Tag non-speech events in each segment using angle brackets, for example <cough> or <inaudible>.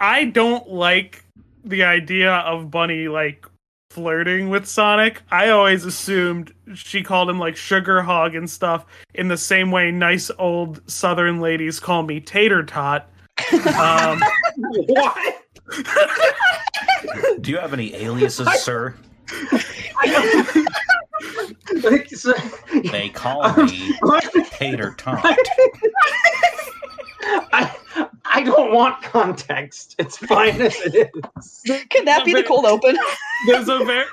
I don't like the idea of Bunny like flirting with Sonic. I always assumed she called him like sugar hog and stuff in the same way nice old southern ladies call me tater tot. Um, <laughs> what? Do you have any aliases, sir? Like, <laughs> so- They call me Tater Tot. I, I don't want context. It's fine as it is. Could that be the cold open? there's a very <laughs>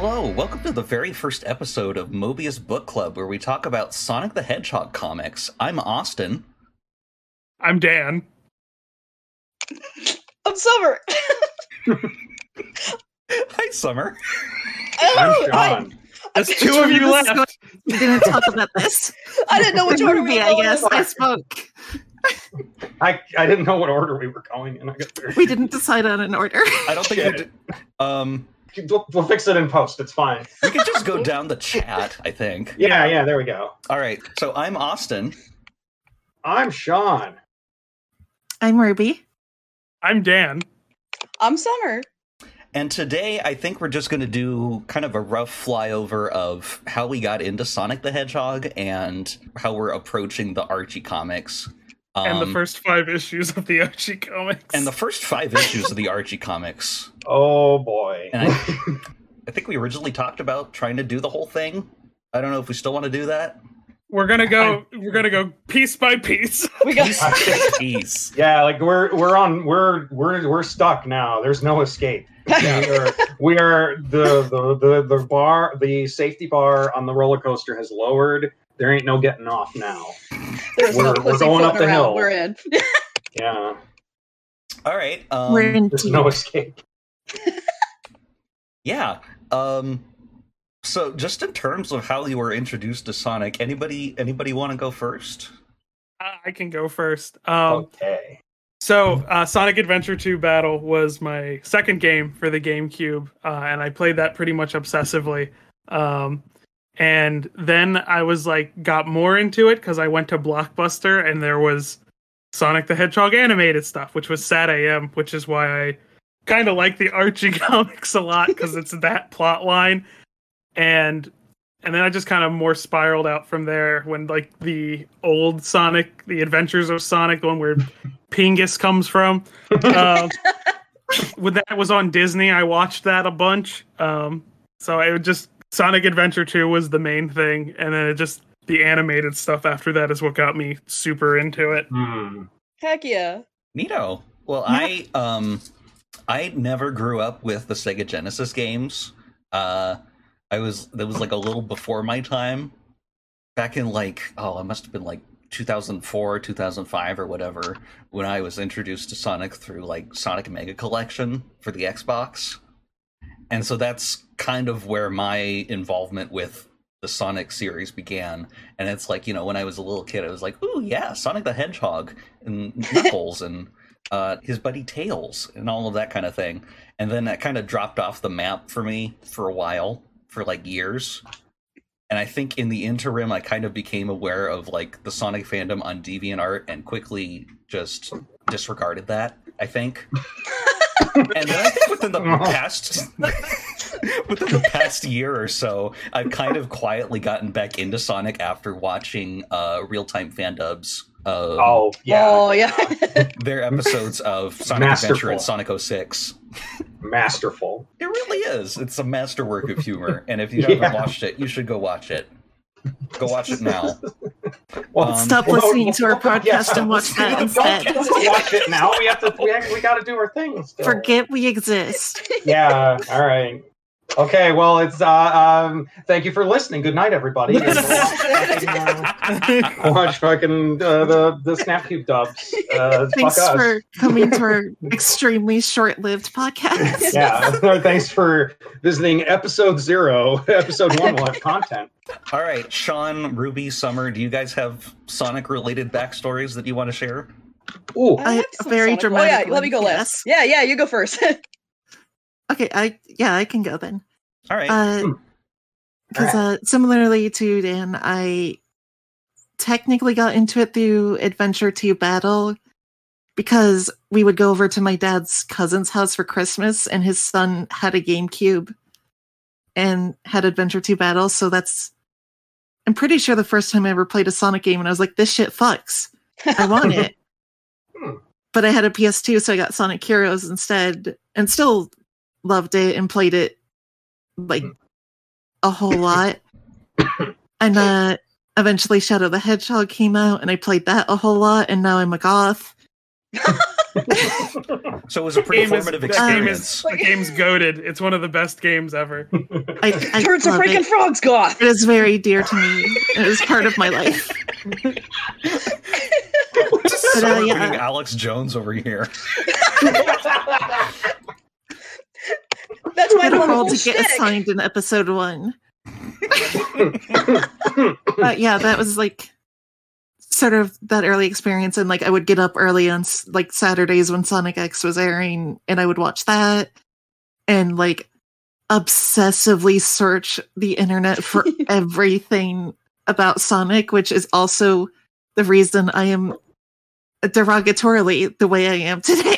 Hello, welcome to the very first episode of Mobius Book Club, where we talk about Sonic the Hedgehog comics. I'm Austin. I'm Dan. I'm Summer. Hi, Summer. I'm Oh, hi. Sean. There's two of you left. We're gonna talk about this. I didn't know which order we Ruby, were I going guess. in. I spoke. I, I didn't know what order we were going in. I guess we're- We didn't decide on an order. I don't think we did. Um, we'll, we'll fix it in post. It's fine. we can just go down the chat, I think. Yeah, yeah, there we go. All right, so I'm Austin. I'm Sean. I'm Ruby. I'm Dan. I'm Summer. And today, I think we're just going to do kind of a rough flyover of how we got into Sonic the Hedgehog and how we're approaching the Archie comics. And the Um, first five issues of the Archie comics. and the first five issues of the Archie comics. <laughs> Oh boy. I, <laughs> I think we originally talked about trying to do the whole thing. I don't know if we still want to do that. we're gonna go. We're gonna go piece by piece. <laughs> We got Peace. yeah, like we're we're on we're we're we're stuck now. There's no escape. We are, we are the, the the the bar the safety bar on the roller coaster has lowered. There ain't no getting off now. <laughs> there's no We're- we're going up the around. hill. We're in. <laughs> Yeah, All right. Um, We're in there's team. no escape. <laughs> Yeah. Um so just in terms of how you were introduced to Sonic, anybody anybody want to go first? Uh, I can go first. Um, Okay. So, uh, Sonic Adventure 2 Battle was my second game for the GameCube, uh, and I played that pretty much obsessively. Um, and then I was like, got more into it because I went to Blockbuster and there was Sonic the Hedgehog animated stuff, which was Sad I AM, which is why I kind of like the Archie <laughs> comics a lot because it's that plot line. And and then I just kind of more spiraled out from there when like the old Sonic, the Adventures of Sonic, the one where <laughs> Pingus comes from. Um, <laughs> when that was on Disney, I watched that a bunch. Um, so it would just Sonic Adventure 2 was the main thing, and then it just the animated stuff after that is what got me super into it. Hmm. Heck yeah. Neato. Well, I um I never grew up with the Sega Genesis games. Uh I was that was like a little before my time. Back in like oh, it must have been like 2004, 2005 or whatever when I was introduced to Sonic through like Sonic Mega Collection for the Xbox. And so that's kind of where my involvement with the Sonic series began. And it's like, you know, when I was a little kid, I was like, ooh, yeah, Sonic the Hedgehog and <laughs> Knuckles and uh, his buddy Tails and all of that kind of thing. And then that kind of dropped off the map for me for a while, for like years. And I think in the interim, I kind of became aware of like the Sonic fandom on DeviantArt and quickly just disregarded that, I think. <laughs> and then I think within the <laughs> past <laughs> within the past year or so, I've kind of quietly gotten back into Sonic after watching uh, real time fan dubs of Oh yeah. Oh yeah. <laughs> their episodes of Sonic Adventure and Sonic 06. Masterful. It really is. It's a masterwork of humor, and if you Yeah. haven't watched it, you should go watch it. Go watch it now. <laughs> Well, Um, Stop well, listening to our yeah, podcast stop and watch that <laughs> instead. watch it now. We have to. We, have, we got to do our things. Forget we exist. Yeah. All right. Okay, well, it's uh, um, thank you for listening. Good night, everybody. <laughs> And watch, <laughs> watch fucking uh, the the Snapcube dubs. Uh, Thanks fuck us. for coming to our extremely short-lived podcast. <laughs> yeah. Thanks for visiting episode zero. Episode one will have content. All right, Sean, Ruby, Summer, do you guys have Sonic related backstories that you want to share? Ooh, I- have very Sonic- dramatic Oh yeah, let me one, go yes. last. Yeah, yeah, you go first. Okay, I yeah, I can go then. All right. Uh, Hmm. because uh, similarly to Dan, I technically got into it through Adventure 2 Battle because we would go over to my dad's cousin's house for Christmas and his son had a GameCube and had Adventure 2 Battle. So that's, I'm pretty sure the first time I ever played a Sonic game and I was like, this shit fucks. I want <laughs> it. Hmm. but I had a PS2, so I got Sonic Heroes instead and still loved it and played it like a whole <coughs> lot. and uh eventually Shadow the Hedgehog came out and I played that a whole lot and now I'm a goth. <laughs> so it was a pretty game is, formative that game is experience. the game's goaded. It's one of the best games ever. <laughs> I, I Birds are freaking it. frogs, goth. It is very dear to me. It is part of my life. <laughs> But, uh, Summer yeah. Alex Jones over here. That's my Had a role lovable to get assigned in episode one. <laughs> but yeah, that was like sort of that early experience, and like I would get up early on like Saturdays when Sonic X was airing, and I would watch that, and like obsessively search the internet for <laughs> everything about Sonic, which is also the reason I am derogatorily the way I am today.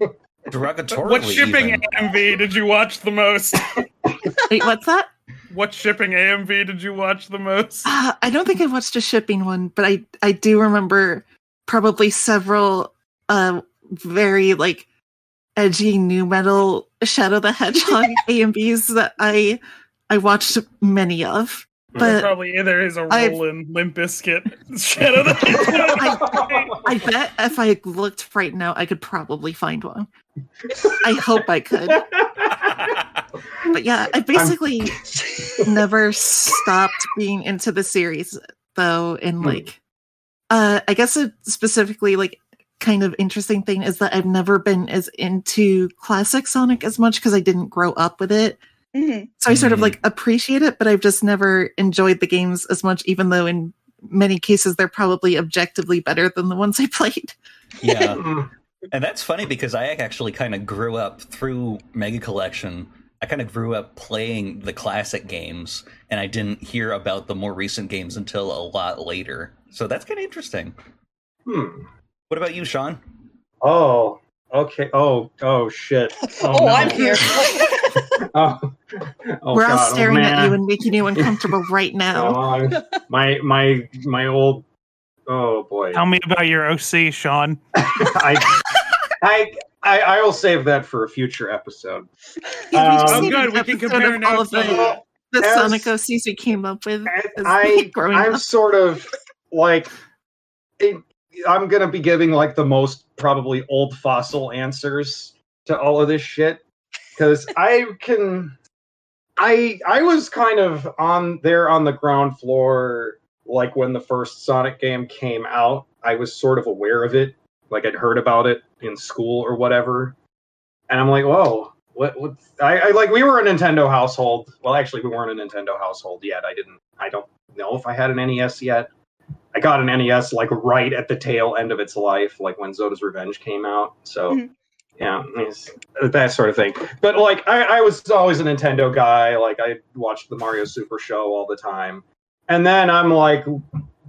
<laughs> Derogatorily. what shipping even. AMV did you watch the most? <laughs> Wait, what's that? What shipping AMV did you watch the most? Uh, I don't think I watched a shipping one, but I I do remember probably several uh very like edgy nu metal Shadow the Hedgehog <laughs> AMVs that I I watched many of. But Probably either is a I've- in Limp Bizkit. <laughs> Shadow the <laughs> I bet if I looked right now, I could probably find one. I hope I could. But yeah, I basically never stopped being into the series though and Hmm. like uh i guess a specifically like kind of interesting thing is that i've never been as into classic sonic as much because i didn't grow up with it Mhm. so i sort of Mhm. like appreciate it but i've just never enjoyed the games as much even though in many cases they're probably objectively better than the ones i <laughs> played yeah. <laughs> Mm. And that's funny because I actually kind of grew up through Mega Collection. I kind of grew up playing the classic games, and I didn't hear about the more recent games until a lot later. So that's kind of interesting. Hmm. What about you, Sean? Oh, okay. Oh, oh shit. <laughs> Oh, no. I'm here. Oh, oh we're all God, oh, staring at you and making you uncomfortable right now <laughs> Oh, my my my old. Oh boy. Tell me about your OC, Sean. <laughs> I, I I I will save that for a future episode. Yeah, Um, Oh, good, we can compare of all of the, the As- sonic ocs we came up with I <laughs> I'm up. sort of like it, I'm gonna be giving like the most probably old fossil answers to all of this shit because I can I I was kind of on there on the ground floor like when the first Sonic game came out. I was sort of aware of it, like I'd heard about it in school or whatever, and I'm like, whoa. What, what I, I like we were a Nintendo household. Well, actually, we weren't a Nintendo household yet. I didn't. I don't know if I had an NES yet. I got an NES like right at the tail end of its life, like when Zoda's Revenge came out. So, Mhm. Yeah, that sort of thing. But like, I, I was always a Nintendo guy. Like, I watched the Mario Super Show all the time, and then I'm like,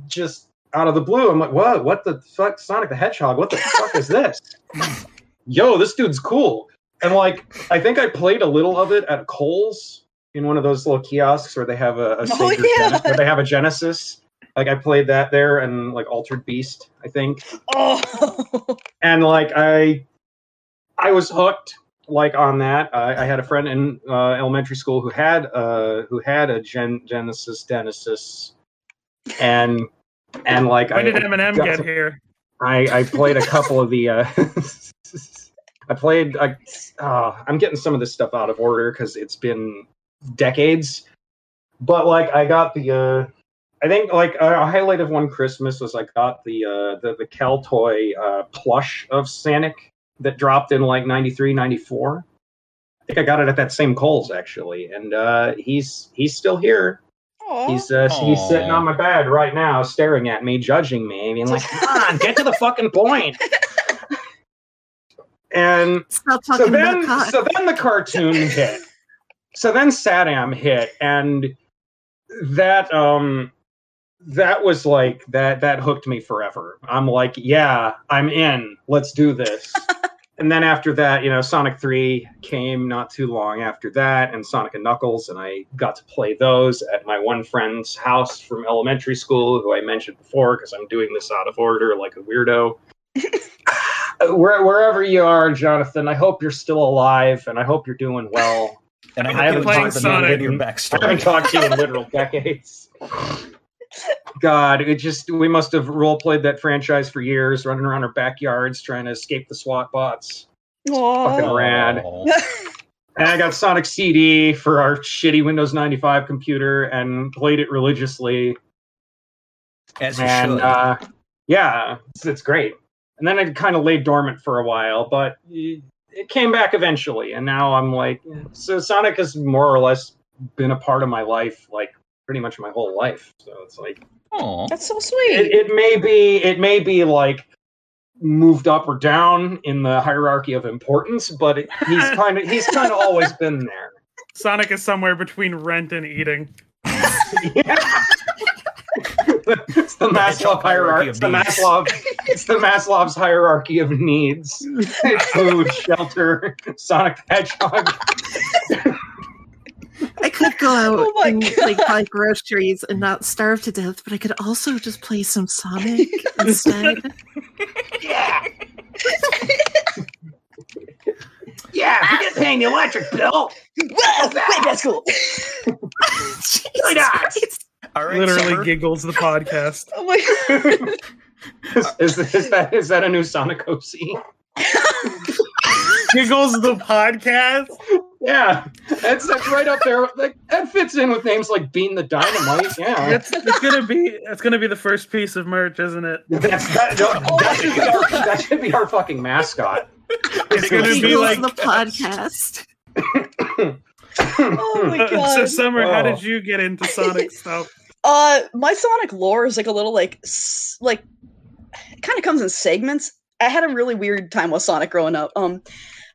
just out of the blue, I'm like, what? What the fuck? Sonic the Hedgehog? What the fuck is this? <laughs> Yo, this dude's cool. And like, I think I played a little of it at Kohl's in one of those little kiosks where they have a, a Oh, yeah. Gen- where they have a Genesis. Like I played that there and like Altered Beast, I think. Oh. And like I I was hooked like on that. I, I had a friend in uh, elementary school who had uh who had a Gen- Genesis Genesis and and like When I did Eminem got get here? I, I played a couple of the uh, <laughs> I played. I, uh, I'm getting some of this stuff out of order because it's been decades. But like, I got the. Uh, I think like a highlight of one Christmas was I got the uh, the the Kel toy uh, plush of Sanic that dropped in like 93, 94. I think I got it at that same Coles actually, and uh, he's he's still here. Aw. He's uh, he's sitting on my bed right now, staring at me, judging me, being like, <laughs> "Come on, get to the fucking point." And so then, so then the cartoon hit. So then SatAM hit, and that um, that was like that that hooked me forever. I'm like, yeah, I'm in. Let's do this. <laughs> and then after that, you know, Sonic 3 came not too long after that, and Sonic and Knuckles, and I got to play those at my one friend's house from elementary school, who I mentioned before, because I'm doing this out of order like a weirdo. <laughs> Where, wherever you are, Jonathan, I hope you're still alive, and I hope you're doing well. <laughs> And I I haven't talked Sonic. I haven't talked to you in literal decades. God, it just we must have role played that franchise for years, running around our backyards trying to escape the SWAT bots. Aw. fucking rad. And I got Sonic CD for our shitty Windows 95 computer and played it religiously. As and uh, yeah, it's, it's great. And then it kind of lay dormant for a while, but it it came back eventually. And now I'm like, so Sonic has more or less been a part of my life, like pretty much my whole life. So it's like oh, That's so sweet. it may be it may be like moved up or down in the hierarchy of importance, but it, he's <laughs> kind of he's kind of always been there. Sonic is somewhere between rent and eating. <laughs> It's the Maslow hierarchy. Hierarchy It's the needs. Maslow. It's the Maslow's hierarchy of needs: <laughs> food, shelter, Sonic the Hedgehog. I could go out Oh my and God. like buy groceries and not starve to death, but I could also just play some Sonic <laughs> instead. Yeah. <laughs> yeah, forget paying the electric bill. Well, wait, that's cool. <laughs> Jesus not? Christ. All right, Literally Summer. giggles the podcast. Oh my god. Is, is, is that is that a new Sonic OC? giggles the podcast. Yeah, that's that's right up there. Like that fits in with names like Bean the Dynamite. Yeah, It's, it's gonna be it's gonna be the first piece of merch, isn't it? that's that, no, that, should be our, that should be our fucking mascot. It's gonna be Eagles like the podcast. Oh my god! <laughs> so god. summer. How Oh. did you get into Sonic <laughs> stuff? Uh, my Sonic lore is like a little like like it kind of comes in segments. I had a really weird time with Sonic growing up. Um,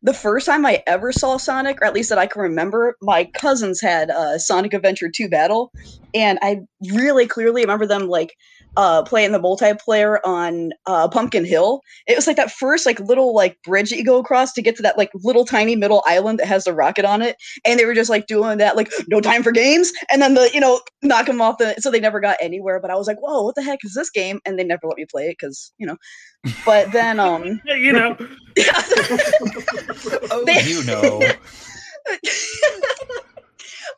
the first time I ever saw Sonic, or at least that I can remember, my cousins had uh, Sonic Adventure 2 Battle, and I really clearly remember them like uh, playing the multiplayer on uh, Pumpkin Hill. It was like that first like little like bridge that you go across to get to that like little tiny middle island that has the rocket on it, and they were just like doing that like no time for games, and then the you know knock them off the so they never got anywhere. But I was like, whoa, what the heck is this game? And they never let me play it because you know. But then um. <laughs> You know, <laughs> Oh, They- you know. <laughs>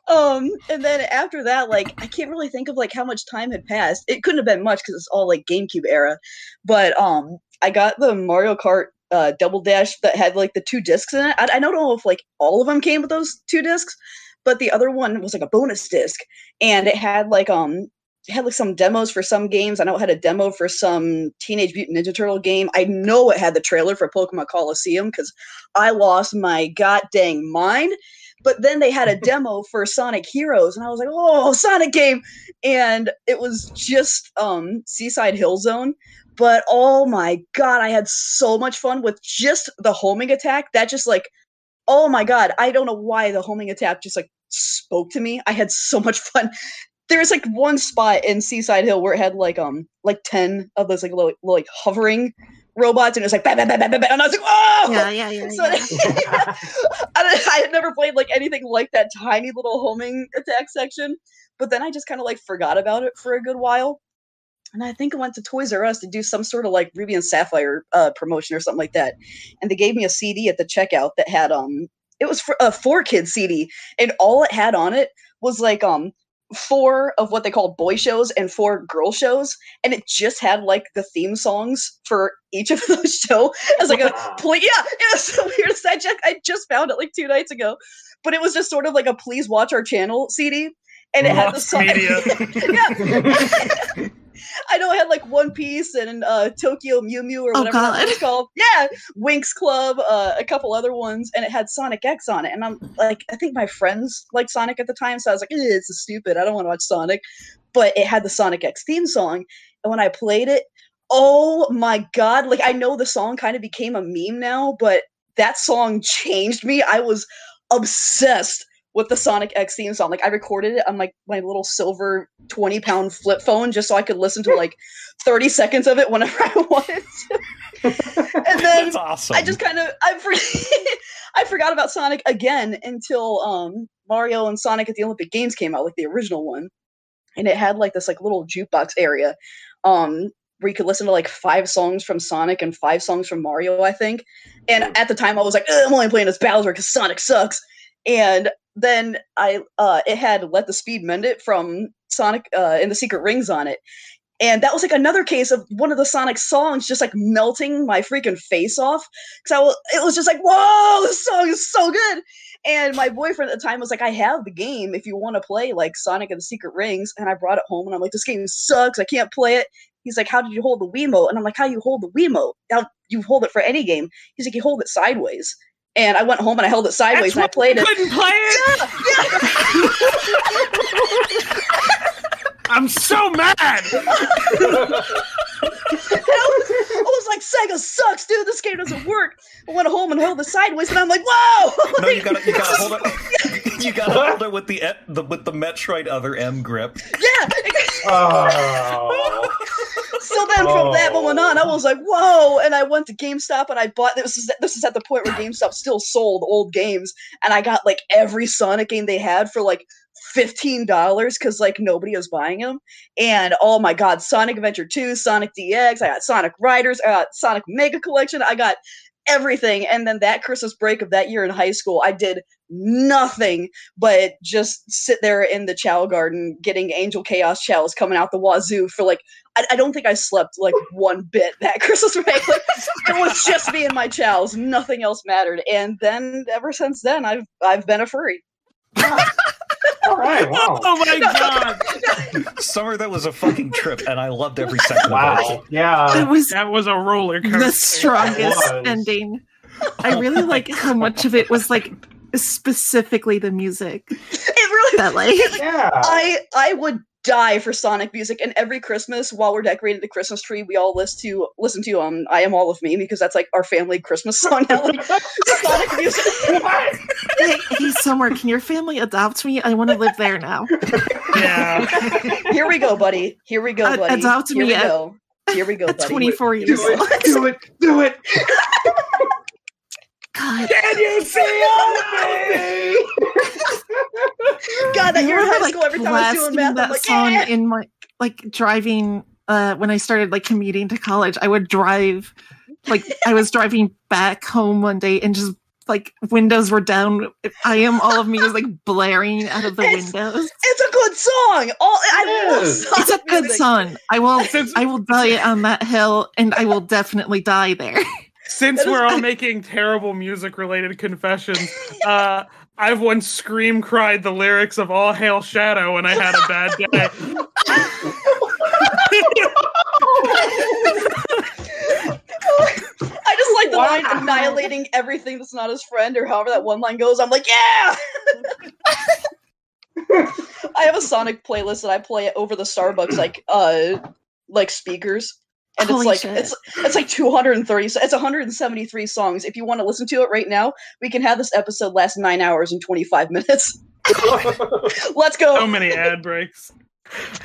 um and then after that like i can't really think of like how much time had passed it couldn't have been much because it's all like gamecube era but um i got the mario kart uh double dash that had like the two discs in it i, I don't know if like all of them came with those two discs but the other one was like a bonus disc and it had like um it had like some demos for some games. I know it had a demo for some Teenage Mutant Ninja Turtle game. I know it had the trailer for Pokemon Colosseum because I lost my god dang mind. But then they had a demo for Sonic Heroes, and I was like, "Oh, Sonic game!" And it was just um, Seaside Hill Zone. But oh my god, I had so much fun with just the homing attack. That just like, oh my god, I don't know why the homing attack just like spoke to me. I had so much fun. There was like one spot in Seaside Hill where it had like um like ten of those like little, like hovering robots, and it was like bam, bam, bam, bam, bam, and I was like, "Oh!" Yeah, yeah, yeah. <laughs> So yeah. <laughs> I, I had never played like anything like that tiny little homing attack section, but then I just kind of like forgot about it for a good while. And I think I went to Toys R Us to do some sort of like Ruby and Sapphire uh, promotion or something like that. And they gave me a CD at the checkout that had um it was for a four kid CD, and all it had on it was like um four of what they call boy shows and four girl shows, and it just had like the theme songs for each of <laughs> those shows as like a point. Yeah, <laughs> it was so weird. I just, I just found it like two nights ago, but it was just sort of like a please watch our channel CD, and it had the song. <laughs> yeah. <laughs> I know I had like One Piece and uh, Tokyo Mew Mew or Oh, whatever God. was called. Yeah, Winx Club, uh, a couple other ones, and it had Sonic X on it. And I'm like, I think my friends liked Sonic at the time, so I was like, "Eh, it's stupid. I don't want to watch Sonic. But it had the Sonic X theme song, and when I played it, oh my god! Like I know the song kind of became a meme now, but that song changed me. I was obsessed with the Sonic X theme song. Like I recorded it on like my little silver 20 pound flip phone just so I could listen to like 30 seconds of it whenever <laughs> I wanted to. <laughs> and then That's awesome. I just kind of I for- <laughs> I forgot about Sonic again until um Mario and Sonic at the Olympic Games came out, like the original one. And it had like this like little jukebox area. Um where you could listen to like five songs from Sonic and five songs from Mario, I think. And at the time I was like, I'm only playing as Bowser because Sonic sucks. And then I uh it had Let the Speed Mend It from Sonic uh in the Secret Rings on it. And that was like another case of one of the Sonic songs just like melting my freaking face off. Cause I was, it was just like, whoa, this song is so good. And my boyfriend at the time was like, I have the game if you want to play like Sonic and the Secret Rings. And I brought it home and I'm like, this game sucks. I can't play it. He's like, how did you hold the Wiimote? And I'm like, how you hold the Wiimote? How you hold it for any game? He's like, you hold it sideways. And I went home and I held it sideways and I played it. Couldn't play it. <laughs> I'm so mad. I was, I was like, Sega sucks, dude. This game doesn't work. I went home and held it sideways, and I'm like, whoa! no, you gotta, you gotta hold it. <laughs> <laughs> you gotta hold it with the, E- the with the Metroid Other M grip. yeah. Oh. So then from that Oh. moment on, I was like, whoa! And I went to GameStop and I bought this is this is at the point where GameStop still sold old games, and I got like every Sonic game they had for like fifteen dollars because like nobody was buying them. And oh my god, Sonic Adventure 2, Sonic DX, I got Sonic Riders, I got Sonic Mega Collection, I got everything. And then that Christmas break of that year in high school, I did nothing but just sit there in the Chao Garden getting Angel Chaos Chows coming out the wazoo for like I, I don't think I slept like one bit that <laughs> Christmas break. Like, it was just me and my chows. Nothing else mattered. And then ever since then I've I've been a furry. <laughs> All right. <laughs> Wow. Oh my god. Summer, that was a fucking trip, and I loved every second of Wow. it. It Yeah. was That was a roller coaster. the strongest ending. I really like how much of it was like specifically the music It really that like Yeah. I I would die for Sonic music, and every Christmas while we're decorating the Christmas tree, we all listen to listen to um "I Am All of Me" because that's like our family Christmas song. Now, <laughs> like, Sonic music. hey, hey summer can your family adopt me i want to live there now Yeah. Here we go, buddy. Here we go, buddy. adopt Here me we at- go. Here we go, at buddy. 24 years old it. Do it. Do it. <laughs> god Can you see me? God, that I year in remember, high school, every time I was doing blasting math, I'm that like, song "Yeah." in my like driving uh when I started like commuting to college. I would drive like I was driving back home one day and just like windows were down. I am all of me was like blaring out of the It's- windows. It's a good song. All I love It is. It's a good music. song. I will <laughs> I will die on that hill and I will definitely die there. Since That is- we're all making terrible music related confessions, uh, I've once scream cried the lyrics of All Hail Shadow when I had a bad day. <laughs> I just like the line annihilating everything that's not his friend, or however that one line goes. I'm like, yeah. <laughs> I have a Sonic playlist that I play over the Starbucks like uh like speakers. And Holy it's like shit. it's it's like 230 so it's 173 songs. If you want to listen to it right now, we can have this episode last 9 hours and 25 minutes. <laughs> Let's go. so many ad breaks.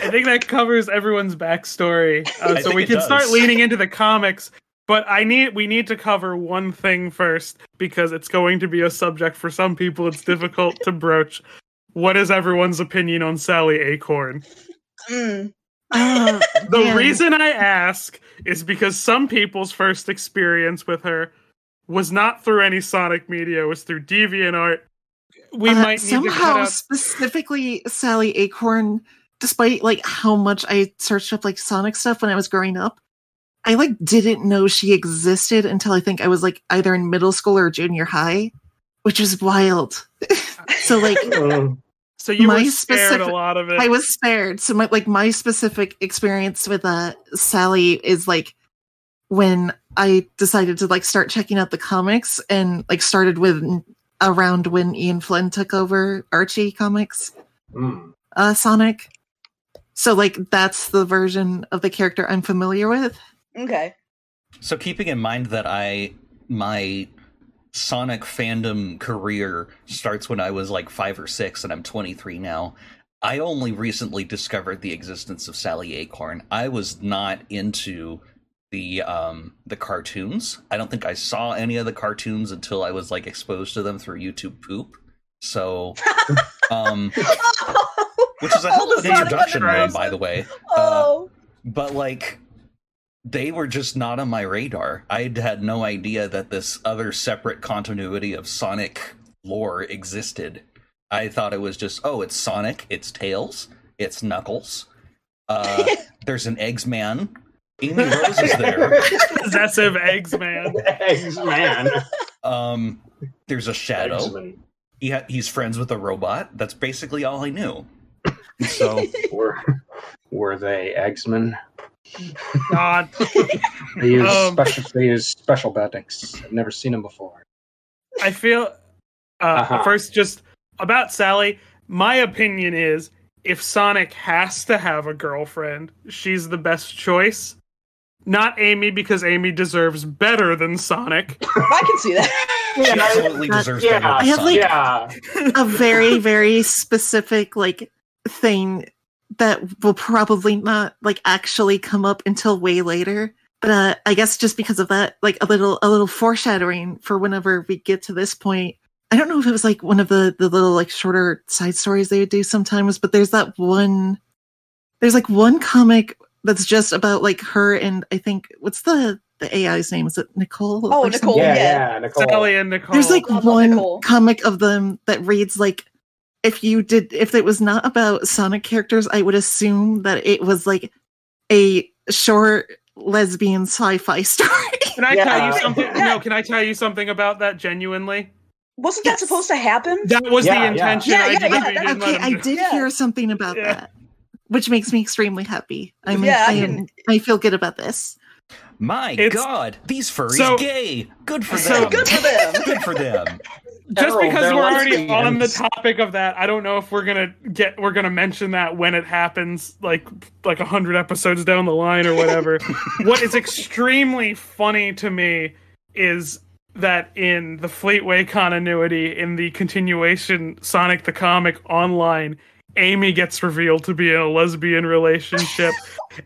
I think that covers everyone's backstory, uh, so we it can start leaning into the comics. But I need we need to cover one thing first because it's going to be a subject for some people. It's difficult to broach. What is everyone's opinion on Sally Acorn? Mm. Oh, The man. reason I ask is because some people's first experience with her was not through any Sonic media, it was through DeviantArt. we Uh, might need to somehow cut out. specifically Sally Acorn, despite like how much I searched up like Sonic stuff when I was growing up, I like didn't know she existed until I think I was like either in middle school or junior high, which is wild. <laughs> so like Mm. So you were my spared a specific- lot of it. I was spared. So my like my specific experience with uh Sally is like when I decided to like start checking out the comics and like started with around when Ian Flynn took over Archie comics, Mm. uh Sonic. So like that's the version of the character I'm familiar with. Okay. So keeping in mind that I my Sonic fandom career starts when I was like 5 or 6 and I'm 23 now. I only recently discovered the existence of Sally Acorn. I was not into the um the cartoons. I don't think I saw any of the cartoons until I was like exposed to them through YouTube poop. So <laughs> um which is a hell of an All the Sonic introduction by the way. Oh. but like they were just not on my radar. I had no idea that this other separate continuity of Sonic lore existed. I thought it was just, oh, it's Sonic, it's Tails, it's Knuckles. Uh, <laughs> there's an Eggs Man. Amy Rose is there. <laughs> possessive eggs, man. Eggs man. Um, there's a Shadow. He ha- he's friends with a robot. That's basically all I knew. <laughs> So Were were they eggsmen? God. They use Um, special. They use special bendings. I've never seen them before. I feel uh, Uh-huh. first just about Sally. My opinion is if Sonic has to have a girlfriend, she's the best choice. Not Amy because Amy deserves better than Sonic. I can see that. she absolutely Uh, deserves yeah, better I have, like Yeah. a very very specific like thing that will probably not like actually come up until way later but uh, i guess just because of that like a little a little foreshadowing for whenever we get to this point i don't know if it was like one of the the little like shorter side stories they would do sometimes but there's that one there's like one comic that's just about like her and i think what's the the ai's name is it nicole Oh, Nicole. Yeah, yeah. yeah, Nicole. Sally and Nicole. there's like one Nicole. comic of them that reads like if you did if it was not about sonic characters i would assume that it was like a short lesbian sci-fi <laughs> story Can I Yeah. tell you something? Yeah. No, can I tell you something about that genuinely? Wasn't that supposed to happen? That was Yeah, the intention. Yeah, I yeah, didn't, yeah, I didn't okay i did Yeah. hear something about Yeah. that which makes me extremely happy i'm Yeah, I I, can- am, I feel good about this My It's- God, these furries So- gay. Good for so- them. Good for them. Good for them. Just because we're already lesbians. on the topic of that, I don't know if we're gonna get we're gonna mention that when it happens, like like a hundred episodes down the line or whatever. <laughs> what is extremely funny to me is that in the Fleetway continuity, in the continuation Sonic the Comic online, Amy gets revealed to be in a lesbian relationship.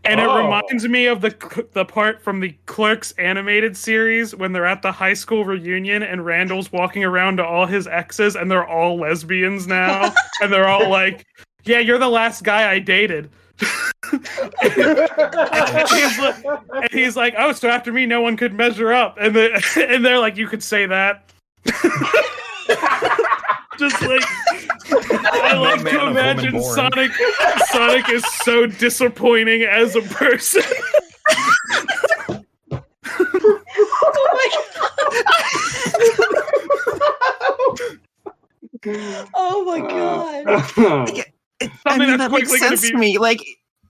And it Oh. reminds me of the the part from the Clerks animated series when they're at the high school reunion and Randall's walking around to all his exes and they're all lesbians now <laughs> and they're all like, "Yeah, you're the last guy I dated." <laughs> and, he's like, and he's like, "Oh, so after me, no one could measure up." And they <laughs> and they're like, "You could say that." Just like I No like man to imagine. Sonic. Sonic is so disappointing as a person. <laughs> Oh my uh, god. Oh my god. I Something mean, that makes quickly gonna sense be- to me. Like,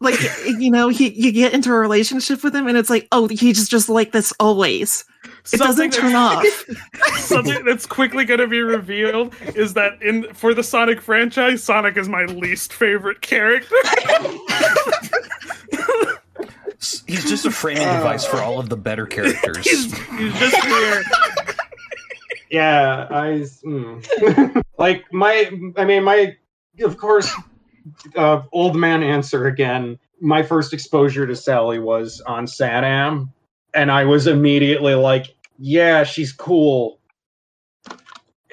like you know, he, you get into a relationship with him, and it's like, oh, he's just like this always. It doesn't turn off. that's- <laughs> Something that's quickly going to be revealed is that in for the Sonic franchise, Sonic is my least favorite character. <laughs> He's just a framing device for all of the better <laughs> characters. he's, he's just here. yeah, I mm. like my. I mean, my. Of course, uh, old man answer again. My first exposure to Sally was on SatAM, and I was immediately like, "Yeah, she's cool."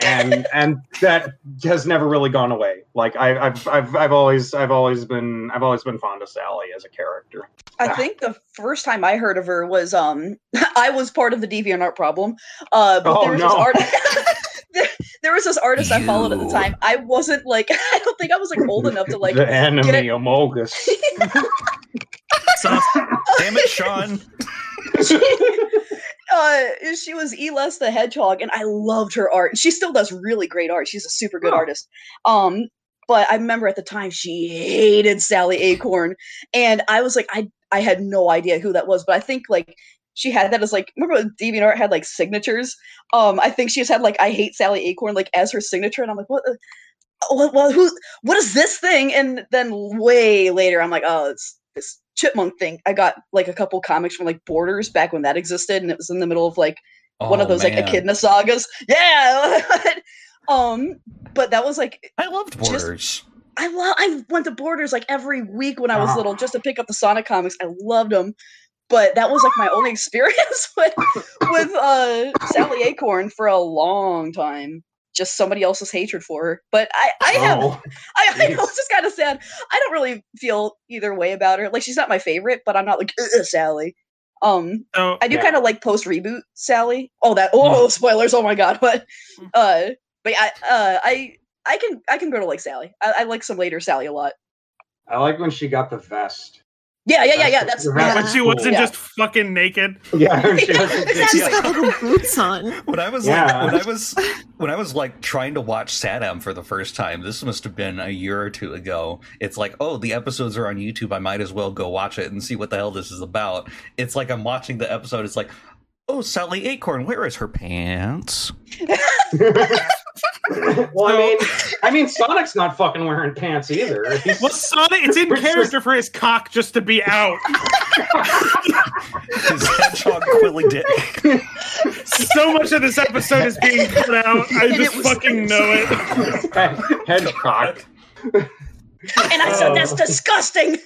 And <laughs> and that has never really gone away. Like I, I've I've I've always I've always been I've always been fond of Sally as a character. I think the first time I heard of her was um <laughs> I was part of the DeviantArt problem. Uh but Oh, there's no. this art <laughs> there, there was this artist I followed at the time. I wasn't like I don't think I was like old enough to like the enemy get- Amogus. So, Damn it, Sean. <laughs> uh she was Eles the Hedgehog and I loved her art. She still does really great art. She's a super good Huh. artist. Um but I remember at the time she hated Sally Acorn and I was like I I had no idea who that was, but I think like she had that as like remember when DeviantArt had like signatures? Um I think she just had like I hate Sally Acorn like as her signature and I'm like what what who what is this thing? And then way later I'm like oh it's this chipmunk thing. I got like a couple comics from like Borders back when that existed, and it was in the middle of like one of Oh, those like echidna sagas. <laughs> Yeah. <laughs> um, but that was like I loved Just- Borders. I love. I went to Borders like every week when I was Ah. little just to pick up the Sonic comics. I loved them. But that was like my only <laughs> experience with with uh Sally Acorn for a long time. Just somebody else's hatred for her. But I I have Oh, <laughs> I, I know it's just kind of sad. I don't really feel either way about her. Like she's not my favorite, but I'm not like Sally. Um, so I do Yeah. kind of like post reboot Sally. Oh, that oh <laughs> spoilers! Oh my god, but uh, but I uh I I can I can go to like Sally. I, I like some later Sally a lot. I like when she got the vest. Yeah, yeah, yeah, yeah. That's Right. yeah. when she wasn't Yeah. just fucking naked. <laughs> Yeah, she was- She's got little boots on. When I was Yeah. like, when I was when I was like trying to watch SatAM for the first time, this must have been a year or two ago. It's like, oh, the episodes are on YouTube. I might as well go watch it and see what the hell this is about. It's like I'm watching the episode. It's like, oh, Sally Acorn, where is her pants? <laughs> <laughs> <laughs> well, I mean, I mean, Sonic's not fucking wearing pants either. He's- Well, Sonic, it's in <laughs> character for his cock just to be out. <laughs> His hedgehog quilly dick. So much of this episode is being cut out. I And just was- fucking know it. head, hedgehog. and I said that's Oh. disgusting.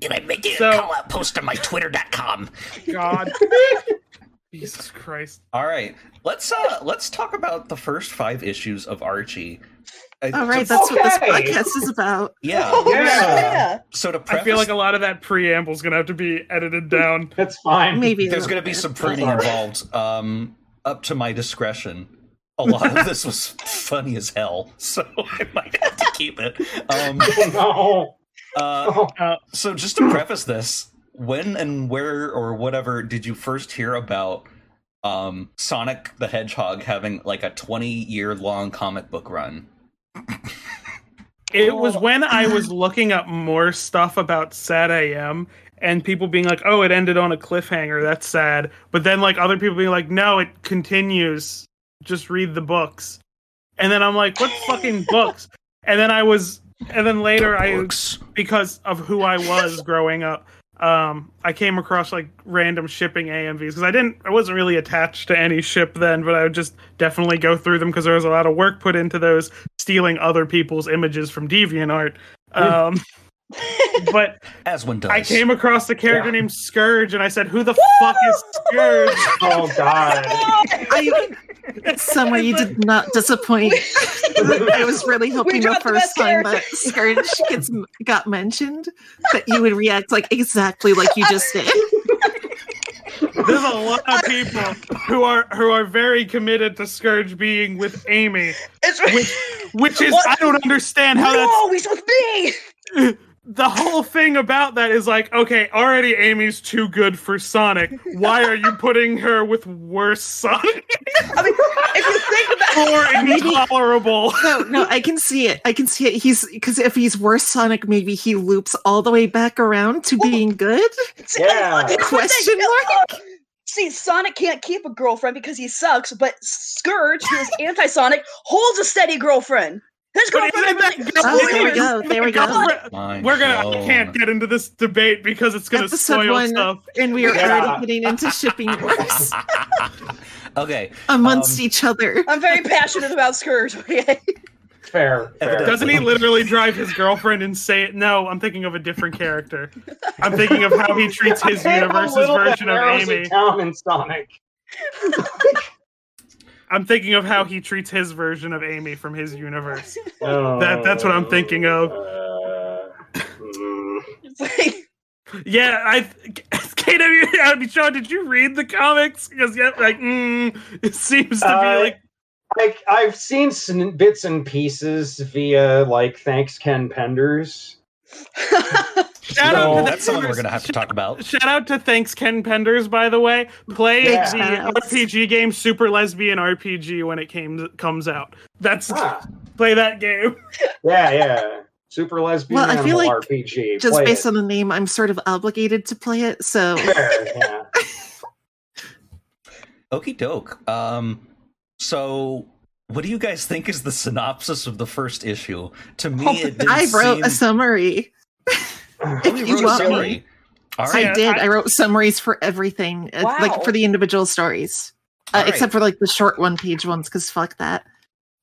Can I make it So- a call out post on my twitter.com? God. Jesus <laughs> Christ. All right. Let's uh let's talk about the first five issues of Archie. Uh, All right, so- that's what this podcast is about. <laughs> yeah. <laughs> Yeah. yeah. So to I feel like a lot of that preamble is gonna have to be edited down. That's fine. Maybe there's going to be some pruning involved. Um, up to my discretion. A lot of this was funny as hell, so I might have to keep it. Um, no. uh, Oh, so just to preface this, when and where or whatever did you first hear about um, Sonic the Hedgehog having like a 20 year long comic book run? It was when I was looking up more stuff about SatAM and people being like, "Oh, it ended on a cliffhanger. That's sad." But then like other people being like, "No, it continues. Just read the books." And then I'm like, "What fucking <laughs> books?" And then I was and then later I because of who I was growing up, um, I came across like random shipping AMVs because I didn't, I wasn't really attached to any ship then, but I would just definitely go through them because there was a lot of work put into those, stealing other people's images from DeviantArt. Um, but <laughs> As one does. I came across a character Yeah. named Scourge, and I said, "Who the fuck is Scourge?" oh God. <laughs> I, somewhere you did not disappoint. I was really hoping the dropped the first time character. that Scourge gets got mentioned that you would react like exactly like you just did. There's a lot of people who are who are very committed to Scourge being with Amy, It's which <laughs> is What? I don't understand how that's no, he's with me. <laughs> the whole thing about that is like, okay, already Amy's too good for Sonic. Why are you putting her with worse Sonic I mean, if you think about <laughs> or intolerable? No, no, I can see it. I can see it. He's because if he's worse Sonic, maybe he loops all the way back around to being good. See, Yeah. Question thing. Uh, See, Sonic can't keep a girlfriend because he sucks, but Scourge, who is anti-Sonic, holds a steady girlfriend. His But girlfriend isn't really- that Oh, there we good? go. There we go. My We're gonna. I can't get into this debate because it's gonna Episode spoil one. stuff. And we are Yeah. already getting into shipping <laughs> wars okay. amongst Um, each other. I'm very passionate about Scourge. Okay. Fair. fair. Doesn't he literally drive his girlfriend and say it? No, I'm thinking of a different character. I'm thinking of how he treats his <laughs> universe's version of Amy. down in Sonic. <laughs> I'm thinking of how he treats his version of Amy from his universe. Oh, <laughs> That- that's what I'm thinking of. Uh. It's like, Yeah, I. <laughs> KW, I mean, Sean, did you read the comics? Because yeah, like, mm, it seems to Uh, be like I, I've seen sn- bits and pieces via like thanks Ken Penders. <laughs> Shout No. out to the That's someone we're gonna have to talk about. <laughs> Shout out to Thanks Ken Penders, by the way. Play Yeah. the Shoutouts. RPG game Super Lesbian RPG when it came comes out. That's Ah, play that game. <laughs> yeah, yeah. Super lesbian Well, I feel like RPG. Just Play based it. on the name, I'm sort of obligated to play it. So Fair, yeah. Okie doke. Um, so what do you guys think is the synopsis of the first issue? To me, Oh, it didn't I wrote seem... a summary. <laughs> Oh, if you you wrote a want summary. All I right. Yeah, did. I- I, wrote summaries for everything, uh, Wow. like for the individual stories, uh, All right. except for like the short one page ones. Because fuck that.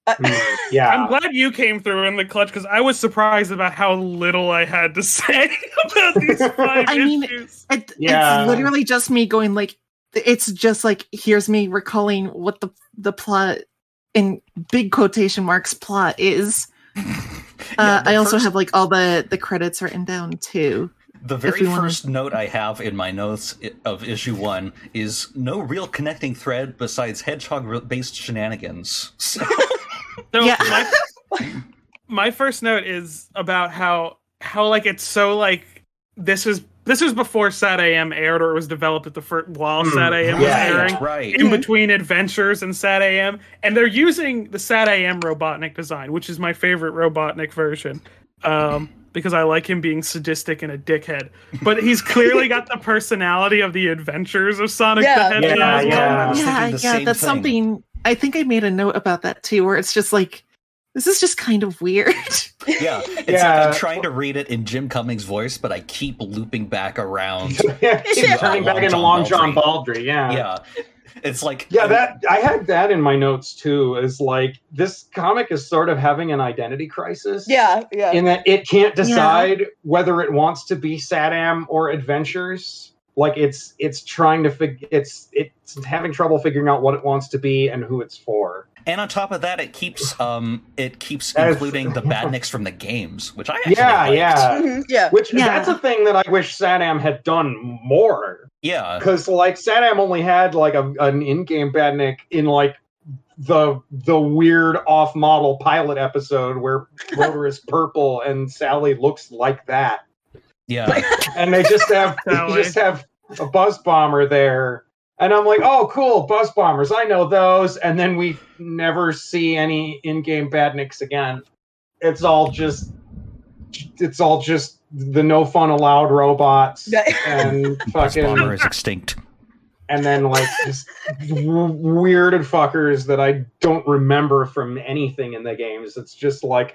Mm, yeah. I'm glad you came through in the clutch because I was surprised about how little I had to <laughs> say about these <laughs> five I mean. It, Yeah. It's literally just me going like, it's just like here's me recalling what the the plot in big quotation marks plot is. <laughs> Yeah, Uh, the I also first- have like all the the credits written down too. The very we wanna- first note I have in my notes of issue one is no real connecting thread besides hedgehog-based shenanigans. <laughs> So, <laughs> So Yeah. my, my first note is about how how like it's so like this is this was before SatAM aired or it was developed at the first while Hmm. SatAM was airing. right. in between adventures and SatAM, and they're using the SatAM Robotnik design, which is my favorite Robotnik version, um, because I like him being sadistic and a dickhead. But he's clearly got the personality of the adventures of Sonic Yeah. the Hedgehog. Yeah, I yeah. yeah, yeah, that's thing. something. I think I made a note about that too, where it's just like, this is just kind of weird. <laughs> Yeah, it's Yeah. like I'm trying to read it in Jim Cummings' voice, but I keep looping back around. <laughs> yeah, Yeah. turning back into Long John Baldry. Yeah. yeah, it's like Yeah, that I had that in my notes too. Is like this comic is sort of having an identity crisis. yeah, yeah. in that it can't decide whether it wants to be SatAM or Adventures. Like it's it's trying to fig it's it's having trouble figuring out what it wants to be and who it's for. And on top of that, it keeps um it keeps That's- including the badniks from the games, which I actually Yeah, liked. yeah. <laughs> Mhm, yeah. Which Yeah. that's a thing that I wish SatAM had done more. yeah, Because like SatAM only had like a, an in-game badnik in like the the weird off-model pilot episode where Rotor is <laughs> purple and Sally looks like that. yeah. and they just have they just have a buzz bomber there and i'm like oh cool buzz bombers i know those and then we never see any in-game badniks again it's all just it's all just the no fun allowed robots <laughs> and Buzz fucking Bomber is extinct. and then like just weirded fuckers that I don't remember from anything in the games. It's just like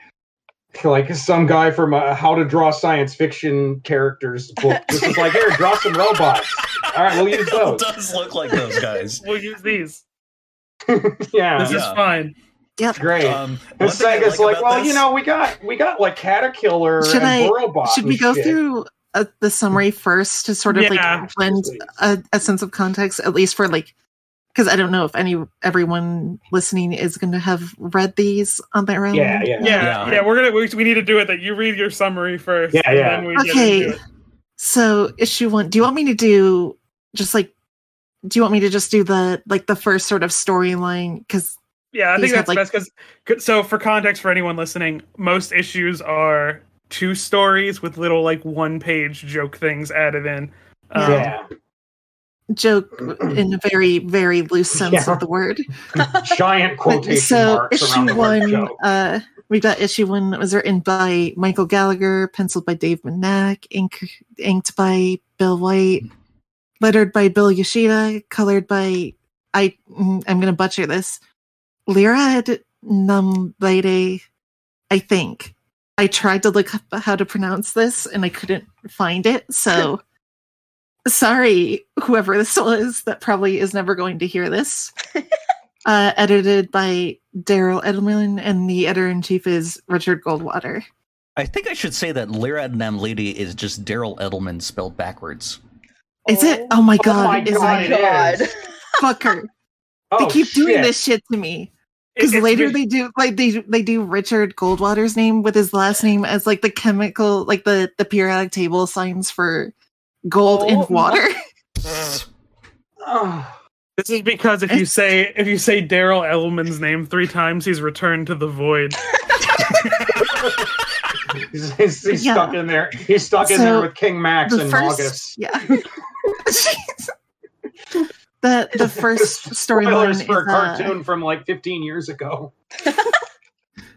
<laughs> like some guy from a How to Draw Science Fiction Characters book. Just is like, here, draw some robots. All right, we'll use <laughs> those. It does look like those guys. We'll use these. <laughs> yeah, This is fine. yep. great. Um, and one thing I Sega's like like, well, this- you know, we got we got like Caterkiller Should and I- Should we go shit. through uh, the summary first to sort of Yeah. like blend a, a sense of context, at least for like, because I don't know if any everyone listening is going to have read these on their own. Yeah, yeah. Yeah, Yeah. yeah, we're gonna we, we need to do it. That you read your summary first. Yeah, and yeah. then we get Okay. into it. So issue one, do you want me to do just like, do you want me to just do the like the first sort of storyline? Because Yeah, I think that's like- best because so for context for anyone listening, most issues are two stories with little like one page joke things added in. Um, yeah, joke <clears throat> in a very very loose sense Yeah. of the word. <laughs> giant quotation so marks around issue one, uh, we got issue one that was written by Michael Gallagher, penciled by Dave Manak, ink, inked by Bill White, lettered by Bill Yoshida, colored by I. mm, I'm gonna butcher this. Lirad Numlade, I think. I tried to look up how to pronounce this and I couldn't find it. So <laughs> sorry, whoever this was, that probably is never going to hear this. <laughs> uh, edited by Daryl Edelman, and the editor in chief is Richard Goldwater. I think I should say that Lirad Namlady is just Daryl Edelman spelled backwards. Is it? Oh my god! my is God, it? it God. is. <laughs> Fucker! they Oh, keep doing this shit to me. Because later really- they do like they they do Richard Goldwater's name with his last name as like the chemical like the the periodic table signs for gold Oh in water. Oh, <laughs> This is because if you say if you say Daryl Ellman's name three times, he's returned to the void. <laughs> He's, he's, he's Yeah. stuck in there. He's stuck in there with King Max the and first, August. yeah. <laughs> the the first Spoilers storyline for a is uh, cartoon from like 15 years ago.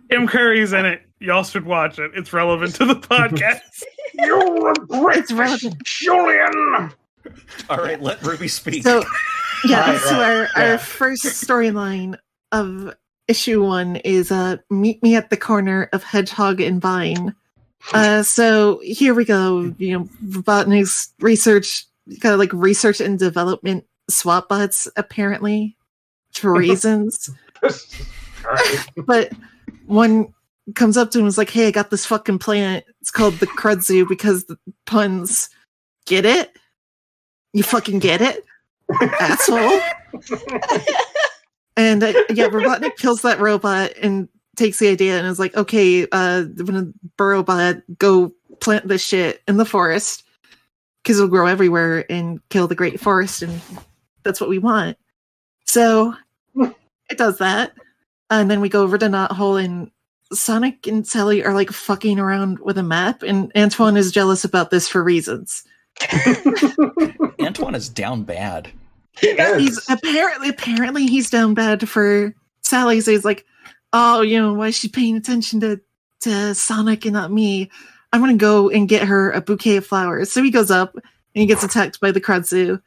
Tim Curry's in it. Y'all should watch it. It's relevant to the <laughs> podcast. You regret It's relevant. Julian. All right, let Ruby speak. So yeah, Right, so right, our, yeah. our first storyline of issue one is uh meet me at the corner of Hedgehog and Vine. Uh so here we go. You know, Robotnik's research kind of like research and development SWATbots apparently for <laughs> reasons. Alright. but one comes up to him and is like, Hey, I got this fucking plant. It's called the Krudzu because the puns get it? You fucking get it? <laughs> Asshole. And uh, yeah, Robotnik kills that robot and takes the idea and is like, okay, uh, when a Burrowbot go plant this shit in the forest because it'll grow everywhere and kill the great forest, and that's what we want. So it does that, and then we go over to Knothole and Sonic and Sally are like fucking around with a map, and Antoine is jealous about this for reasons. <laughs> Antoine is down bad. He is. he's apparently apparently he's down bad for Sally. So he's like, oh, you know, why is she paying attention to to Sonic and not me? I'm gonna go and get her a bouquet of flowers. So he goes up and he gets attacked by the Krudzu,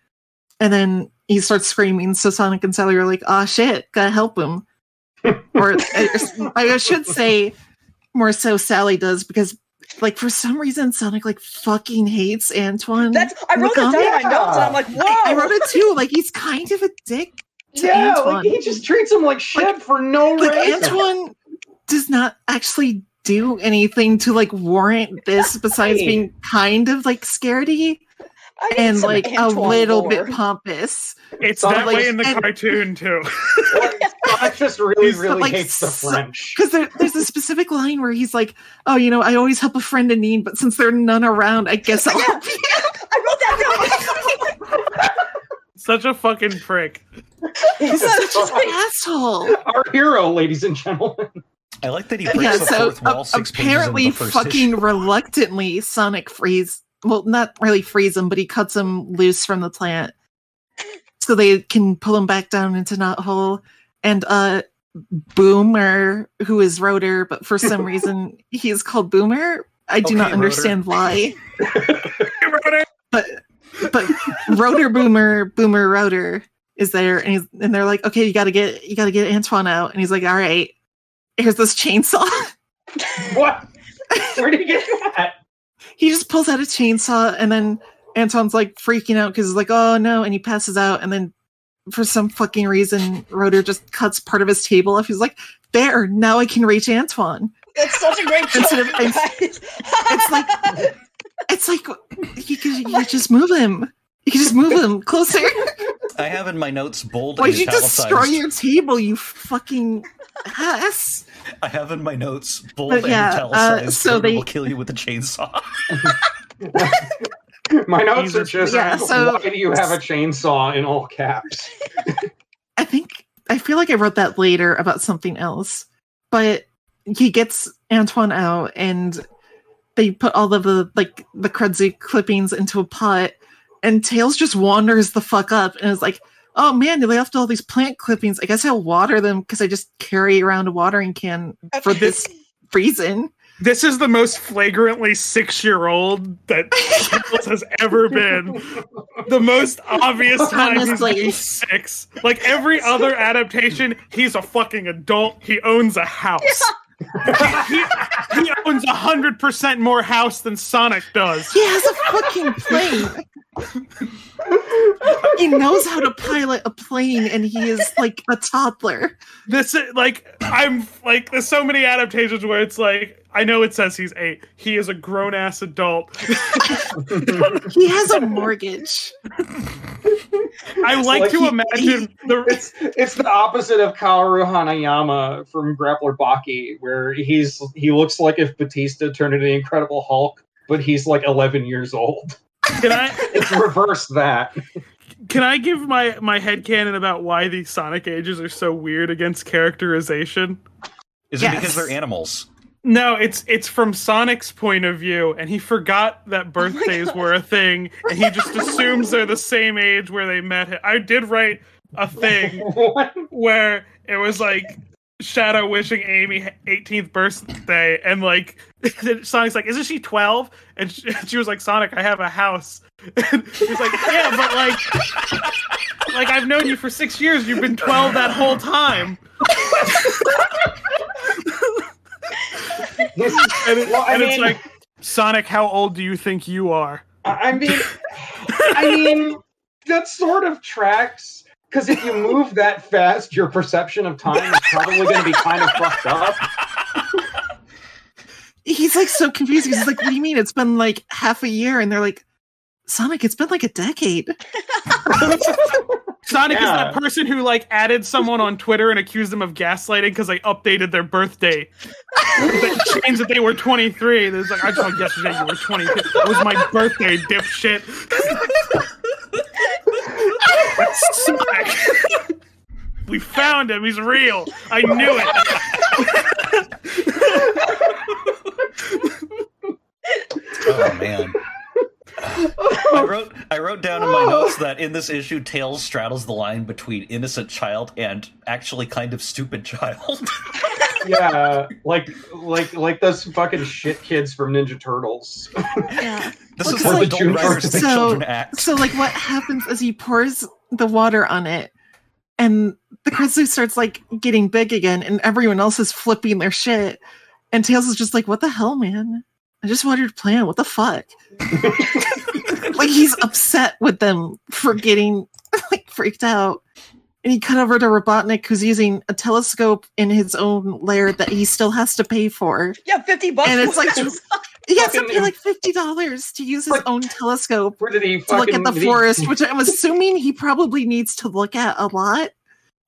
and then he starts screaming. So Sonic and Sally are like, oh shit, gotta help him. Or I, I should say, more so Sally does because. Like for some reason, Sonic like fucking hates Antoine. That's I wrote that down in my notes, and I'm like, whoa! I, I wrote it too. Like he's kind of a dick to yeah, Antoine. like he just treats him like shit for no like reason. Antoine does not actually do anything to like warrant this besides being kind of like scaredy I need and some like a little lore. bit pompous. It's Sonic that way in the and- cartoon too. <laughs> Sonic just really, He's, really like, hates the French. Because there, there's a specific line where he's like, "Oh, you know, I always help a friend in need, but since there are none around, I guess I'll help you." <laughs> I wrote that down. <laughs> Such a fucking prick. He's such an asshole. Our hero, ladies and gentlemen. I like that he breaks Yeah, the so fourth wall a- six apparently, into the first fucking issue. reluctantly, Sonic frees. Well, not really frees him, but he cuts him loose from the plant, so they can pull him back down into Knothole. And uh, Boomer, who is Rotor, but for some <laughs> reason he's called Boomer. I do Okay, not understand why. <laughs> You wrote but Rotor Boomer Boomer Rotor is there, and he's and they're like, okay, you gotta get you gotta get Antoine out, and he's like, all right, here's this chainsaw. <laughs> What? Where did he get that? He just pulls out a chainsaw and then Anton's like freaking out because he's like, oh no, and he passes out and then for some fucking reason, Rotor just cuts part of his table off. He's like, there, now I can reach Antoine. It's such a great joke, <laughs> Instead of- you guys. it's like- It's like you could you just move him. You can just move him closer. I have in my notes bold Why'd you destroy your table, you fucking ass? I have in my notes bold But and yeah, uh, so they- will kill you with a chainsaw. <laughs> My notes are just, Yeah, so- why do you have a chainsaw in all caps? I think I feel like I wrote that later about something else, but he gets Antoine out and they put all of the like the Krudzu clippings into a pot, and Tails just wanders the fuck up and is like, "Oh man, they left all these plant clippings. I guess I'll water them because I just carry around a watering can for this reason." This is the most flagrantly six-year-old that Tails has ever been. The most obvious <laughs> time he's Honestly. being six. Like every <laughs> other adaptation, he's a fucking adult. He owns a house. He, he owns a hundred percent more house than Sonic does. He has a fucking plane. he knows how to pilot a plane, and he is like a toddler. This is like I'm like there's so many adaptations where it's like I know it says he's eight. He is a grown ass adult. He has a mortgage. I like, like to he- imagine the It's it's the opposite of Kaoru Hanayama from Grappler Baki, where he's he looks like if Batista turned into the Incredible Hulk, but he's like 11 years old. can I <laughs> It's reverse that. Can I give my my headcanon about why these Sonic ages are so weird against characterization? Is it because they're animals? No, it's it's from Sonic's point of view, and he forgot that birthdays were a thing, and he just assumes they're the same age where they met him. I did write a thing <laughs> where it was like Shadow wishing Amy 18th birthday, and like <laughs> Sonic's like, "Isn't she 12?" And she, <laughs> she was like, "Sonic, I have a house." And he's like, "Yeah, but like, like I've known you for six years. You've been 12 that whole time." This is, And, it- well, and mean, it's like, Sonic, how old do you think you are? I I mean, I mean, that sort of tracks. Because if you move that fast, your perception of time is probably going to be kind of fucked up. He's like so confused. He's like, "What do you mean? It's been like half a year?" And they're like, "Sonic, it's been like a decade." <laughs> Sonic is that person who like added someone on Twitter and accused them of gaslighting because they updated their birthday. they changed that they were 23. It's like I told yesterday you were 22. It was my birthday, dipshit. That's Sonic. we found him. He's real. I knew it. Oh man. <laughs> I wrote I wrote down in my notes that in this issue Tails straddles the line between innocent child and actually kind of stupid child. <laughs> Yeah, like like like those fucking shit kids from Ninja Turtles. Yeah. <laughs> This Well, is 'cause, how like, adult writers make so- children act. So like what happens is he pours the water on it and the kudzu starts like getting big again and everyone else is flipping their shit. And Tails is just like, what the hell, man? I just watered your plant. What the fuck? <laughs> like he's upset with them for getting <laughs> like freaked out. And he cut over to Robotnik, who's using a telescope in his own lair that he still has to pay for. Yeah, fifty bucks. And it's like- He has to pay like fifty dollars to use his own telescope Where did he to look at the did he- forest, which I'm assuming he probably needs to look at a lot.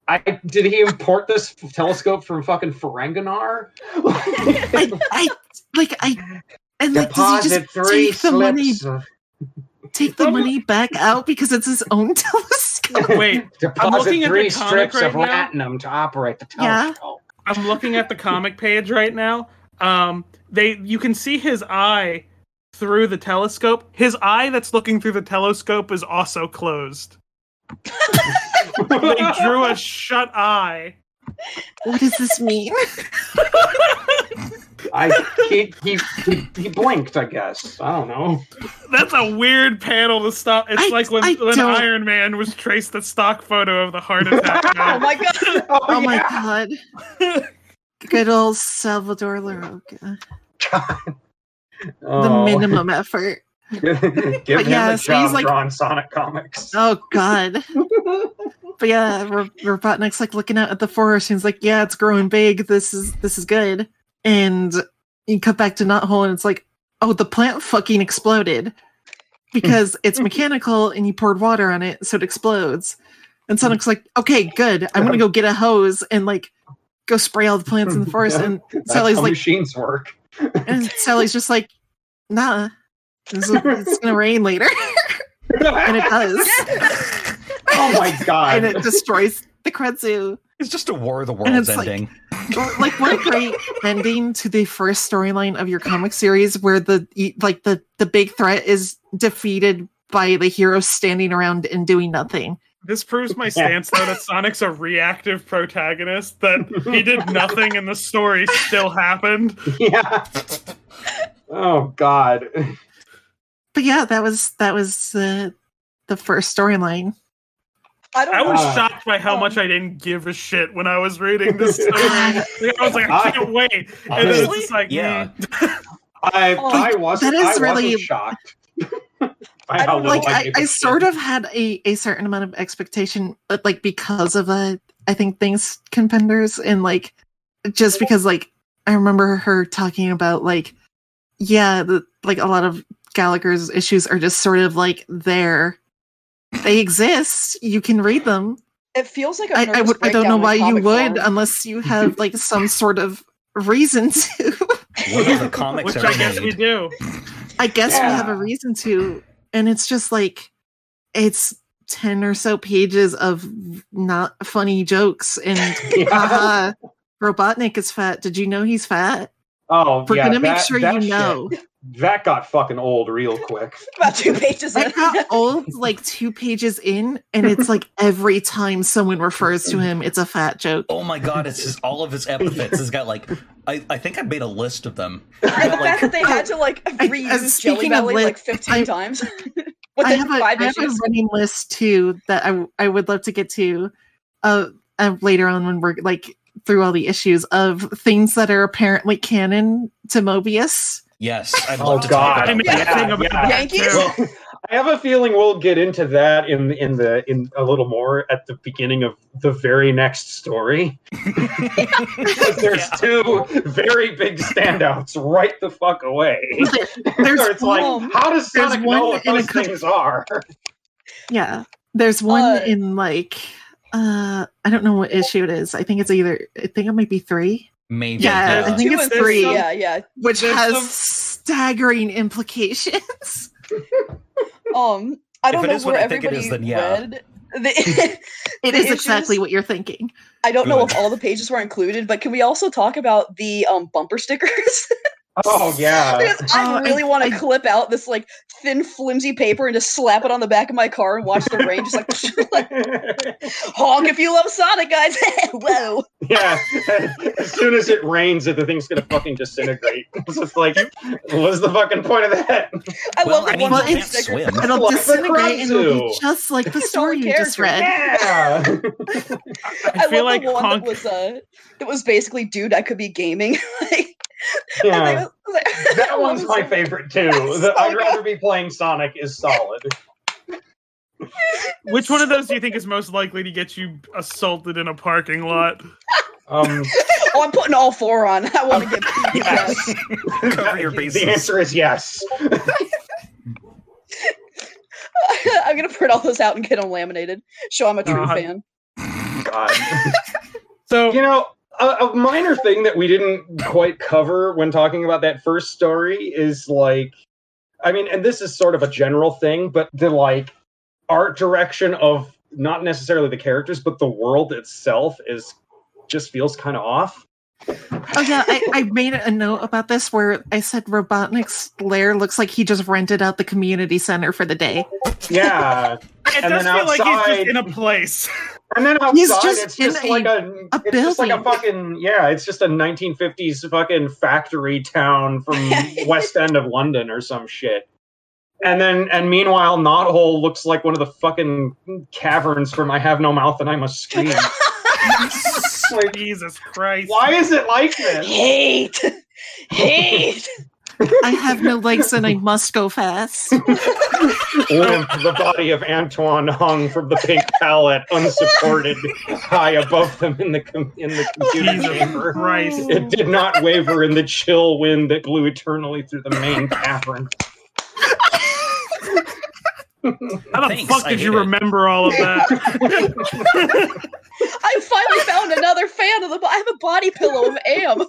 I did he import this telescope from fucking Ferenginar? I, I like I and like does he just three <laughs> take the money slips. of- take the money back out because it's his own <laughs> telescope? Wait, Deposit looking at the three comic strips of right now. latinum to operate the telescope. Yeah. I'm looking at the comic page right now. Um, they you can see his eye through the telescope. His eye that's looking through the telescope is also closed. <laughs> they drew a shut eye. What does this mean? <laughs> I he, he he he blinked. I guess I don't know. That's a weird panel to stop. It's I- like when, I when don't- Iron Man was traced the stock photo of the heart attack. oh guy. my god! Oh my yeah. god. Oh oh, <laughs> Good old Salvador Larroca. <laughs> The Oh. minimum effort. <laughs> Give him yeah, a so job like- drawing Sonic comics. Oh god. <laughs> But yeah, Ro- Robotnik's like looking out at the forest and he's like, "Yeah, it's growing big. This is this is good." And you cut back to Knothole and it's like, "Oh, the plant fucking exploded because it's <laughs> mechanical and you poured water on it, so it explodes." And Sonic's like, "Okay, good. I'm gonna go get a hose and like go spray all the plants in the forest." And That's Sally's how like, machines work. and Sally's just like, "Nah, it's, it's gonna rain later," <laughs> and it does. oh my god! and it destroys the kudzu. It's just a War of the And Worlds it's like- ending. Like what a great <laughs> ending to the first storyline of your comic series, where the e- like the the big threat is defeated by the hero standing around and doing nothing. This proves my stance, though, that Sonic's a reactive protagonist. That he did <laughs> nothing and the story still happened. yeah. Oh god. But yeah, that was that was uh, the first storyline. I don't I was Ah. shocked by how much I didn't give a shit when I was reading this <laughs> story. Like, I was like, I can't wait. And then it's just like, yeah. mm. I <laughs> Oh, I wasn't. that is I really- wasn't shocked. by <laughs> I don't know, like I, gave I a sort of had a, a certain amount of expectation, but like because of uh, I think things contenders and like just because like I remember her talking about like yeah, the, like a lot of Gallagher's issues are just sort of like there. They exist. You can read them. It feels like a I, I would. I don't know why you would form. unless you have like some sort of reason to. One of the comics which ever I guess we do. I guess we have a reason to, and it's just like it's 10 or so pages of not funny jokes and <laughs> Yeah. haha, Robotnik is fat. Did you know he's fat? Oh, We're yeah, gonna make that- sure that you shit- know. that got fucking old real quick. <laughs> About two pages in. That got <laughs> old like two pages in, and it's like every time someone refers to him, it's a fat joke. Oh my god, it's his, all of his epithets. He's got like, I, I think I made a list of them. And the Got, fact like, that they had to like I- reuse uh, Jelly speaking of Belly lit- like 15 I- times <laughs> I within have, a, have a running list too that I I would love to get to uh, uh later on when we're like through all the issues of things that are apparently canon to Mobius. yes, I'd Oh, love to God. talk I about know Yeah, about yeah. that, Yankees? too. Well, I have a feeling we'll get into that in in the in a little more at the beginning of the very next story. 'Cause <laughs> there's two very big standouts right the fuck away. There's <laughs> Where it's like, one- how does there's Sonic one know what in those couple- things are? Yeah, there's one Uh, in like uh I don't know what issue it is. I think it's either I think it might be three, Maybe. Yeah, yeah. I think Two it's and three. Yeah, yeah. which There's has some- staggering implications. <laughs> Um, I don't it know what where I think it everybody is, then yeah. read. The, <laughs> It The is issues- exactly what you're thinking. I don't know if all the pages were included, but can we also talk about the um bumper stickers? <laughs> Oh yeah. because I I- really want to clip out this like thin, flimsy paper and just slap it on the back of my car and watch the rain just like <laughs> honk if you love Sonic, guys. <laughs> Whoa. yeah. <laughs> As soon as it rains, the thing's gonna fucking disintegrate. It's just like, what's the fucking point of that? I Well, love the I mean, one you can't swim. It'll Like disintegrate and it'll be just like the story you just read. Yeah. I feel love like the one Honk. that was uh that was basically dude I could be gaming. like, <laughs> Yeah. <laughs> I like- That one's my favorite <laughs> too. The I'd rather be playing Sonic is solid. Which one of those do you think is most likely to get you assaulted in a parking lot? Um, Oh, I'm putting all four on. I want to get yes. Cover your bases. The answer is yes. I'm gonna print all those out and get them laminated. Show I'm a true fan. God. So You know, a, a minor thing that we didn't quite cover when talking about that first story is like, I mean, and this is sort of a general thing, but the like art direction of not necessarily the characters, but the world itself is just feels kind of off. Oh yeah, I, I made a note about this where I said Robotnik's lair looks like he just rented out the community center for the day. Yeah, <laughs> it and does then feel like he's just in a place. <laughs> and then outside He's just it's just like a- a, a it's just like a building. fucking yeah, it's just a 1950s fucking factory town from <laughs> West End of London or some shit. And then, and meanwhile, Knothole looks like one of the fucking caverns from "I Have No Mouth and I Must Scream." like, <laughs> <laughs> Jesus Christ. why is it like this? Hate, hate. I have no legs and I must go fast. <laughs> Limp, the body of Antoine hung from the pink palette, unsupported, high above them in the com- in the computer Jesus chamber. Christ. It did not waver in the chill wind that blew eternally through the main cavern. How the Thanks, fuck did you it. remember all of that? <laughs> I finally found another fan of the. I have a body pillow of Am.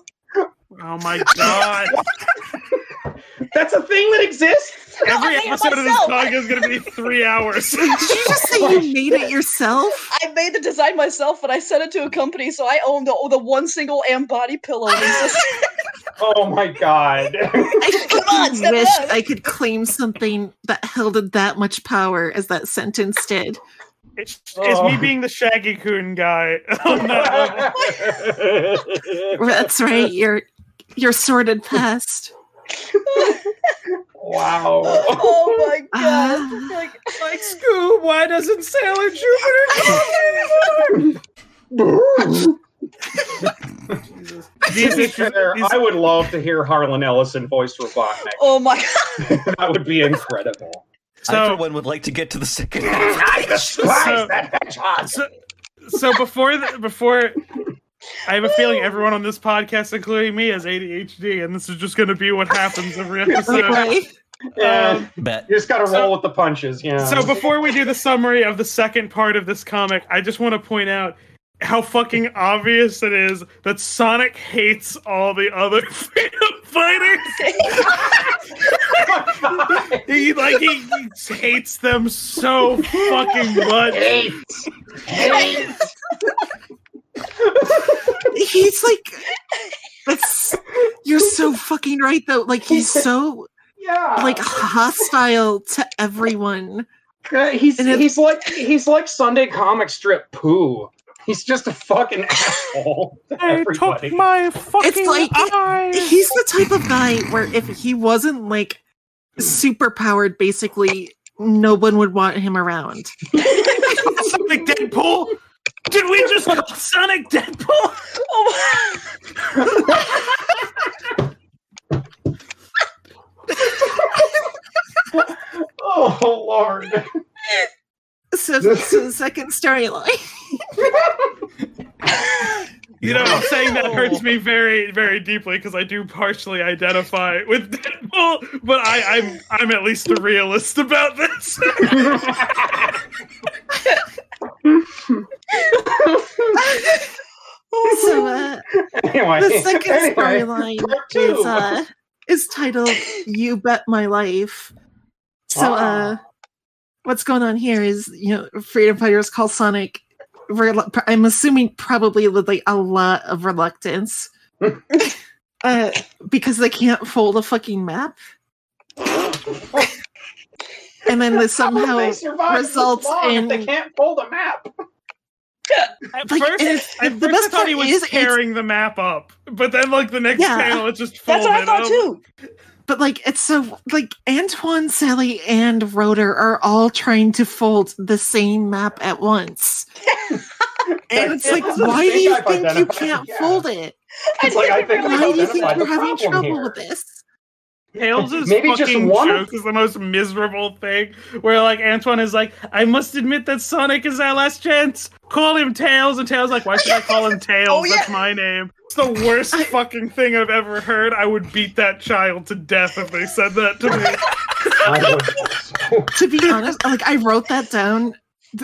Oh my god. <laughs> That's a thing that exists. No, Every I made it episode of this myself. podcast is gonna be three hours. Did you just <laughs> say you made it yourself? I made the design myself, but I sent it to a company, so I own the the one single Am body pillow. <laughs> Oh my god. I Come on, fucking wish. I could claim something that held that much power as that sentence did. It's, it's Oh. me being the Shaggy Coon guy. on that one. That's right, your your sordid past. wow. oh my <laughs> god! Ah. like, like Scoob, why doesn't Sailor Jupiter <laughs> These To be issues, <laughs> fair, I would love to hear Harlan Ellison voice Robotnik. oh my god! that would be incredible. I, for one, would like to get to the second half. I despise So- that hedgehog. so, so before the, before I have a feeling everyone on this podcast, including me, has ADHD, and this is just going to be what happens every <laughs> episode. Right? Yeah, Um, Bet. you just gotta roll so- with the punches. Yeah. So before we do the summary of the second part of this comic, I just want to point out how fucking obvious it is that Sonic hates all the other <laughs> freedom fighters. <laughs> he like he, he hates them so fucking much. Hate. Hate. He's like, that's, you're so fucking right though. Like he's <laughs> so Yeah. like hostile to everyone. Uh, he's And he's like he's like Sunday comic strip poo. He's just a fucking asshole to everybody. my fucking it's like- eyes. He's the type of guy where if he wasn't like super powered, basically no one would want him around. <laughs> Sonic Deadpool. Did we just call Sonic Deadpool? Oh, my. Oh lord. So, so the second storyline. <laughs> You know, I'm <laughs> saying that hurts me very, very deeply because I do partially identify with Deadpool, but I, I'm I'm at least a realist about this. So uh, <laughs> anyway, the second anyway, storyline is uh is titled "You Bet My Life." So uh, Ah. what's going on here is you know freedom fighters call Sonic. Relu- I'm assuming probably with like a lot of reluctance, <laughs> uh, because they can't fold a fucking map. And then this somehow they results in they can't fold a map. <laughs> At Like, first, and at the first I thought part he was is tearing the map up, but then like the next Yeah. panel, it just that's what I thought up. too. But like it's so like Antoine, Sally, and Rotor are all trying to fold the same map at once. <laughs> and it's like, why do you I've think you can't yeah. fold it? It's like I think Why do you think we're having trouble here. with this? Tails' Maybe just fucking one- joke is the most miserable thing. Where like Antoine is like, I must admit that Sonic is our last chance. Call him Tails, and Tails like, why should I call him <laughs> Tails? Oh, yeah. That's my name. It's the worst <laughs> fucking thing I've ever heard. I would beat that child to death if they said that to me. <laughs> To be honest, like I wrote that down.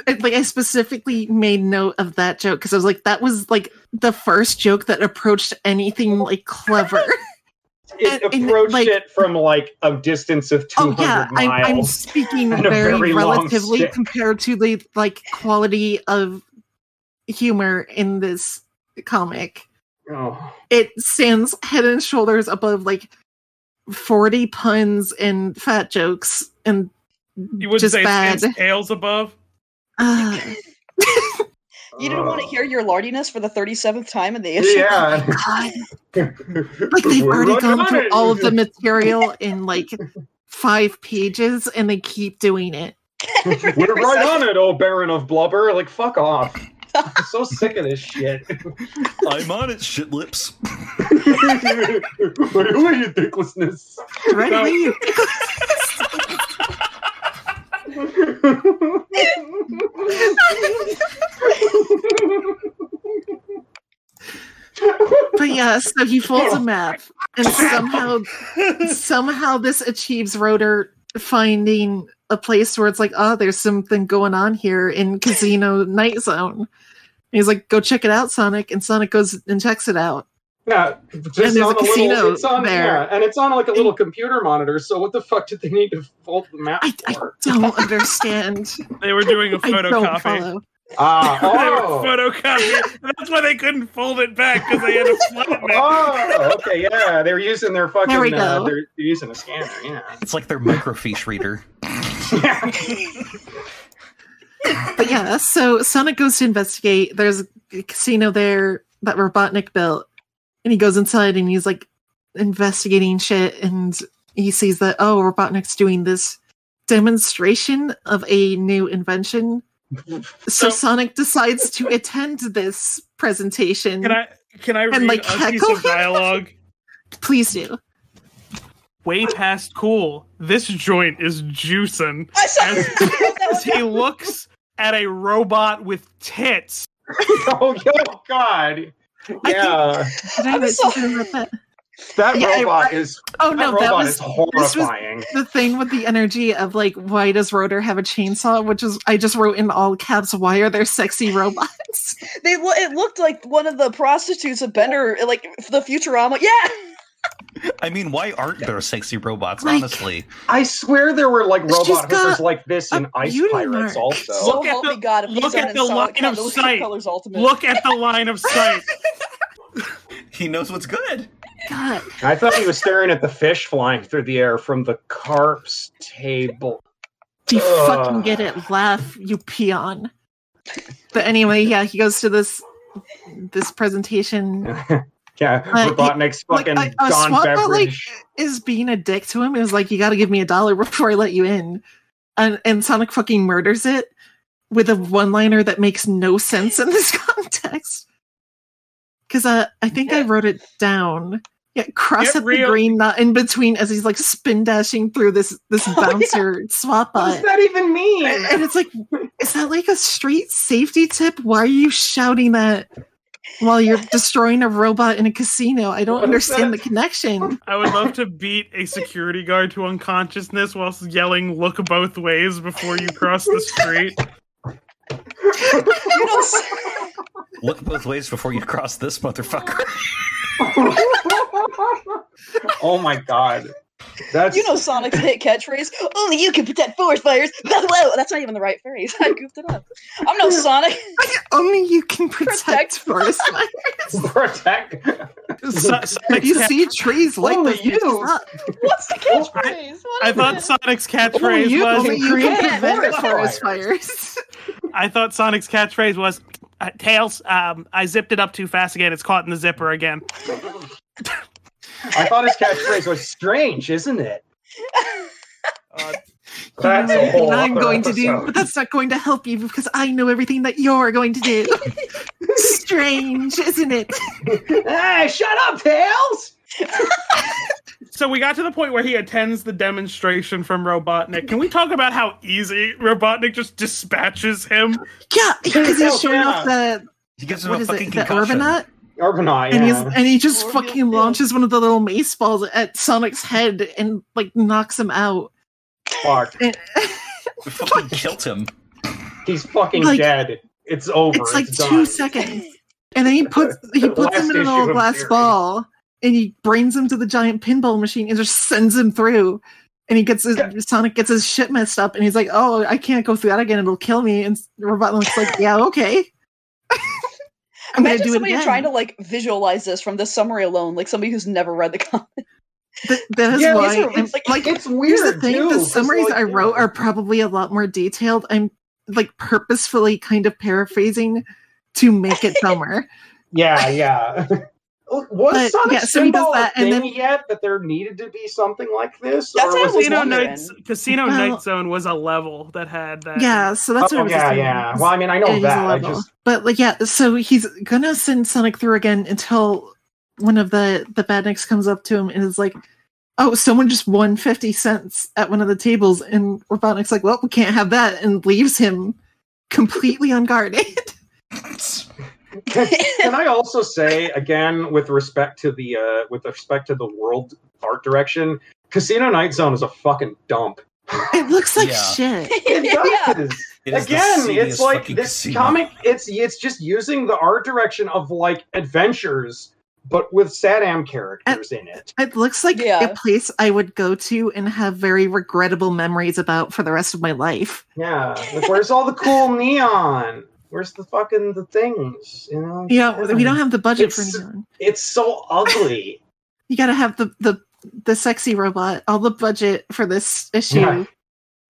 Like I specifically made note of that joke because I was like, that was like the first joke that approached anything like clever. It And- and, approached like- it from like a distance of Oh 200 yeah, I'm, I'm miles. speaking very, very relatively compared to the like quality of humor in this comic. Oh. It stands head and shoulders above like 40 puns and fat jokes and You would just say bad. since Tails above. Uh, <laughs> <laughs> You didn't want to uh. hear your lardiness for the 37th time in the issue? Yeah. Oh <laughs> God, like they've We're already gone through it. all of the material in like five pages and they keep doing it. We're <laughs> right on it, oh Baron of Blubber. Like, fuck off. I'm so sick of this shit. <laughs> I'm on it, shit lips. Wait, who are you, dicklessness? Right No. But yeah, so he folds a map, and somehow, somehow this achieves Rotor finding a place where it's like, oh, there's something going on here in Casino Night Zone. And he's like, go check it out, Sonic, and Sonic goes and checks it out. Yeah, just And there's on a a casino little, it's on, there. Yeah, and it's on like a little computer monitor. So what the fuck did they need to fold the map I, I don't <laughs> understand. They were doing a photocopy. follow. Ah, <laughs> they oh. were photocopying. That's why they couldn't fold it back because they had to flatten it. Oh, okay, yeah, they were using their fucking. There we Uh, go. they're, they're using a scanner, yeah. It's like their microfiche reader. <laughs> But yeah, so Sonic goes to investigate. There's a casino there that Robotnik built, and he goes inside and he's like investigating shit, and he sees that oh, Robotnik's doing this demonstration of a new invention. <laughs> So, So- Sonic decides to <laughs> attend this presentation. Can I can I read like, a piece heckle of dialogue? <laughs> Please do. Way past cool. This joint is juicing. As, as he looks at a robot with tits. oh, yo, God. Yeah, Did I I'm so- that? that Yeah, I- robot is. Oh that no, robot that was is this was horrifying. the thing with the energy of like why does rotor have a chainsaw which is i just wrote in all caps why are there sexy robots They lo- it looked like one of the prostitutes of Bender, like the Futurama. Yeah, <laughs> I mean, why aren't there sexy robots? Like- honestly, I swear there were like It's just robot hookers like this in a Ice beauty Pirates mark. also. So Look at help the- me God, if look he's at on the Sonic line of Colors- sight. Colors Ultimate. Look at the line of sight. <laughs> he knows what's good. God, I thought he was staring at the fish flying through the air from the carp's table. do you Ugh. fucking get it? Laugh, you peon. But anyway, yeah, he goes to this this presentation. <laughs> yeah, Uh, Robotnik's like, fucking I Don swap out, like, Is being a dick to him. It was like you got to give me a dollar before I let you in, and and Sonic fucking murders it with a one liner that makes no sense in this <laughs> context. Because uh, I think I wrote it down. Yeah, cross real- the green not in between as he's like spin dashing through this this <laughs> Oh, yeah. bouncer swap what does that even mean? And and it's like, <laughs> is that like a street safety tip? Why are you shouting that while you're destroying a robot in a casino? I don't What is understand the connection. I would love to beat a security guard to unconsciousness whilst yelling "Look both ways" before you cross the street. You know, s- <laughs> Look both ways before you cross this motherfucker. <laughs> oh my god. That's you know Sonic's hit catchphrase. Only you can protect forest fires. <laughs> Whoa, that's not even the right phrase. <laughs> I goofed it up. I'm no <laughs> Sonic. Only you can protect, Protect. forest fires. protect. So- you see trees like Only those you. What's the catchphrase? What I is thought it? Sonic's Only catchphrase you was. Only you can prevent forest forest fires. I thought Sonic's catchphrase was. Uh, Tails, um, I zipped it up too fast again. It's caught in the zipper again. I thought his catchphrase was strange, isn't it? Uh, <laughs> That's a whole I'm other going to do, but that's not going to help you because I know everything that you're going to do. <laughs> Strange, isn't it? Hey, shut up, Tails! so we got to the point where he attends the demonstration from Robotnik. Can we talk about how easy Robotnik just dispatches him? Yeah, because he's showing yeah. off the He gives him what a is fucking it, the concussion. Urbanaut, Urbanite, and he's and he just Orbital fucking launches one of the little mace balls at Sonic's head and like knocks him out. Fuck. And- <laughs> fucking <laughs> killed him. He's fucking Like, dead. It's over. it's like done. two seconds, and then he <laughs> puts he puts him in an issue old glass Fury. ball, and he brings him to the giant pinball machine and just sends him through. And he gets his Sonic gets his shit messed up, and he's like, "Oh, I can't go through that again; it'll kill me." And Robotnik's like, "Yeah, okay." I'm gonna Imagine do it somebody again. trying to like visualize this from the summary alone, like somebody who's never read the comic. Th- that is Yeah, why. are- and, like- like, It's here's weird. the thing: too, the 'cause, summaries like, I wrote are probably a lot more detailed. I'm like purposefully kind of paraphrasing to make it <laughs> dumber. Yeah, yeah. <laughs> Was But, Sonic yeah, so he Spinball that, a thing then- yet that there needed to be something like this? That's or was was Casino. Nights, Casino Well- Night Zone was a level that had that. yeah, so that's what I Oh was yeah, saying. yeah. Well, I mean, I know It is a that. I level. just But like, yeah, so he's gonna send Sonic through again until one of the the badniks comes up to him and is like, "Oh, someone just won fifty cents at one of the tables," and Robotnik's like, "Well, we can't have that," and leaves him completely unguarded. <laughs> can, <laughs> can I also say again, with respect to the uh, with respect to the world art direction, Casino Night Zone is a fucking dump. <laughs> it looks like Yeah. shit. <laughs> It does. It is the Again, it's like this casino. comic. It's it's just using the art direction of like adventures, but with SatAM characters in it. It looks like Yeah. a place I would go to and have very regrettable memories about for the rest of my life. Yeah, like, where's all the cool neon? Where's the fucking the things? You know? Yeah, we don't have the budget It's- for neon. It's so ugly. You gotta have the the the sexy robot. All the budget for this issue. Yeah.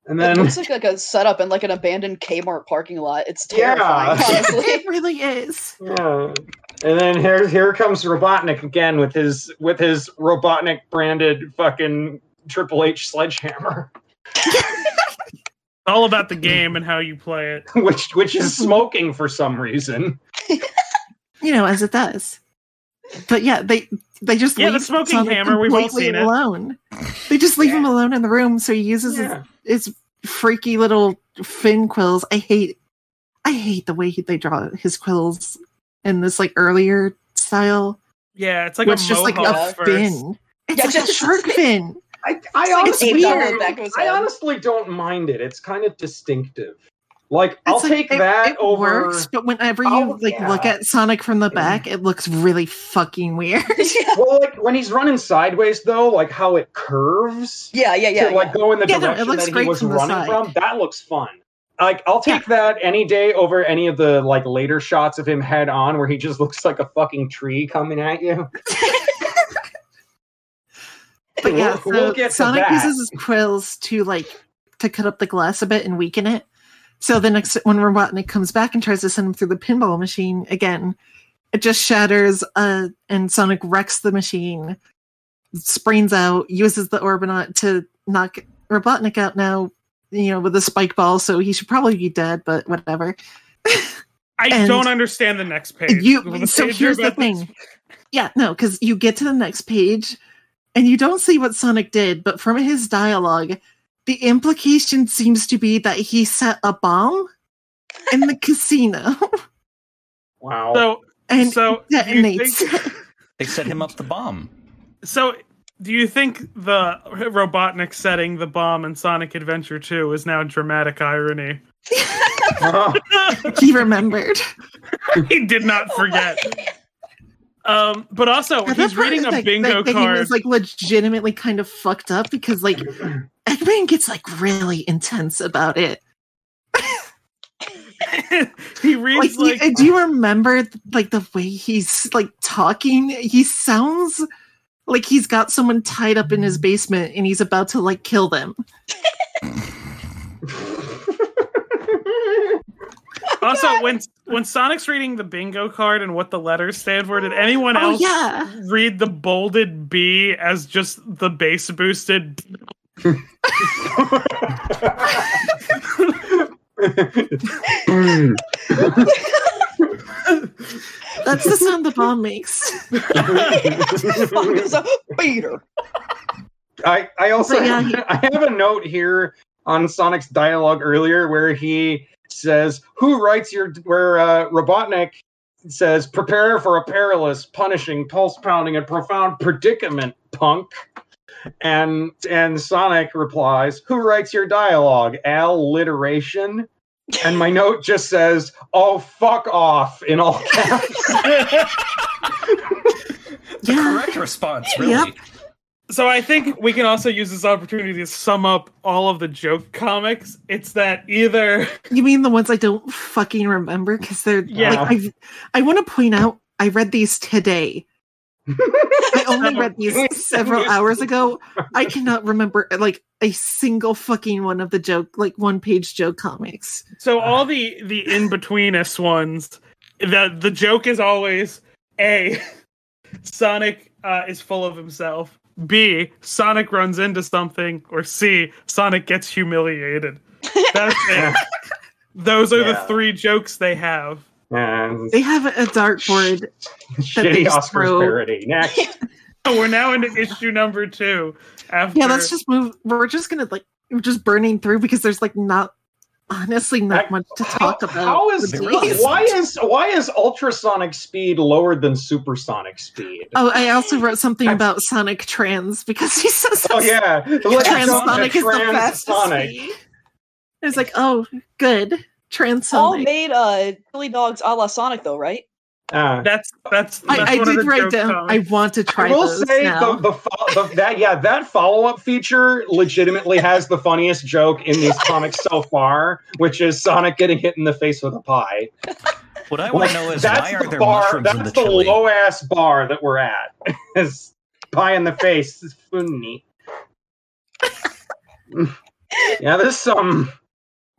And It then looks like, like a setup in like an abandoned Kmart parking lot. It's Yeah. terrifying, <laughs> honestly. it really is. Yeah. And then here here comes Robotnik again with his with his Robotnik branded fucking Triple H sledgehammer, It's <laughs> all about the <laughs> game and how you play it. <laughs> which which is smoking for some reason. <laughs> You know, as it does. But yeah, they they just Yeah, the leave smoking hammer, we've all completely seen it. alone. They just leave him alone in the room, so he uses Yeah. his, his freaky little fin quills. I hate, I hate the way he, they draw his quills in this like earlier style, Yeah, it's like where a it's just like a first. fin. It's Yeah, like a just- shark fin. I, I honestly it's taped on weird. the back of his I honestly don't mind it. It's kind of distinctive. Like I'll like, take it- that it over. works, but whenever you I'll- like look at Sonic from the mm-hmm. back, it looks really fucking weird. <laughs> Well, like when he's running sideways, though, like how it curves yeah, yeah, yeah. to like go in the Yeah, no, direction looks that he was from running from. That looks fun. Like I'll take that any day over any of the like later shots of him head on, where he just looks like a fucking tree coming at you. <laughs> But yeah, so We'll- we'll Sonic uses his quills to like to cut up the glass a bit and weaken it. So the next when Robotnik comes back and tries to send him through the pinball machine again, it just shatters. Uh, and Sonic wrecks the machine, sprains out, uses the Orbinaut to knock Robotnik out. Now, you know, with a spike ball, so he should probably be dead. But whatever. I <laughs> And- don't understand the next page. You The so here's the thing. Yeah, no, because you get to the next page and you don't see what Sonic did, but from his dialogue, the implication seems to be that he set a bomb in the <laughs> casino Wow. So, and so do detonates. think, <laughs> They set him up the bomb. so do you think the Robotnik setting the bomb in Sonic Adventure 2 is now dramatic irony? <laughs> he remembered. he did not forget. Um, but also Yeah, he's reading a that- bingo that game card. is like legitimately kind of fucked up because like Eggman gets like really intense about it. <laughs> he Like, reads you- like, do you remember like the way he's like talking? He sounds like he's got someone tied up in his basement and he's about to like kill them. <laughs> <laughs> also when when Sonic's reading the bingo card and what the letters stand for, did anyone Oh else yeah. read the bolded B as just the bass boosted? <laughs> That's the sound the bomb makes. <laughs> It's a beater. I, I also yeah, have, he- I have a note here on Sonic's dialogue earlier where he says, "Who writes your?" Where uh, Robotnik says, "Prepare for a perilous, punishing, pulse pounding, and profound predicament, punk." And and Sonic replies, "Who writes your dialogue? Alliteration." And my note just says, "Oh fuck off!" in all caps. <laughs> The Yeah. correct response, really. Yep. So I think we can also use this opportunity to sum up all of the joke comics. It's that either You mean the ones I don't fucking remember because they're Yeah. like I've, I want to point out I read these today. I <laughs> only read these several hours ago. I <laughs> cannot remember like a single fucking one of the joke like one page joke comics. so all the the in betweenest ones, the the joke is always a <laughs> Sonic uh, is full of himself. B Sonic runs into something, or C Sonic gets humiliated. That's it. <laughs> Those are the three jokes they have. and They have a dartboard. they shitty just Oscars throw- parody. Next. <laughs> Oh, we're now into issue number two. After Yeah, let's just move. We're just gonna like we're just burning through because there's like not honestly not I- much to talk about. How is with really these. why is why is ultrasonic speed lower than supersonic speed? Oh, I also wrote something I- about Sonic Trans because he says Oh yeah, like Transonic is the fastest transonic. speed. It's like, oh, good. Transonic. All made uh chili dogs a la Sonic though, right? Uh, That's that's. that's I, I did write joke down. I want to try I will those say now. the, the, fo- the that yeah that follow up feature legitimately has the funniest joke in these comics so far, which is Sonic getting hit in the face with a pie. What I want Like, to know is why are the there bar. mushrooms That's in the the, chili? low ass bar that we're at. <laughs> is pie in the face. It's funny. <laughs> yeah, this um,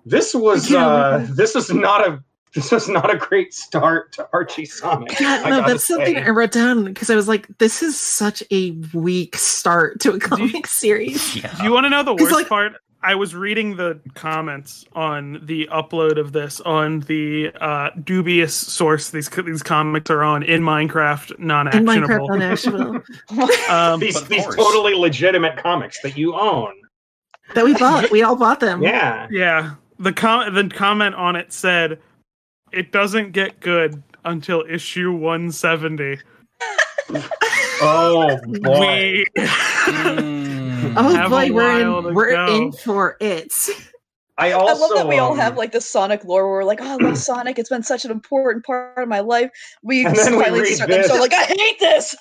this was uh, this was not a this was not a great start to Archie Sonic. yeah, no, gotta that's something. I wrote down because I was like, this is such a weak start to a you- comic series. Yeah. Do you want to know the worst like- part? I was reading the comments on the upload of this on the uh, dubious source these these comics are on in Minecraft non-actionable. In Minecraft on Asheville <laughs> um, these these totally legitimate comics that you own. that we bought. We all bought them. Yeah. yeah, the com- the comment on it said it doesn't get good until issue 170. <laughs> Oh boy. We Mm. Oh Have a boy, we're in. We're go. in for it. I I also love that we all um, have like the Sonic lore where we're like, oh, I love Sonic. It's been such an important part of my life. We And we finally read start them so like, I hate this.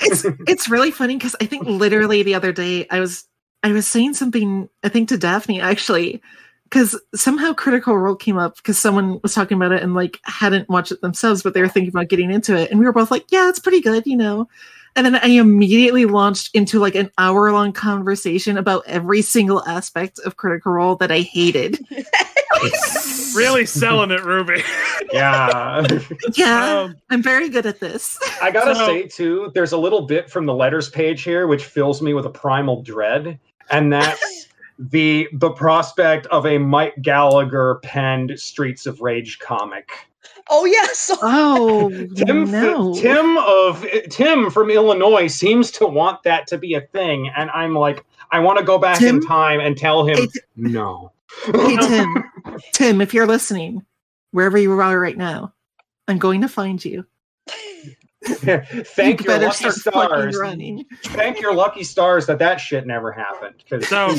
it's <laughs> it's really funny because I think literally the other day I was I was saying something I think to Daphne actually because somehow Critical Role came up because someone was talking about it and like hadn't watched it themselves but they were thinking about getting into it and we were both like yeah it's pretty good you know and then I immediately launched into like an hour long conversation about every single aspect of Critical Role that I hated. <laughs> Really selling it, Ruby. <laughs> Yeah. yeah, Um, I'm very good at this. I gotta So- say too, there's a little bit from the letters page here which fills me with a primal dread, and that's <laughs> the the prospect of a Mike Gallagher penned Streets of Rage comic. oh yes. <laughs> Oh Tim, no! Tim of Tim from Illinois seems to want that to be a thing, and I'm like, I want to go back in time and tell him Hey, Ti- no. Hey <laughs> Tim, Tim, if you're listening, wherever you are right now, I'm going to find you. Thank you your lucky stars. Thank your lucky stars that that shit never happened. Because So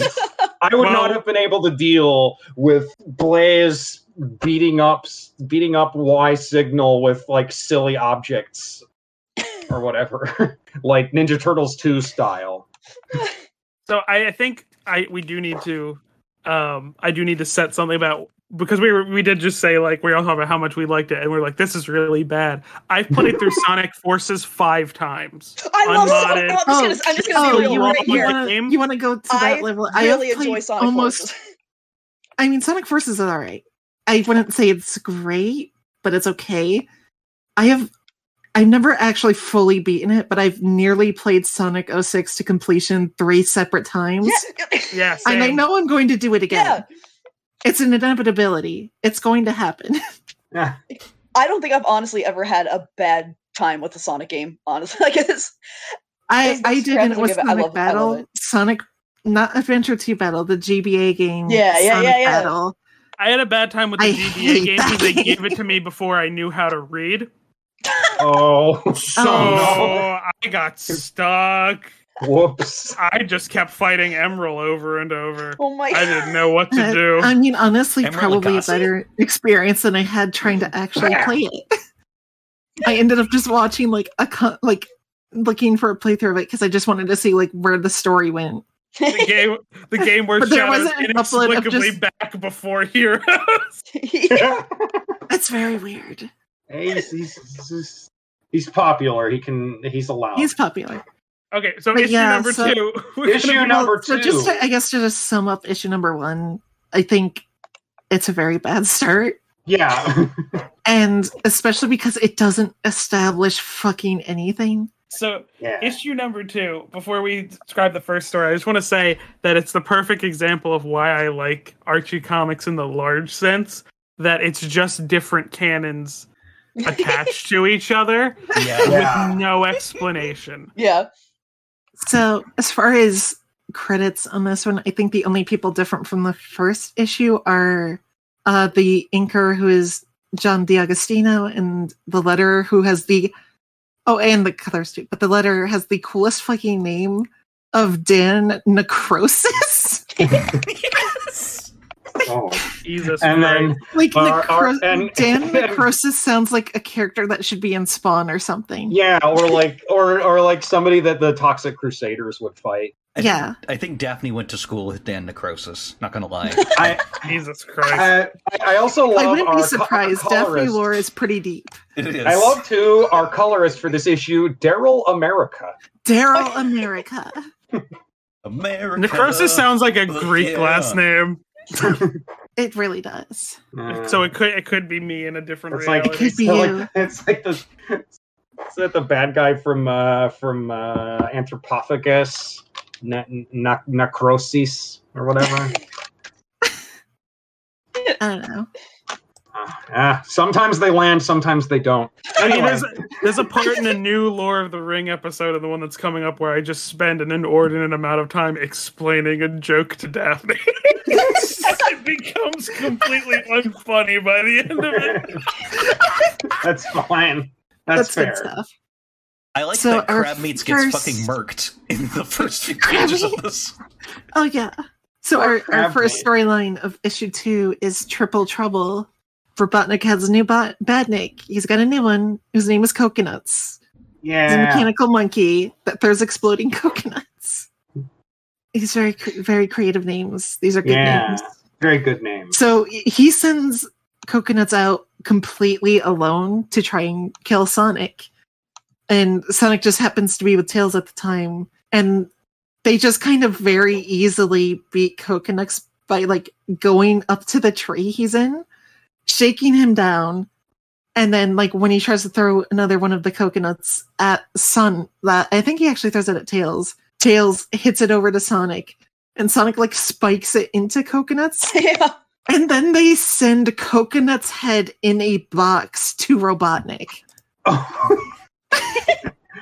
I would not have been able to deal with Blaze beating up beating up Y signal with like silly objects or whatever, <laughs> like Ninja Turtles 2 style. So I, I think I we do need to um I do need to set something about because we were we did just say like we all talk about how much we liked it and we're like this is really bad. I've played through <laughs> Sonic Forces five times. I love Unmodded. Sonic. I'm just gonna, I'm just gonna oh, be real you right want, you here. want to you want to go to that level I level? really have enjoy Sonic almost. Forces. I mean, Sonic Forces is all right. I wouldn't say it's great, but it's okay. I have. I've never actually fully beaten it, but I've nearly played Sonic 06 to completion three separate times. Yeah. Yeah, And I know I'm going to do it again. yeah. It's an inevitability. It's going to happen. Yeah. <laughs> <laughs> I don't think I've honestly ever had a bad time with a Sonic game. Honestly, <laughs> like it's I, I did, and it was of it. Sonic love- Battle, it. Sonic, not Adventure 2 Battle, the GBA game. Yeah, yeah, Sonic yeah, yeah. Battle. I had a bad time with the I GBA game because they gave it to me before I knew how to read. Oh, So Oh, I got stuck. Whoops. <laughs> I just kept fighting Emerl over and over. oh my. I didn't know what to do. I mean, honestly, Emerl probably a better experience than I had trying to actually play it. <laughs> I ended up just watching like a co- like looking for a playthrough of it because I just wanted to see like where the story went. the <laughs> game, the game where But there Shadow's wasn't an upload of inexplicably just- back before Heroes. yeah. That's very weird. he's, he's, he's, he's popular. He can. He's allowed. He's popular. Okay, so But issue yeah, number so- two. <laughs> Issue gonna- number So two. just to, I guess to just sum up issue number one, I think it's a very bad <laughs> start. yeah. And especially because it doesn't establish fucking anything. So yeah. issue number two. Before we describe the first story, I just want to say that it's the perfect example of why I like Archie comics in the large sense. That it's just different canons <laughs> attached to each other Yeah. Yeah. with no explanation. yeah. So, as far as credits on this one, I think the only people different from the first issue are uh, the inker, who is Jon D'Agostino, and the letterer, who has the oh, and the colors too. But the letter has the coolest fucking name of Dan Nakrosis. <laughs> <laughs> Oh. Jesus And Christ. then like Our- our- Necro- and- <laughs> Dan <laughs> Nakrosis sounds like a character that should be in Spawn or something. yeah, or like or or like somebody that the Toxic Crusaders would fight. I think- Yeah. I think Daphne went to school with Dan Nakrosis. Not gonna lie. <laughs> I Jesus Christ. I, I also love I wouldn't our be co- surprised. Daphne lore is pretty deep. It is. I love too our colorist for this issue, Daryl America. Daryl America. America. Nakrosis sounds like a Greek Yeah. last name, It really does. Uh, so it could it could be me in a different it's like, reality. Could be so, you. like it's like the is that the bad guy from uh from uh Anthropophagus ne- ne- necrosis or whatever <laughs> I don't know. Ah, sometimes they land sometimes they don't I mean, there's there's a part in a new Lore of the Ring episode of the one that's coming up where I just spend an inordinate amount of time explaining a joke to Daphne. <laughs> it becomes completely unfunny by the end of it. <laughs> that's fine that's, That's, good fair stuff. I like So that our Crabmeats gets fucking murked in the first few pages of this. Oh yeah. So our, our first storyline of issue two is Triple Trouble. Robotnik has a new bot- badnik. He's got a new one whose name is Coconuts. Yeah. He's a mechanical monkey that throws exploding <laughs> coconuts. He's very very creative names. These are good Yeah. names. Very good name. So he sends coconuts out completely alone to try and kill Sonic. And Sonic just happens to be with Tails at the time. And they just kind of very easily beat coconuts by like going up to the tree he's in, shaking him down. And then like when he tries to throw another one of the coconuts at Sun, that I think he actually throws it at Tails. Tails hits it over to Sonic. And Sonic like spikes it into coconuts. <laughs> yeah. And then they send Coconut's head in a box to Robotnik. Can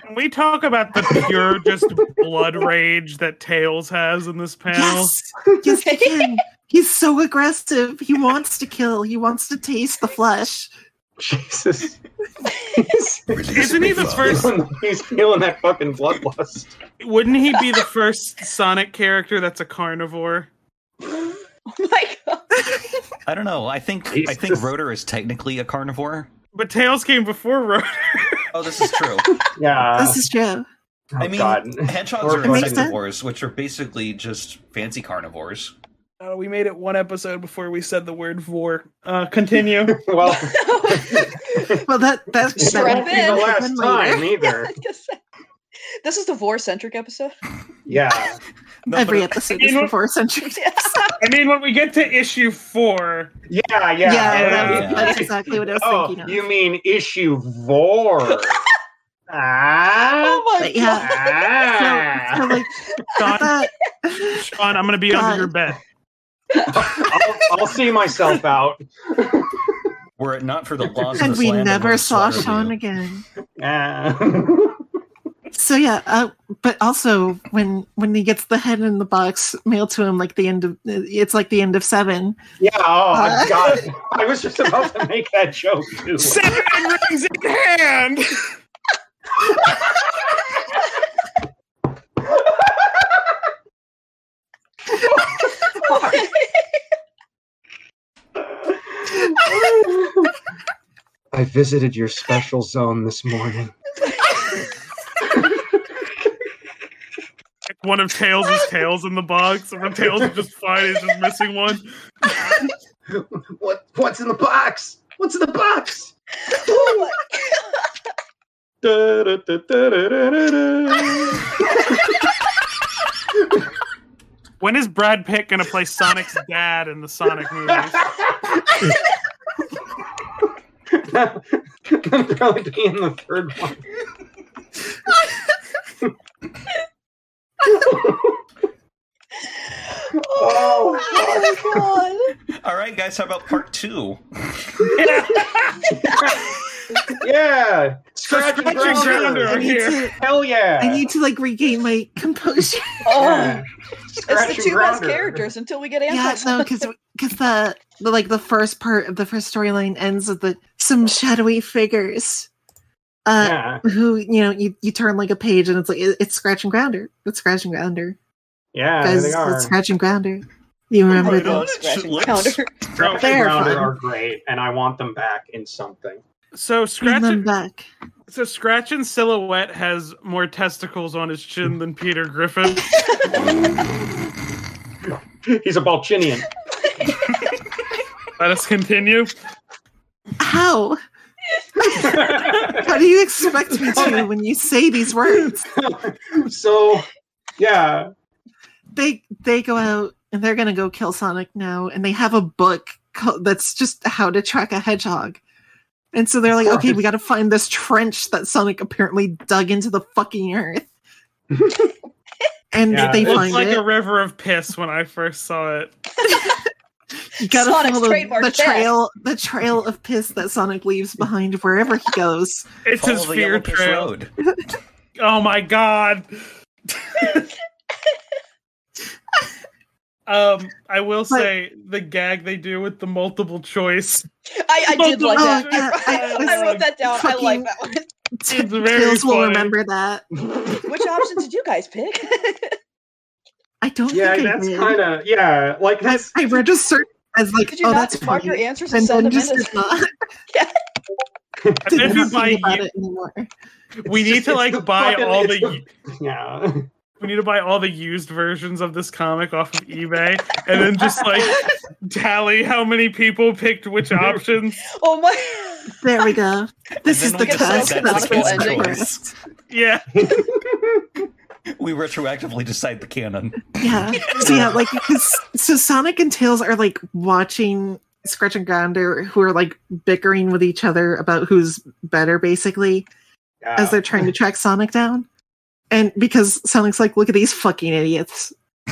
<laughs> we talk about the pure just <laughs> blood rage that Tails has in this panel? Yes, yes, he can. He's so aggressive. He wants to kill. He wants to taste the flesh. Jesus. <laughs> Isn't he the Love. first? Feeling- He's feeling that fucking bloodlust. Wouldn't he be the first Sonic character that's a carnivore? Oh <laughs> my god. I don't know. I think I think Jesus. Rotor is technically a carnivore. But Tails came before Rotor. <laughs> Oh, this is true. Yeah. this is true. oh, I mean, God. hedgehogs are It makes insectivores, which are basically just fancy carnivores. Uh, we made it one episode before we said the word vor. Uh, continue. <laughs> <laughs> well, <laughs> Well, that that, it Strap that won't be the last time either. this is the vor centric episode. Yeah. No, Every but- episode You is know- before century. I mean, when we get to issue four, Yeah, yeah. Yeah, Yeah. that Yeah. that's exactly what I was Oh, thinking of. you mean issue vor? ah. Oh my But yeah. ah. So, so like Sean, Sean, I'm gonna be under your bed. I'll, I'll see myself out. were it not for the laws of and the we land, never saw Sean you. again. Ah. So yeah, uh, but also when when he gets the head in the box mailed to him, like the end of it's like the end of seven. yeah, oh, Uh. God. I was just about to make that joke, too. Seven rings in hand. <laughs> <laughs> I visited your special zone this morning. One of Tails' tails in the box, and when Tails is just fine, he's just missing one. What? What's in the box? What's in the box? Oh da, da, da. When is Brad Pitt gonna play Sonic's dad in the Sonic movies? <laughs> That'll probably be in the third one. oh my god. All right, guys. How about part two? <laughs> <laughs> Yeah, <laughs> scratch and Scratch and grounder. grounder. I here. to Hell yeah! I need to like regain my <laughs> composure. Oh, Yeah. it's the two best characters until we get answers. yeah, answers. no, because because the, the like the first part of the first storyline ends with the some shadowy figures. Uh, Yeah, who you know you, you turn like a page and it's like it, it's scratch and grounder it's scratch and grounder yeah, guys they are. it's scratch and grounder you remember Right that on. Scratch and Lips. Scratch and grounder are great, and I want them back in something. So bring Scratch, them back so Scratch and Silhouette has more testicles on his chin than Peter Griffin. <laughs> He's a Balchinian. Let us continue. how <laughs> how do you expect me to when you say these words so, yeah, they they go out and they're gonna go kill sonic now and they have a book called, that's just how to track a hedgehog and so they're like okay we gotta find this trench that sonic apparently dug into the fucking earth <laughs> and Yeah, they it It find like it a river of piss when I first saw it. you gotta Sonic's follow trademark the trail the trail of piss that sonic leaves behind wherever he goes It's Follow his fear Yellow trail. Road. Oh my god. <laughs> um, I will say the gag they do with the multiple choice. I, I did like Oh, that. yeah, I, I- I wrote that down. I like that one. It's <laughs> very Kills will remember that Which options did you guys pick? <laughs> I don't Yeah, think that's kind of yeah. Like I, that's I registered as like, Did you oh, not that's mark funny. your answers and and send then them just in? did not, <laughs> And did if not you buy think about u- it anymore. we It's need just- to like buy fucking- all the, the- yeah. We need to buy all the used versions of this comic off of eBay and then just like <laughs> tally how many people picked which <laughs> options. Oh my! <laughs> There we go. This is the we decide test. that's That's the what's canonical ending. first. Yeah. We retroactively decide the canon. Yeah. So yeah, like because so Sonic and Tails are like watching Scratch and Grounder who are like bickering with each other about who's better, basically, yeah. as they're trying to track Sonic down. And because Sonic's like, look at these fucking idiots. <laughs>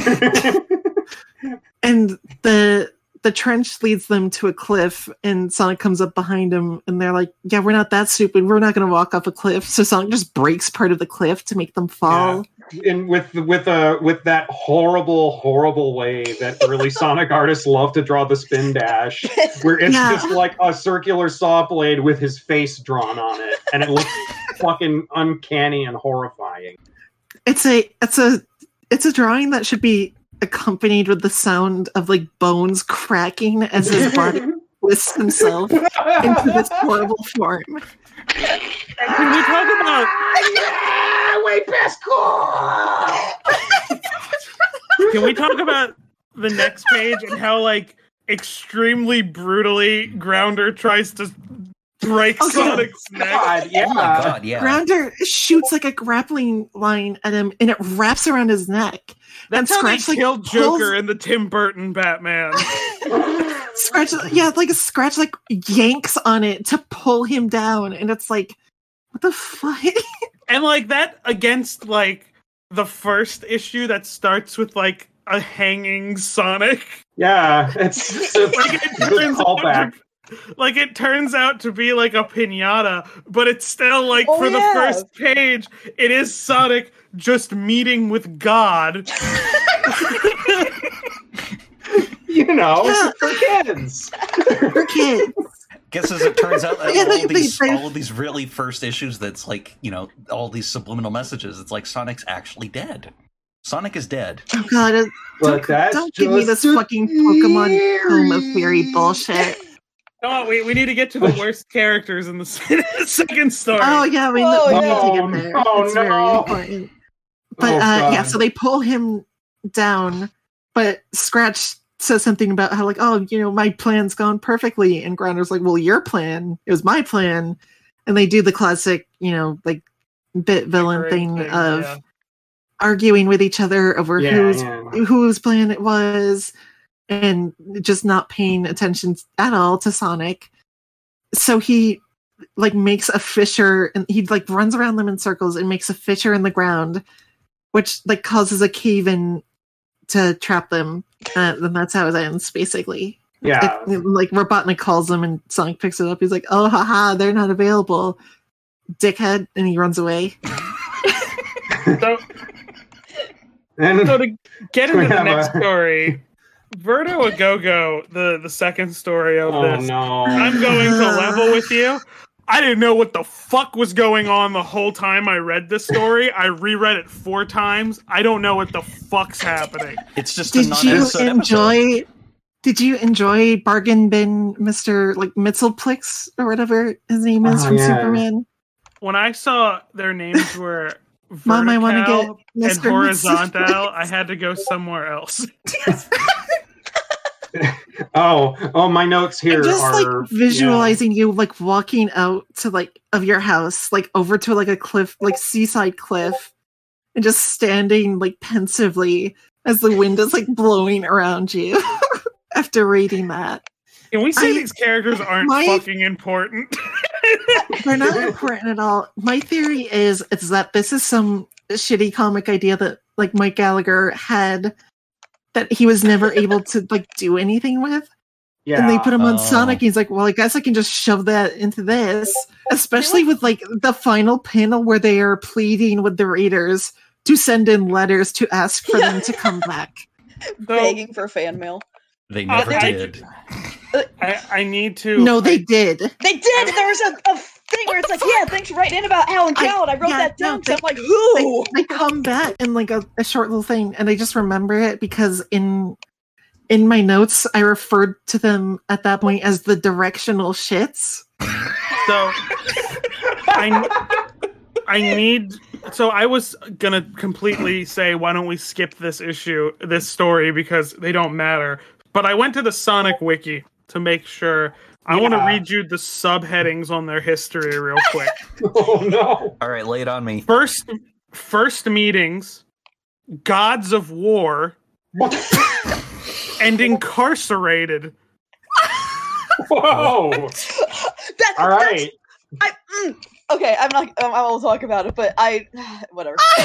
And the the trench leads them to a cliff and Sonic comes up behind him and they're like, Yeah, we're not that stupid. We're not gonna walk off a cliff. So Sonic just breaks part of the cliff to make them fall. and with with uh with that horrible horrible way that early <laughs> sonic artists love to draw the spin dash where it's Yeah. just like a circular saw blade with his face drawn on it and it looks <laughs> fucking uncanny and horrifying it's a it's a it's a drawing that should be accompanied with the sound of like bones cracking as his <laughs> body twists himself into this horrible form. Can we talk about yeah, way past cool can we talk about the next page and how like extremely brutally Grounder tries to break Oh, yeah. Sonic's neck? God, yeah Oh my god, yeah. Grounder shoots like a grappling line at him and it wraps around his neck. That's and how they Scratch, like, killed pulls- Joker in the Tim Burton Batman. <laughs> Scratch yeah, like a scratch like yanks on it to pull him down and it's like what the fuck? <laughs> and like that against like the first issue that starts with like a hanging Sonic. yeah it's, it's a, <laughs> Like it a turns out callback to, like it turns out to be like a pinata, but it's still like Oh, for the first page, it is Sonic just meeting with God. <laughs> you know Yeah. for kids For kids. Guess as it turns out, Yeah, all, they- of these, they- they- all of these really first issues that's like, you know, all these subliminal messages, it's like Sonic's actually dead. Sonic is dead. Oh god, uh, don't, don't give me this fucking Pokemon home of theory bullshit. No, we, we need to get to the <laughs> worst characters in the <laughs> second story. Oh yeah, we, Oh, we need to get there. Oh, it's very no. important. But Oh, uh, yeah, so they pull him down, but Scratch says something about how like, oh, you know, my plan's gone perfectly, and Grounder's like, well, your plan, it was my plan, and they do the classic, you know, like bit villain thing thing, of yeah. arguing with each other over yeah, whose yeah. whose plan it was and just not paying attention at all to Sonic. So he like makes a fissure and he like runs around them in circles and makes a fissure in the ground, which like causes a cave in to trap them. Uh, and that's how it ends, basically. yeah. It- like Robotnik calls them and Sonic picks it up. He's like, "Oh, haha, they're not available, dickhead," and he runs away. <laughs> So, and so to get into the <laughs> next a- story, Verto a Go Go, the the second story of oh this. no I'm going to level with you. I didn't know what the fuck was going on the whole time I read this story. I reread it four times. I don't know what the fuck's happening. It's just a Did you non-episode episode. enjoy? Did you enjoy Bargain Bin Mister like Mitzelplix or whatever his name is Oh, from yeah. Superman? When I saw their names <laughs> were Mom, I want to Vertical get and horizontal, I had to go somewhere else. <laughs> <laughs> oh oh my notes here And just are like visualizing you like walking out to like of your house, like over to like a cliff, like seaside cliff, and just standing like pensively as the wind is like blowing around you <laughs> after reading that. Can we say I- these characters aren't my- fucking important? <laughs> They're not important at all. My theory is it's that this is some shitty comic idea that like Mike Gallagher had that he was never able to like do anything with. yeah And they put him on Oh. Sonic. He's like, well, I guess I can just shove that into this. Especially with like the final panel where they are pleading with the readers to send in letters to ask for them to come <laughs> back. Begging for fan mail. They Uh, never I- did. I, I need to. No, they did. They did. There was a, a thing where it's like, yeah, thanks for writing in about Alan I- Coward. I, wrote yeah, that no, down. so I'm like, who? they come back in like a, a short little thing and i just remember it because in in my notes i referred to them at that point as the directional shits So I I need so I was gonna completely say why don't we skip this issue this story because they don't matter. But I went to the Sonic wiki to make sure. I want to read you the subheadings on their history real quick. <laughs> Oh no! All right, lay it on me. First first meetings, gods of war, <laughs> and incarcerated. Whoa! That's, All that's- right. I, mm, okay, I'm not. Um, I won't talk about it, but I, <sighs> whatever. <laughs>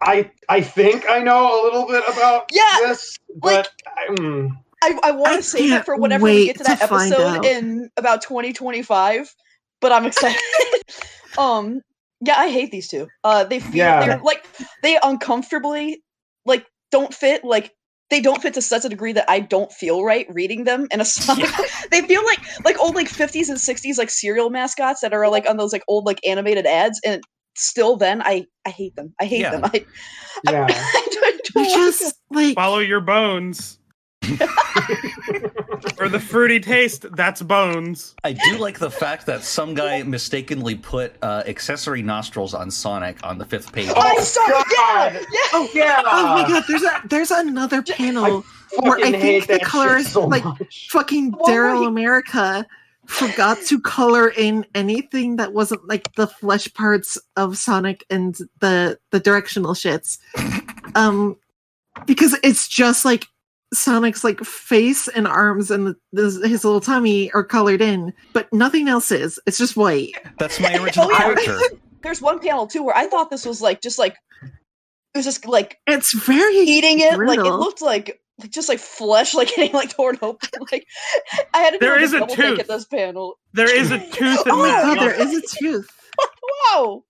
I I think I know a little bit about Yeah, this, but I, mm, I, I want to save it for whenever we get to that to episode out. in about 2025. But I'm excited. <laughs> um, yeah, I hate these two. Uh, they feel Yeah. they're like they uncomfortably like don't fit like they don't fit to such a degree that I don't feel right reading them in a Sonic. <laughs> they feel like like old like 50s and 60s like serial mascots that are like on those like old like animated ads and still then I I hate them. I hate Yeah. them. I, <laughs> yeah. I, don't, They're don't want just like Follow your bones. <laughs> For the fruity taste, that's bones. I do like the fact that some guy mistakenly put uh, accessory nostrils on Sonic on the fifth page. to- I saw God. yeah, yeah. Oh yeah! oh my god there's a there's another panel where I think the that color is, so like, much. fucking daryl right. america forgot to color in anything that wasn't like the flesh parts of sonic and the the directional shits um because it's just like sonic's like face and arms and the, his little tummy are colored in but nothing else is it's just white That's my original <laughs> Oh, yeah. character. <laughs> There's one panel too where I thought this was like just like it was just like it's very eating it like it looked like like just like flesh <laughs> like getting like torn open like I had to do There like, is a double take tooth. at this panel. There is a tooth in Oh oh my god there is a tooth Wow.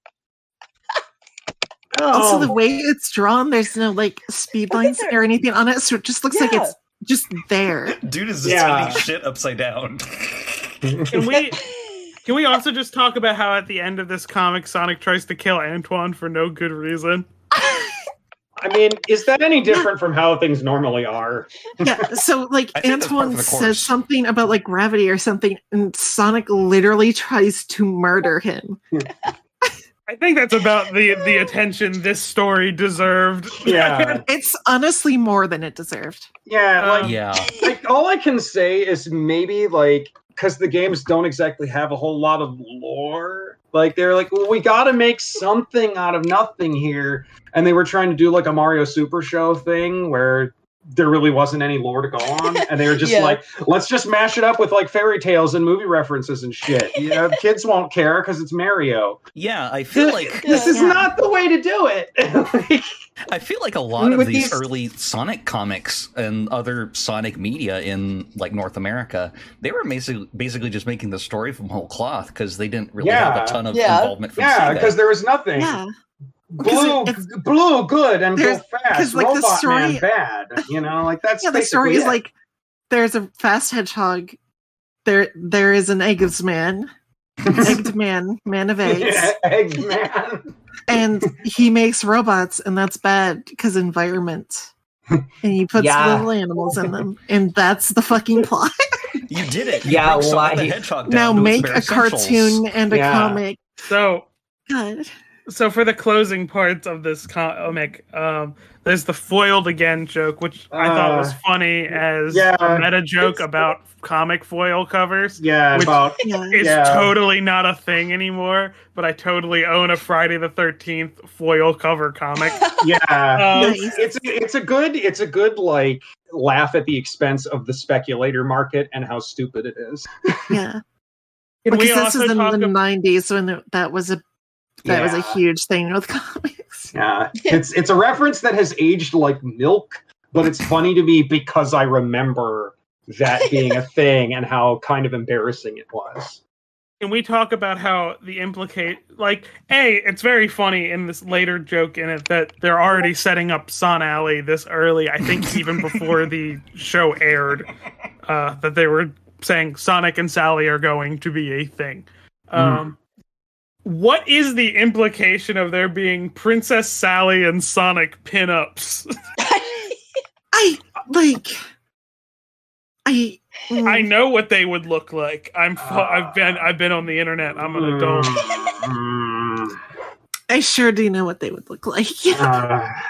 Also, Oh. the way it's drawn, there's no like speed lines or anything on it, so it just looks like it's just there. Dude is just Yeah. spinning shit upside down. <laughs> Can we <laughs> can we also just talk about how at the end of this comic Sonic tries to kill Antoine for no good reason? <laughs> I mean, is that any different from how things normally are? Yeah, so like I think that's par Antoine for the course. says something about like gravity or something, and Sonic literally tries to murder him. I think that's about the the attention this story deserved. Yeah, <laughs> It's honestly more than it deserved. yeah. Like, Um, yeah. like all I can say is maybe like because the games don't exactly have a whole lot of lore. Like they're like, well, we got to make something out of nothing here, and they were trying to do like a Mario Super Show thing where there really wasn't any lore to go on, and they were just <laughs> Yeah. like, let's just mash it up with like fairy tales and movie references and shit. You know, <laughs> kids won't care because it's Mario. Yeah, I feel like This is Yeah. not the way to do it. <laughs> Like, I feel like a lot of these these- early Sonic comics and other Sonic media in like North America, they were basically basically just making the story from whole cloth because they didn't really have a ton of Yeah. involvement from yeah, because there was nothing. Yeah, blue, Because blue, good and go There's- fast. 'cause, like, the story- man, bad. You know, like that's yeah. The story is it. like there's a fast hedgehog. There, there is an eggs man, <laughs> egged man, man of eggs. Yeah, eggs, man. and he makes robots and that's bad because environment and he puts Yeah. little animals in them and that's the fucking plot you did it. You Yeah, broke Sonic the why- Hedgehog now down to make a essentials. cartoon and a Yeah. comic So God. So for the closing parts of this comic, um, there's the foiled again joke, which I thought was Uh, funny as yeah, a meta joke about comic foil covers. Yeah, Which- about yeah It's Yeah. totally not a thing anymore, but I totally own a Friday the Thirteenth foil cover comic. <laughs> yeah. Um, Nice. It's it's a good it's a good like laugh at the expense of the speculator market and how stupid it is. yeah Can because this also is in the ab- 90s when that was a that was a huge thing with <laughs> comics Yeah, <laughs> it's it's a reference that has aged like milk, but it's funny to me because I remember that <laughs> being a thing and how kind of embarrassing it was. Can we talk about how the implicate like a it's very funny in this later joke in it that they're already setting up Sonally this early. I think even before the show aired, uh, that they were saying Sonic and Sally are going to be a thing. Um, what is the implication of there being Princess Sally and Sonic pinups? <laughs> I like. I. mm, I know what they would look like. I'm fu- I've been I've been on the internet. I'm an adult. <laughs> I sure do know what they would look like. uh, <laughs>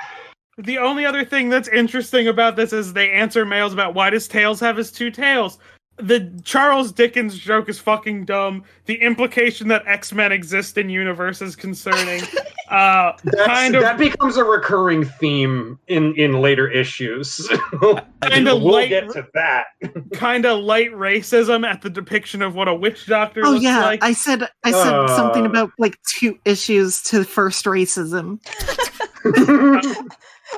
The only other thing that's interesting about this is they answer mails about why does Tails have his two tails. The Charles Dickens joke is fucking dumb. The implication that X Men exist in universe is concerning. <laughs> Uh, kind of, that becomes a recurring theme in in later issues. <laughs> Kinda we'll light- get to that. <laughs> kind of light racism at the depiction of what a witch doctor oh looks yeah, like. I said I said something Uh. about like two issues to first racism.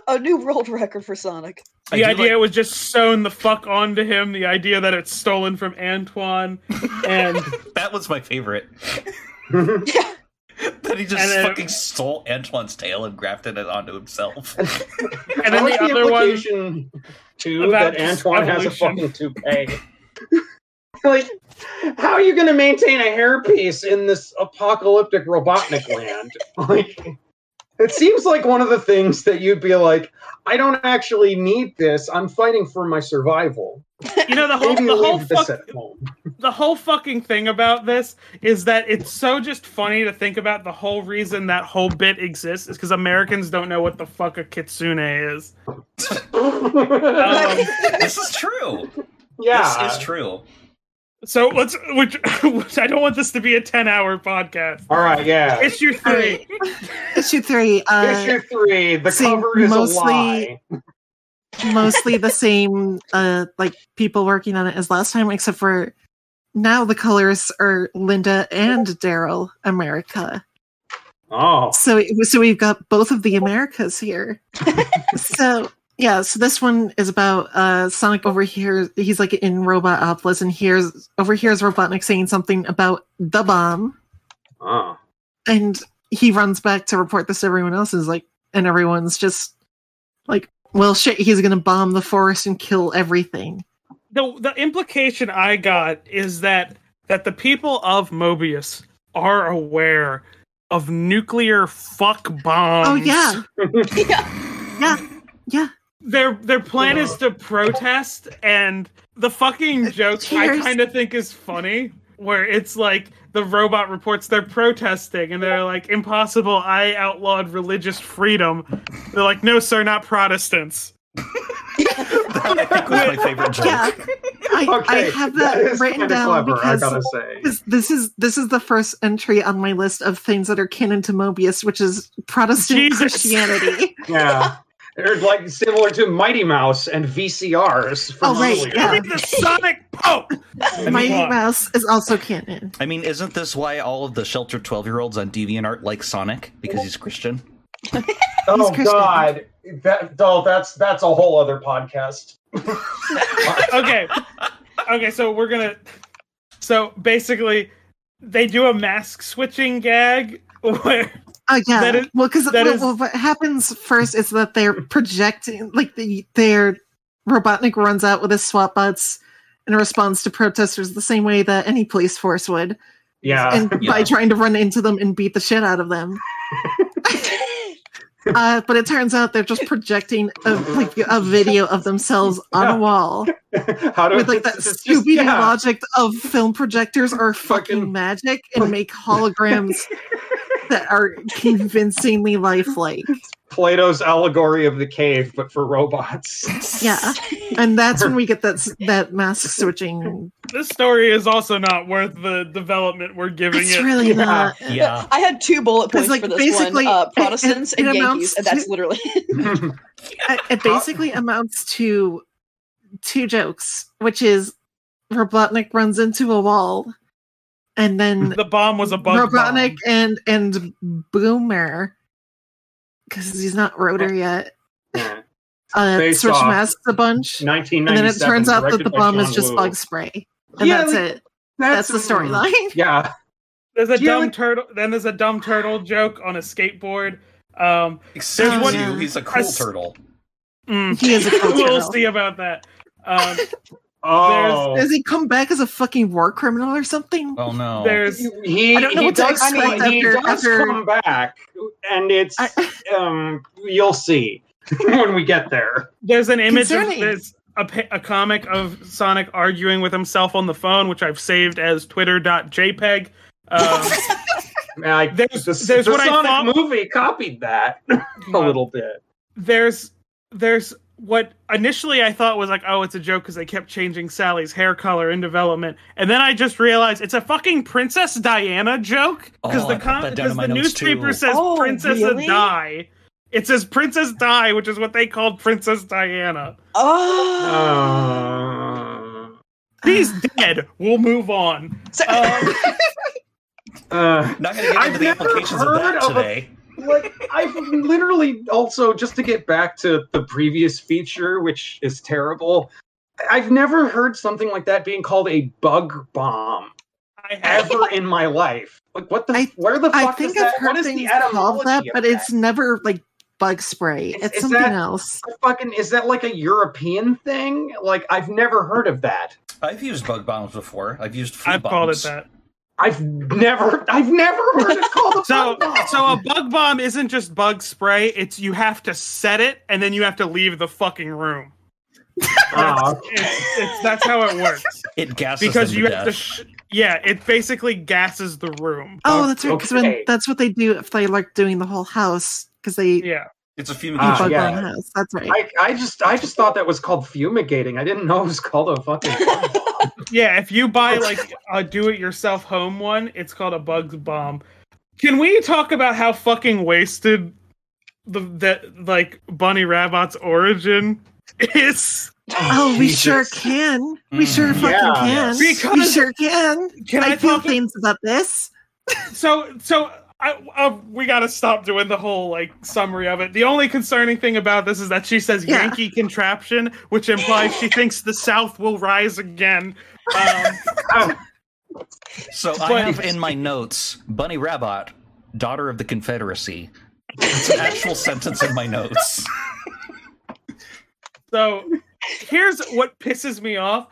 A new world record for Sonic. The idea like- was just sewn the fuck onto him. The idea that it's stolen from Antoine, and <laughs> that was my favorite. <laughs> Yeah. that he just And then- fucking stole Antoine's tail and grafted it onto himself. <laughs> and then like the other one. too that Antoine has a fucking toupee. like, how are you going to maintain a hairpiece in this apocalyptic Robotnik land? Like, it seems like one of the things that you'd be like, I don't actually need this. I'm fighting for my survival. You know the whole Maybe the whole leave fuck, <laughs> the whole fucking thing about this is that it's so just funny to think about the whole reason that whole bit exists is because Americans don't know what the fuck a kitsune is. Um, <laughs> this is true. yeah, This is true. So let's, which, which <laughs> I don't want this to be a ten-hour podcast. All right, yeah. Issue All three. right. <laughs> Issue three. Uh, Issue three. The see, cover is mostly- a lie. mostly the <laughs> same uh like people working on it as last time except for now the colors are linda and daryl america Oh, so so we've got both of the americas here so yeah so this one is about uh sonic over here he's like in robotropolis and here's over here is robotnik saying something about the bomb oh. and he runs back to report this to everyone else and is like and everyone's just like well shit he's gonna bomb the forest and kill everything the the implication I got is that that the people of Mobius are aware of nuclear fuck bombs. oh <laughs> yeah yeah. yeah yeah Their their plan is to protest and the fucking <laughs> joke I kind of think is funny where it's like the robot reports they're protesting and they're like impossible I outlawed religious freedom. They're like no sir not Protestants. <laughs> That I think was my favorite joke. yeah I, I Okay, have that, is written down clever, I because gotta say. this, this is this is the first entry on my list of things that are canon to Mobius, which is Protestant Jesus. Christianity. <laughs> Yeah. They're like similar to Mighty Mouse and VCRs from Oh, right, earlier. yeah. the Sonic Pope. <laughs> Mighty Fuck. Mouse is also canon. I mean, isn't this why all of the sheltered 12 year olds on DeviantArt like Sonic? Because he's Christian? <laughs> Oh Christian. God, that oh, that's that's a whole other podcast. <laughs> okay okay so we're gonna so basically they do a mask switching gag where Oh yeah, That is- well, because that is- what happens first is that they're <laughs> projecting, like the their Robotnik runs out with his SWATbots in response to protesters the same way that any police force would, Yeah, and <laughs> by trying to run into them and beat the shit out of them. <laughs> Uh, but it turns out they're just projecting a, like a video of themselves on Yeah. a wall how to with like that it's just- Scooby Doo yeah. logic of film projectors are fucking Fucking- magic and make holograms that are convincingly lifelike. Plato's allegory of the cave, but for robots. Yeah, <laughs> and that's when we get that that mask switching. this story is also not worth the development we're giving It's it really Yeah. not. Yeah. I had two bullet points like, for this basically, one: uh, Protestants it- it and amounts Yankees, and that's literally. <laughs> It, it basically amounts to two jokes, which is Robotnik runs into a wall, and then the bomb was a bug Robotnik bomb. and and Boomer, because he's not Rotor yet. Yeah. Uh, Face switch off. masks a bunch, and then it turns out that the by bomb is just Woo. bug spray, and Yeah, that's like, it. That's the storyline. Yeah, there's a Yeah, dumb like- turtle then there's a dumb turtle joke on a skateboard um Except you, one- he's a cool I s- turtle. mm, He is a cool <laughs> we'll turtle. see about that um <laughs> Oh, Does he come back as a fucking war criminal or something? Oh no. There's he, I don't know he what to does, expect he after- does after- come back, and it's I- <laughs> um you'll see <laughs> when we get there. there's an image of Concerning. there's a, a comic of Sonic arguing with himself on the phone, which I've saved as twitter.jpg. Um, <laughs> I, There's- the, there's the what I Sonic thought- movie copied that a little bit. there's there's what initially I thought was like, oh, it's a joke because they kept changing Sally's hair color in development, and then I just realized it's a fucking Princess Diana joke because Oh, the I com- that down in because the notes, too. newspaper says Oh, Princess really? Di. It says Princess Di, which is what they called Princess Diana. Oh. Uh, He's dead. We'll move on. So- <laughs> Um, uh, <laughs> Not gonna get I've into the never implications of heard that of a- today. Like I've literally also just to get back to the previous feature, which is terrible. I've never heard something like that being called a bug bomb I ever in my life. Like what the I- where the I fuck think is I've that? What heard is the things called that, etymology of but it's never like bug spray. Is- It's is something that- else. fucking is that like a European thing? Like I've never heard of that. I've used bug bombs before. I've used flea I've called it that. I've never I've never heard it called a <laughs> So, bug bomb. so a bug bomb isn't just bug spray. It's you have to set it and then you have to leave the fucking room. <laughs> Oh, It's, it's that's how it works It gasses because them you to have to. Sh- yeah, it basically gasses the room. Oh, oh that's right. Because okay. that's what they do if they like doing the whole house because they Yeah, It's a Ah, fumigation. bug yeah. house. That's right. I, I just I just thought that was called fumigating. I didn't know it was called a fucking <laughs> yeah. If you buy like a do-it-yourself home one, it's called a bug bomb. Can we talk about how fucking wasted the that like Bunnie Rabbot's origin is? oh, we sure Jesus. can. We sure Mm, fucking yeah. can. we sure can. Can I, I feel talk? things about this. So, so I, uh, we got to stop doing the whole like summary of it. The only concerning thing about this is that she says Yeah. Yankee contraption, which implies she thinks the South will rise again. Um, So I have in my notes Bunnie Rabbot, daughter of the Confederacy. It's an actual <laughs> sentence in my notes. so, here's what pisses me off.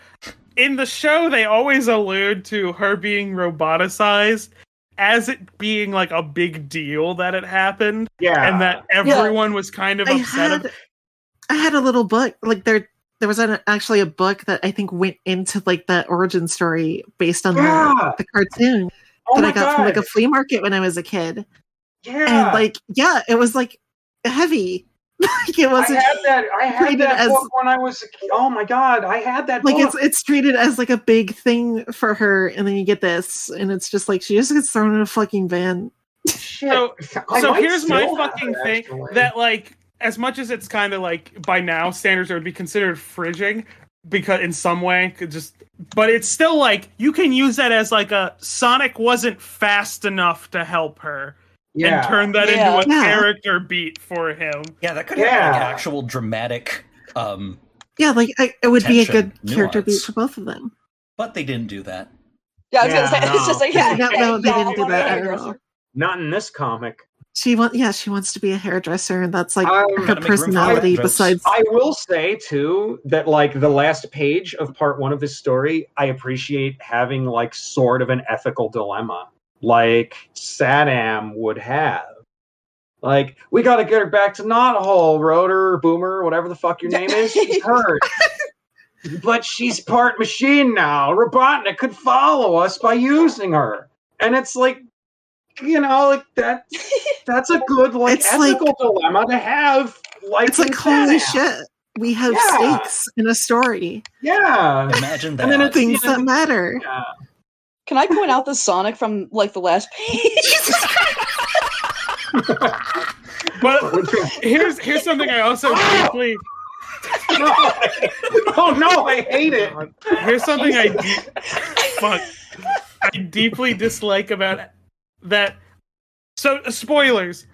In the show, they always allude to her being roboticized as it being like a big deal that it happened, Yeah. and that everyone was kind of I upset. had ab- I had a little book like there there was an, actually a book that I think went into like that origin story based on Yeah. the, the cartoon oh that I got god. from like a flea market when I was a kid. yeah. And like yeah, it was like heavy. Like it wasn't had that. I had treated that as- book when I was. a kid. Oh my god! I had that like book. it's it's treated as like a big thing for her and then you get this and it's just like she just gets thrown in a fucking van. Shit. So- so here's my fucking it, thing actually. that like as much as it's kind of like by now standards it would be considered fridging because in some way could just but it's still like you can use that as like a sonic wasn't fast enough to help her yeah. and turn that Yeah. into a Yeah. character beat for him Yeah, that could have like Yeah. actual dramatic um Yeah, like I, it would be a Tension, good character beat for both of them. but they didn't do that. Yeah, I was Yeah, gonna say <laughs> it's just like yeah, No, no, they yeah, didn't do that at all. Not in this comic. She want yeah, she wants to be a hairdresser and that's like Um, her Gotta make room for personality besides I will say too that like the last page of part one of this story, I appreciate having like sort of an ethical dilemma, like SatAM would have. Like, we got to get her back to Knothole, Rotor, Boomer, whatever the fuck your <laughs> name is. She's hurt. <laughs> but she's part machine now. Robotnik could follow us by using her. And it's like, you know, like that. That's a good like It's like- ethical dilemma to have. Like, it's like holy SatAM. shit. We have Yeah. stakes in a story. Yeah. Imagine that. And then it's- Things Yeah. that matter. Yeah. Can I point out the Sonic from like the last page? <laughs> but <laughs> here's here's something i also <laughs> deeply oh no, I hate it. here's something i de- fuck. I deeply dislike about that. So spoilers.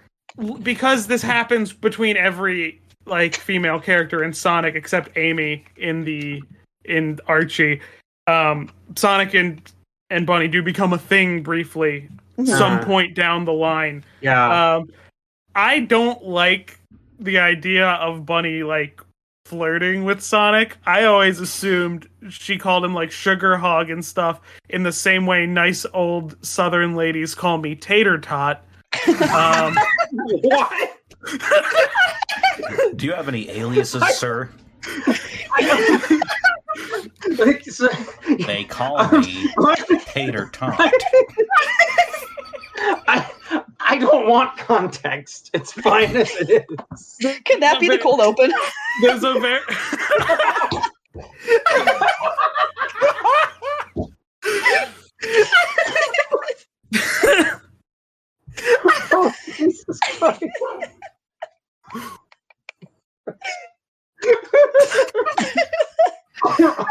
Because this happens between every like female character in sonic except amy in the in archie um sonic and and bunnie do become a thing briefly some Uh. point down the line Yeah. um i don't like the idea of bunnie like flirting with Sonic, I always assumed she called him like sugar hog and stuff in the same way nice old southern ladies call me tater tot. Um, what? <laughs> Do you have any aliases, <laughs> sir? Like, so- They call me Tater Tot. I, I don't want context. It's fine as it is. Can that be the cold open? there's a very Oh, Jesus <laughs> Christ. I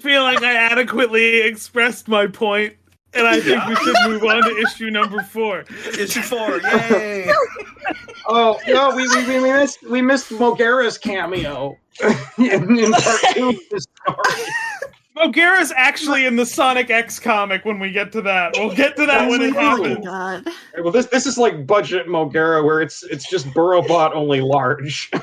feel like I adequately expressed my point, and I think we should move on to issue number four. Issue four, yay! <laughs> Oh no, we, we, we missed we missed Mogera's cameo in, in part two of the story. Mogera's actually in the Sonic X comic when we get to that. We'll get to that when it oh my happens. god. Well, this this is like budget Mogera, where it's it's just Burrowbot only large. <laughs>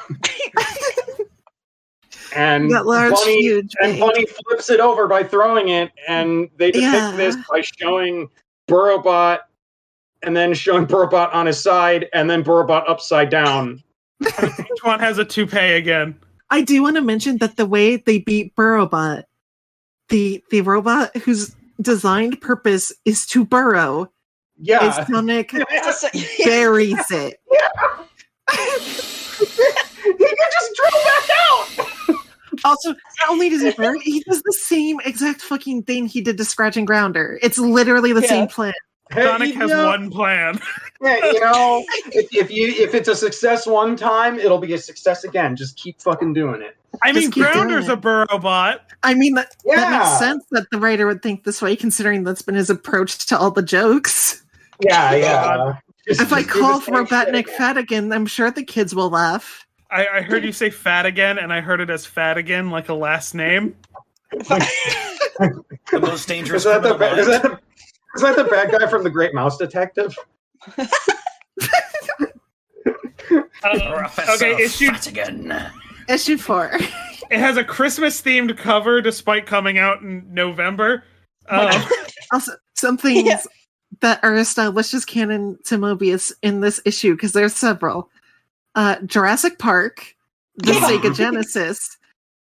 and That large, Bunnie, huge. and big. Bunnie flips it over by throwing it, and they depict Yeah. this by showing Burrowbot, and then showing Burrowbot on his side, and then Burrowbot upside down. <laughs> Each one has a toupee again. I do want to mention that the way they beat Burrowbot, the the robot whose designed purpose is to burrow, Yeah, is Sonic <laughs> <laughs> Just buries it. he could just drill back out. Also, not only does he burn, he does the same exact fucking thing he did to Scratch and Grounder. It's literally the Yeah. same plan. Hey, Sonic you has know- one plan. <laughs> Yeah, you know, if, if you if it's a success one time, it'll be a success again. Just keep fucking doing it. I mean, keep doing Grounder's a burrow bot. I mean, that, that makes sense that the writer would think this way, considering that's been his approach to all the jokes. Yeah, yeah. Just- If I call for same shit Robotnik fat again, I'm sure the kids will laugh. I, I heard you say fat again, and I heard it as fat again, like a last name. <laughs> The most dangerous Is that the ba- is that the is that the bad guy from the Great Mouse Detective? <laughs> <laughs> Uh, Professor okay, issue Fatigan. Issue four. <laughs> it has a Christmas themed cover, despite coming out in November. Um, <laughs> also, some things Yeah. that are established as canon to Mobius in this issue, because there's several. Uh, Jurassic Park, the Yeah. Sega Genesis,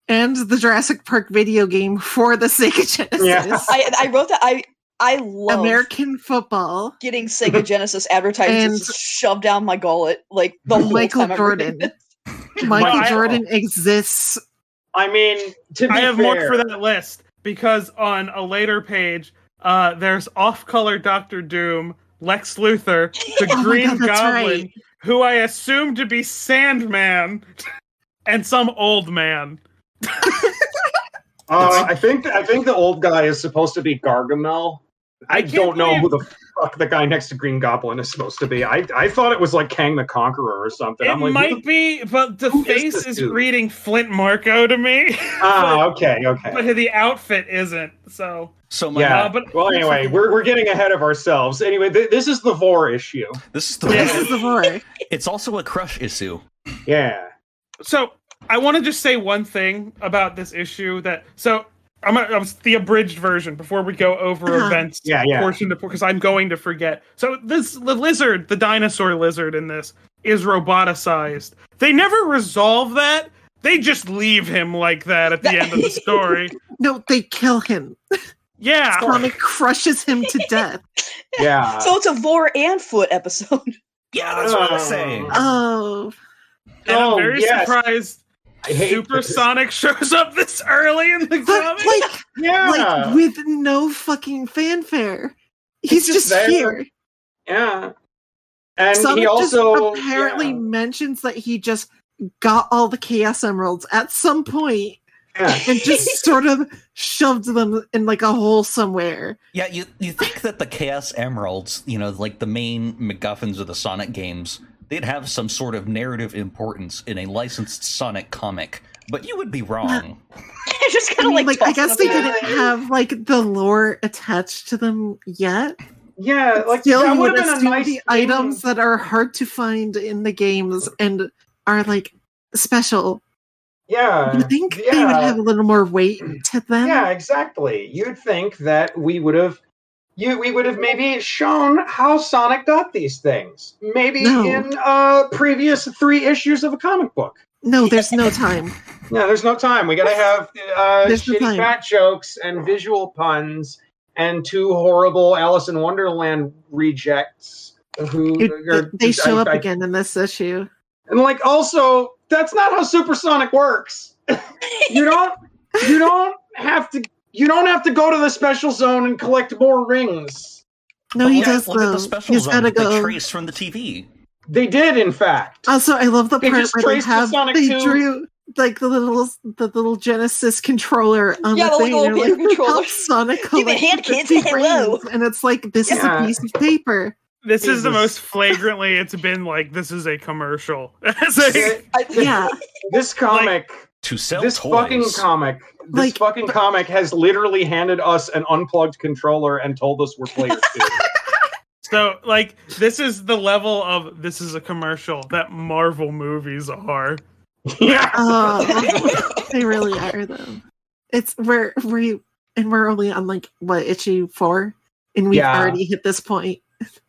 and the Jurassic Park video game for the Sega Genesis. Yeah. I, I wrote that. I I love American football. getting Sega Genesis advertisements shoved down my gullet like the whole Michael time I'm reading Jordan. It. Michael I- Jordan exists. I mean, to be I have fair, more for that list because on a later page, uh, there's off-color Doctor Doom, Lex Luthor, <laughs> the Oh my Green God, Goblin, right. who I assume to be Sandman, <laughs> and some old man. Uh, I think I think the old guy is supposed to be Gargamel. I, I can't don't know believe- who the fuck the guy next to Green Goblin is supposed to be. I I thought it was like Kang the Conqueror or something. It I'm like, might the- be, but the face this is reading Flint Marko to me. <laughs> ah, okay, okay. but the outfit isn't. So So my Yeah. Uh, but- well, anyway, we're, we're getting ahead of ourselves. Anyway, th- this is the Vore issue. this is the Yeah. This is the war. <laughs> It's also a crush issue. Yeah. so I want to just say one thing about this issue that so I'm gonna, I'm the abridged version before we go over Uh-huh. events Yeah, yeah. portion to because I'm going to forget. So this the lizard, the dinosaur lizard in this is roboticized. They never resolve that. They just leave him like that at the end of the <laughs> story. No, they kill him. Yeah. Sonic crushes him to <laughs> death. Yeah. So it's a Vore and Foot episode. Yeah, that's what I was Oh. saying. Oh, And I'm Oh, very yes. surprised I hate Supersonic shows up this early in the but comic. like, Yeah. like with no fucking fanfare. He's just just, here. yeah. And Sonic he also just apparently yeah. mentions that he just got all the Chaos Emeralds at some point Yeah. and just <laughs> sort of shoved them in like a hole somewhere. Yeah, you you think that the Chaos Emeralds, you know, like the main MacGuffins of the Sonic games, they'd have some sort of narrative importance in a licensed Sonic comic, but you would be wrong. <laughs> just I kind of mean, like, like, I guess they didn't together. have like the lore attached to them yet. Yeah, like Still, that would would have been a nice the thing. items that are hard to find in the games and are like special. Yeah, You think they would have a little more weight to them? Yeah, exactly. You'd think that we would have you we would have maybe shown how Sonic got these things. Maybe No. in uh previous three issues of a comic book. No, there's no time. Yeah, there's no time. We gotta have uh There's shitty time. fat jokes and visual puns and two horrible Alice in Wonderland rejects who It- are- they show I- up I- again in this issue. And like also, that's not how Supersonic works. <laughs> you don't you don't have to you don't have to go to the special zone and collect more rings. No, he Look does Look at the special He's zone gotta that they go. trace from the TV. They did, in fact. Oh, also, I love the They part just where they traced the have Sonic they 2. drew like the little the little Genesis controller on Yeah, the the thing. little and paper like, controller. <laughs> Sonic Give me a hand, kids. Hello. rings. and it's like this is a piece of paper. This is the most flagrantly it's been like this is a commercial. <laughs> Like- I- Yeah, This comic, To sell this toys. fucking comic, this Like- fucking comic has literally handed us an unplugged controller and told us we're players too. <laughs> so like this is the level of this is a commercial that Marvel movies are. yeah. oh, <laughs> they really are though. It's we're we and we're only on like what issue four, and we've Yeah. already hit this point.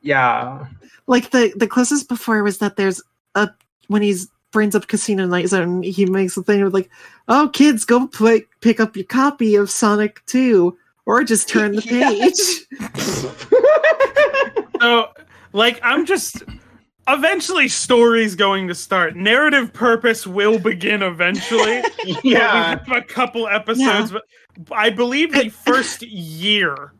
Yeah. Like the the closest before was that there's a when he's brings up Casino Night Zone, he makes a thing of like, "Oh, kids, go play, pick up your copy of Sonic Two, or just turn the <laughs> page." <laughs> So like I'm just eventually story's going to start. Narrative purpose will begin eventually. <laughs> yeah. we have a couple episodes, but I believe the first year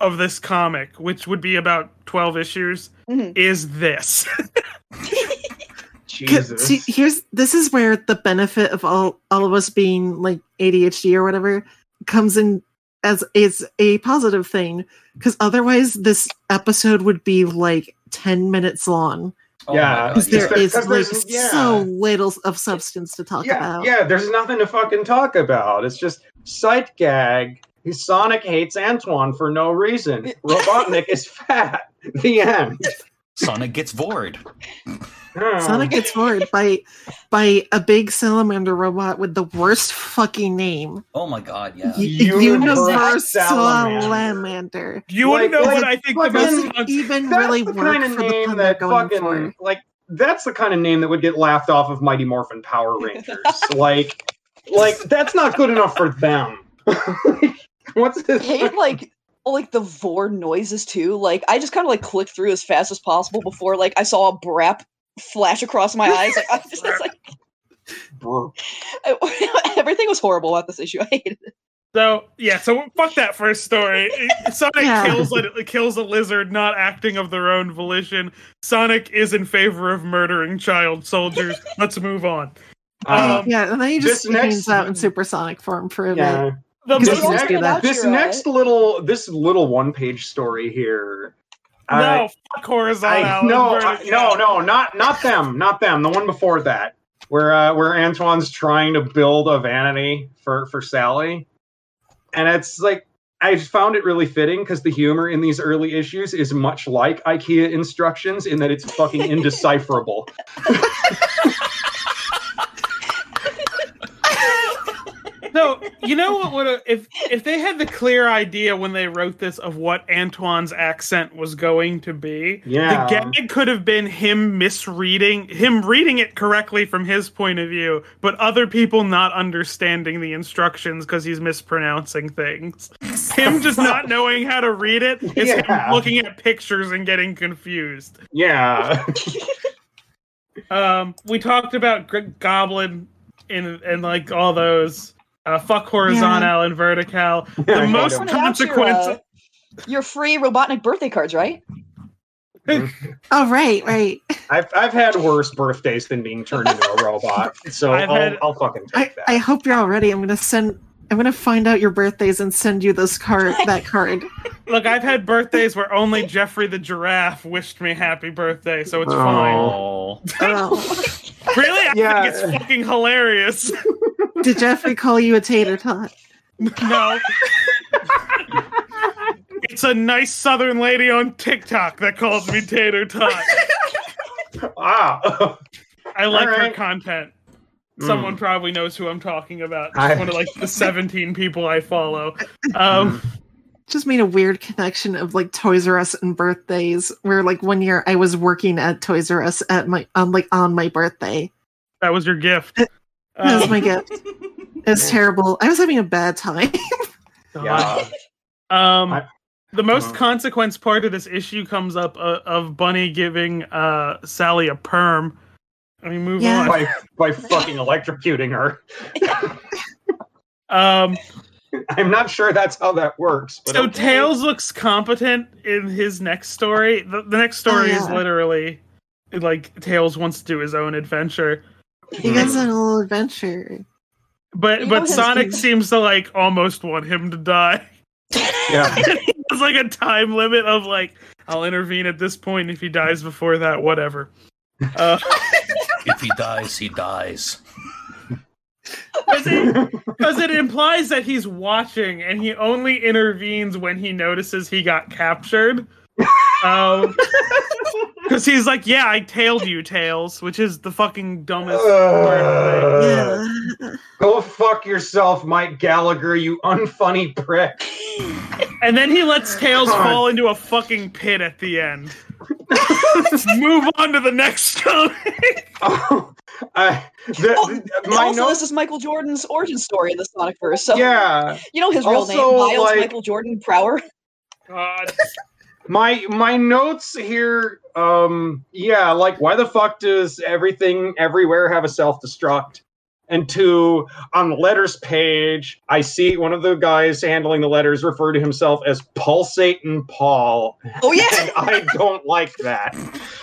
of this comic, which would be about twelve issues, Mhm. is this. 'Cause, Jesus. See, here's this is where the benefit of all all of us being like ADHD or whatever comes in as is a positive thing because otherwise this episode would be like 10 minutes long Oh Yeah. my God, because there there- is 'cause like yeah. so little of substance to talk yeah, about yeah, there's nothing to fucking talk about. It's just sight gag. Sonic hates Antoine for no reason. <laughs> Robotnik is fat. The end. Sonic gets bored. Sonic gets forward by by a big salamander robot with the worst fucking name. Oh my god, yeah. U- Universe Universe Salamander. Salamander. You want to Like, know what I think the fucking- most even That's really the work kind of for name pun that going fucking for. like that's the kind of name that would get laughed off of Mighty Morphin Power Rangers. <laughs> like like that's not good enough for them. <laughs> What's I this? hate like like the vore noises too. Like I just kind of like clicked through as fast as possible before like I saw a brap flash across my eyes. Like I was just like <laughs> <laughs> everything was horrible about this issue. I hated it. So yeah, so fuck that first story. <laughs> Sonic Yeah. kills a kills a lizard, not acting of their own volition. Sonic is in favor of murdering child soldiers. Let's move on. Uh, Um, Yeah, and then he just this next- hangs out in supersonic form for a bit. yeah. The Because This, Don't next, do this You're next little this little one page story here. uh, no, fuck horizontal. I, no, I, no, no, not not them, not them. The one before that, where uh, where Antoine's trying to build a vanity for for Sally, and it's like I found it really fitting because the humor in these early issues is much like IKEA instructions in that it's fucking <laughs> indecipherable. <laughs> you know what would if if they had the clear idea when they wrote this of what Antoine's accent was going to be, Yeah. the gag could have been him misreading him reading it correctly from his point of view, but other people not understanding the instructions because he's mispronouncing things. Him <laughs> just not knowing how to read it is Yeah. him looking at pictures and getting confused. Yeah, <laughs> Um, we talked about G- Goblin and and like all those. Uh, fuck horizontal and vertical. <laughs> The I most hate 'em. Put out your, consequence. uh, your free Robotnik birthday cards, right? <laughs> Oh, right, right. I've I've had worse birthdays than being turned into a robot, <laughs> so I've I'll, had- I'll fucking I, take that. I hope you're all ready. I'm gonna send. I'm gonna find out your birthdays and send you this card. That card. Look, I've had birthdays where only Geoffrey the giraffe wished me happy birthday, so it's Oh. fine. Oh. Really, I Yeah. think it's fucking hilarious. Did Geoffrey call you a tater tot? No. it's a nice southern lady on TikTok that calls me Tater Tot. Wow. I like her Alright. content. Mm. Someone probably knows who I'm talking about. It's I- one of like the 17 people I follow. Um, Just made a weird connection of like Toys R Us and birthdays, where like one year I was working at Toys R Us at my on like on my birthday. that was your gift. That was Um, my gift. <laughs> It was terrible. I was having a bad time. <laughs> Yeah. <laughs> Um, I- the most Uh-huh. consequence part of this issue comes up uh, of Bunnie giving uh, Sally a perm. I mean, move Yeah. on. by by fucking electrocuting her. Um, <laughs> I'm not sure that's how that works. But so okay. Tails looks competent in his next story. The, the next story is yeah. literally like Tails wants to do his own adventure, He guys had a little adventure. but You know but his- Sonic seems to like almost want him to die. Yeah. <laughs> It's like a time limit of like I'll intervene at this point. If he dies before that, whatever. Uh, <laughs> If he dies, he dies. Because it, <laughs> it implies that he's watching and he only intervenes when he notices he got captured. Um, <laughs> because he's like, yeah, I tailed you, Tails, which is the fucking dumbest. part of the. Uh, Go fuck yourself, Mike Gallagher, you unfunny prick. And then he lets Tails God. fall into a fucking pit at the end. <laughs> Move on to the next comic. Oh, <laughs> I, the, Oh, my also, notes. this is Michael Jordan's origin story in the Sonic verse. So Yeah, you know his real Also, name, Miles like- Michael Jordan Prower. God. My my notes here. Um, yeah, like why the fuck does everything everywhere have a self destruct? And two, on the letters page, I see one of the guys handling the letters refer to himself as Pulsating Paul, Oh yeah, and I don't like that.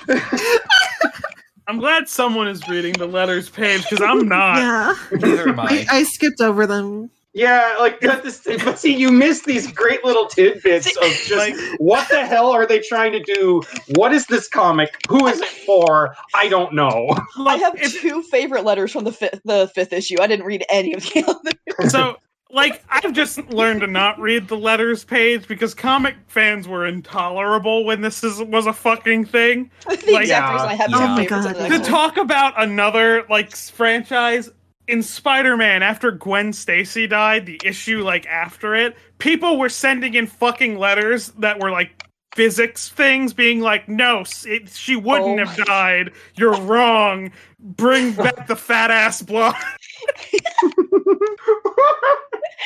<laughs> I'm glad someone is reading the letters page because I'm not. Yeah. Neither am I, I. I skipped over them. Yeah, like that- this, but see, you miss these great little tidbits of just Like- what the hell are they trying to do? What is this comic? Who is it for? I don't know. <laughs> I have if- two favorite letters from the fifth, the fifth issue. I didn't read any of the <laughs> other. so like I've just learned to not read the letters page because comic fans were intolerable when this is was a fucking thing. <laughs> the Like- exact reason I have Yeah. two Oh my. God. To talk about another like franchise in Spider-Man after Gwen Stacy died, the issue like after it, people were sending in fucking letters that were like physics things being like no it, she wouldn't Oh have died you're wrong bring <laughs> back the fat ass blonde <laughs>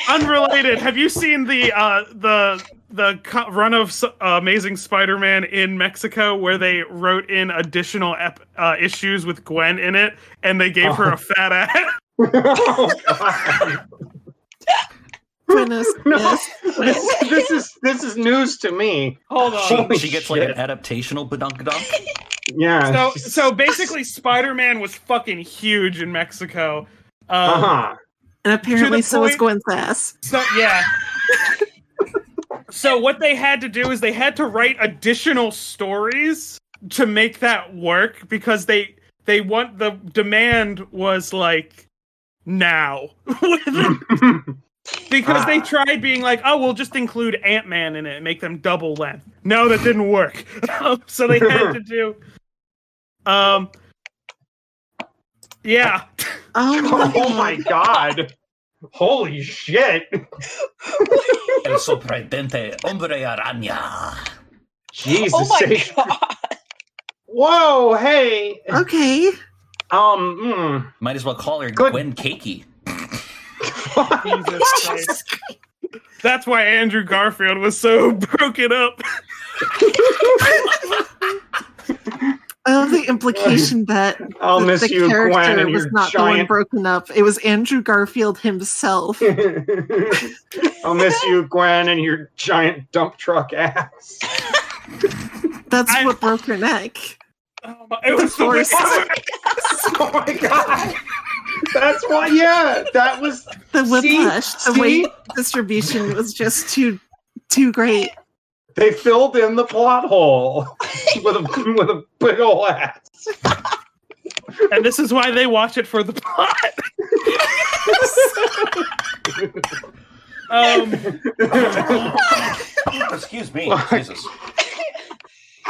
Unrelated. Have you seen the uh, the the run of uh, Amazing Spider-Man in Mexico where they wrote in additional ep- uh, issues with Gwen in it, and they gave her a fat ass? <laughs> oh, God. Goodness. No, this, this is this is news to me. Hold on. Holy she gets like an shit. adaptational badunkadunk. Yeah. So so basically, Spider-Man was fucking huge in Mexico. Uh, uh huh. And apparently so is point- Gwen's ass. So yeah. so what they had to do is they had to write additional stories to make that work because they they want the demand was like now <laughs> because they Ah. tried being like oh we'll just include ant-man in it and make them double length no that didn't work <laughs> so they had to do um yeah Oh <laughs> my, oh my god. Holy shit. El sorprendente hombre araña. Jesus. Oh my sake. god! Whoa, hey. Okay. Um, mm. Might as well call her Good. Gwen Cakey. <laughs> Jesus Christ. That's why Andrew Garfield was so <laughs> broken up. I <laughs> love the implication that I'll the, miss the you, character Gwen, and was your not the one broken up. It was Andrew Garfield himself. I'll miss you, Gwen, and your giant dump truck ass. That's I- what broke her neck. Oh my- it was the course. <laughs> oh my god. That's why, yeah, that was The See? whiplash, the weight distribution was just too too great. they filled in the plot hole <laughs> with a with a big ol' ass. and this is why they watch it for the plot. <laughs> Um, Excuse me. Jesus.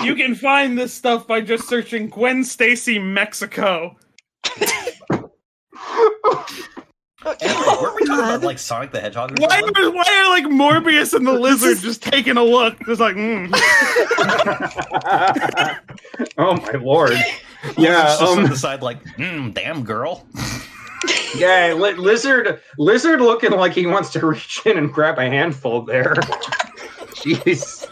You can find this stuff by just searching Gwen Stacy Mexico. Anyway, were we talking about like Sonic the Hedgehog? Or Why something? are, why are like Morbius and the <laughs> lizard just taking a look? Just like, mm. <laughs> oh my lord. <laughs> Yeah, just on um, the side, like, mm, damn girl. yeah, li- lizard, lizard looking like he wants to reach in and grab a handful there. Jeez.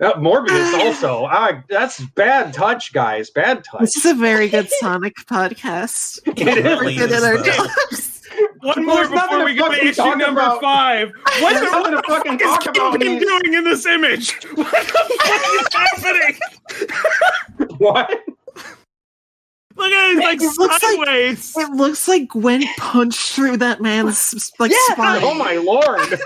Uh, Morbius <sighs> also. Ah, that's bad touch, guys. Bad touch. This is a very good Sonic podcast. <laughs> It is. really We're good at our is, jobs. one more there's before we go to issue talk number about. five. What There's the nothing to fuck fucking is talk about. Kingpin man. doing in this image? <laughs> What the fuck is happening? What? Look at it, like It looks like- sideways. It looks like Gwen punched through that man's like Yeah. spine. Oh my lord.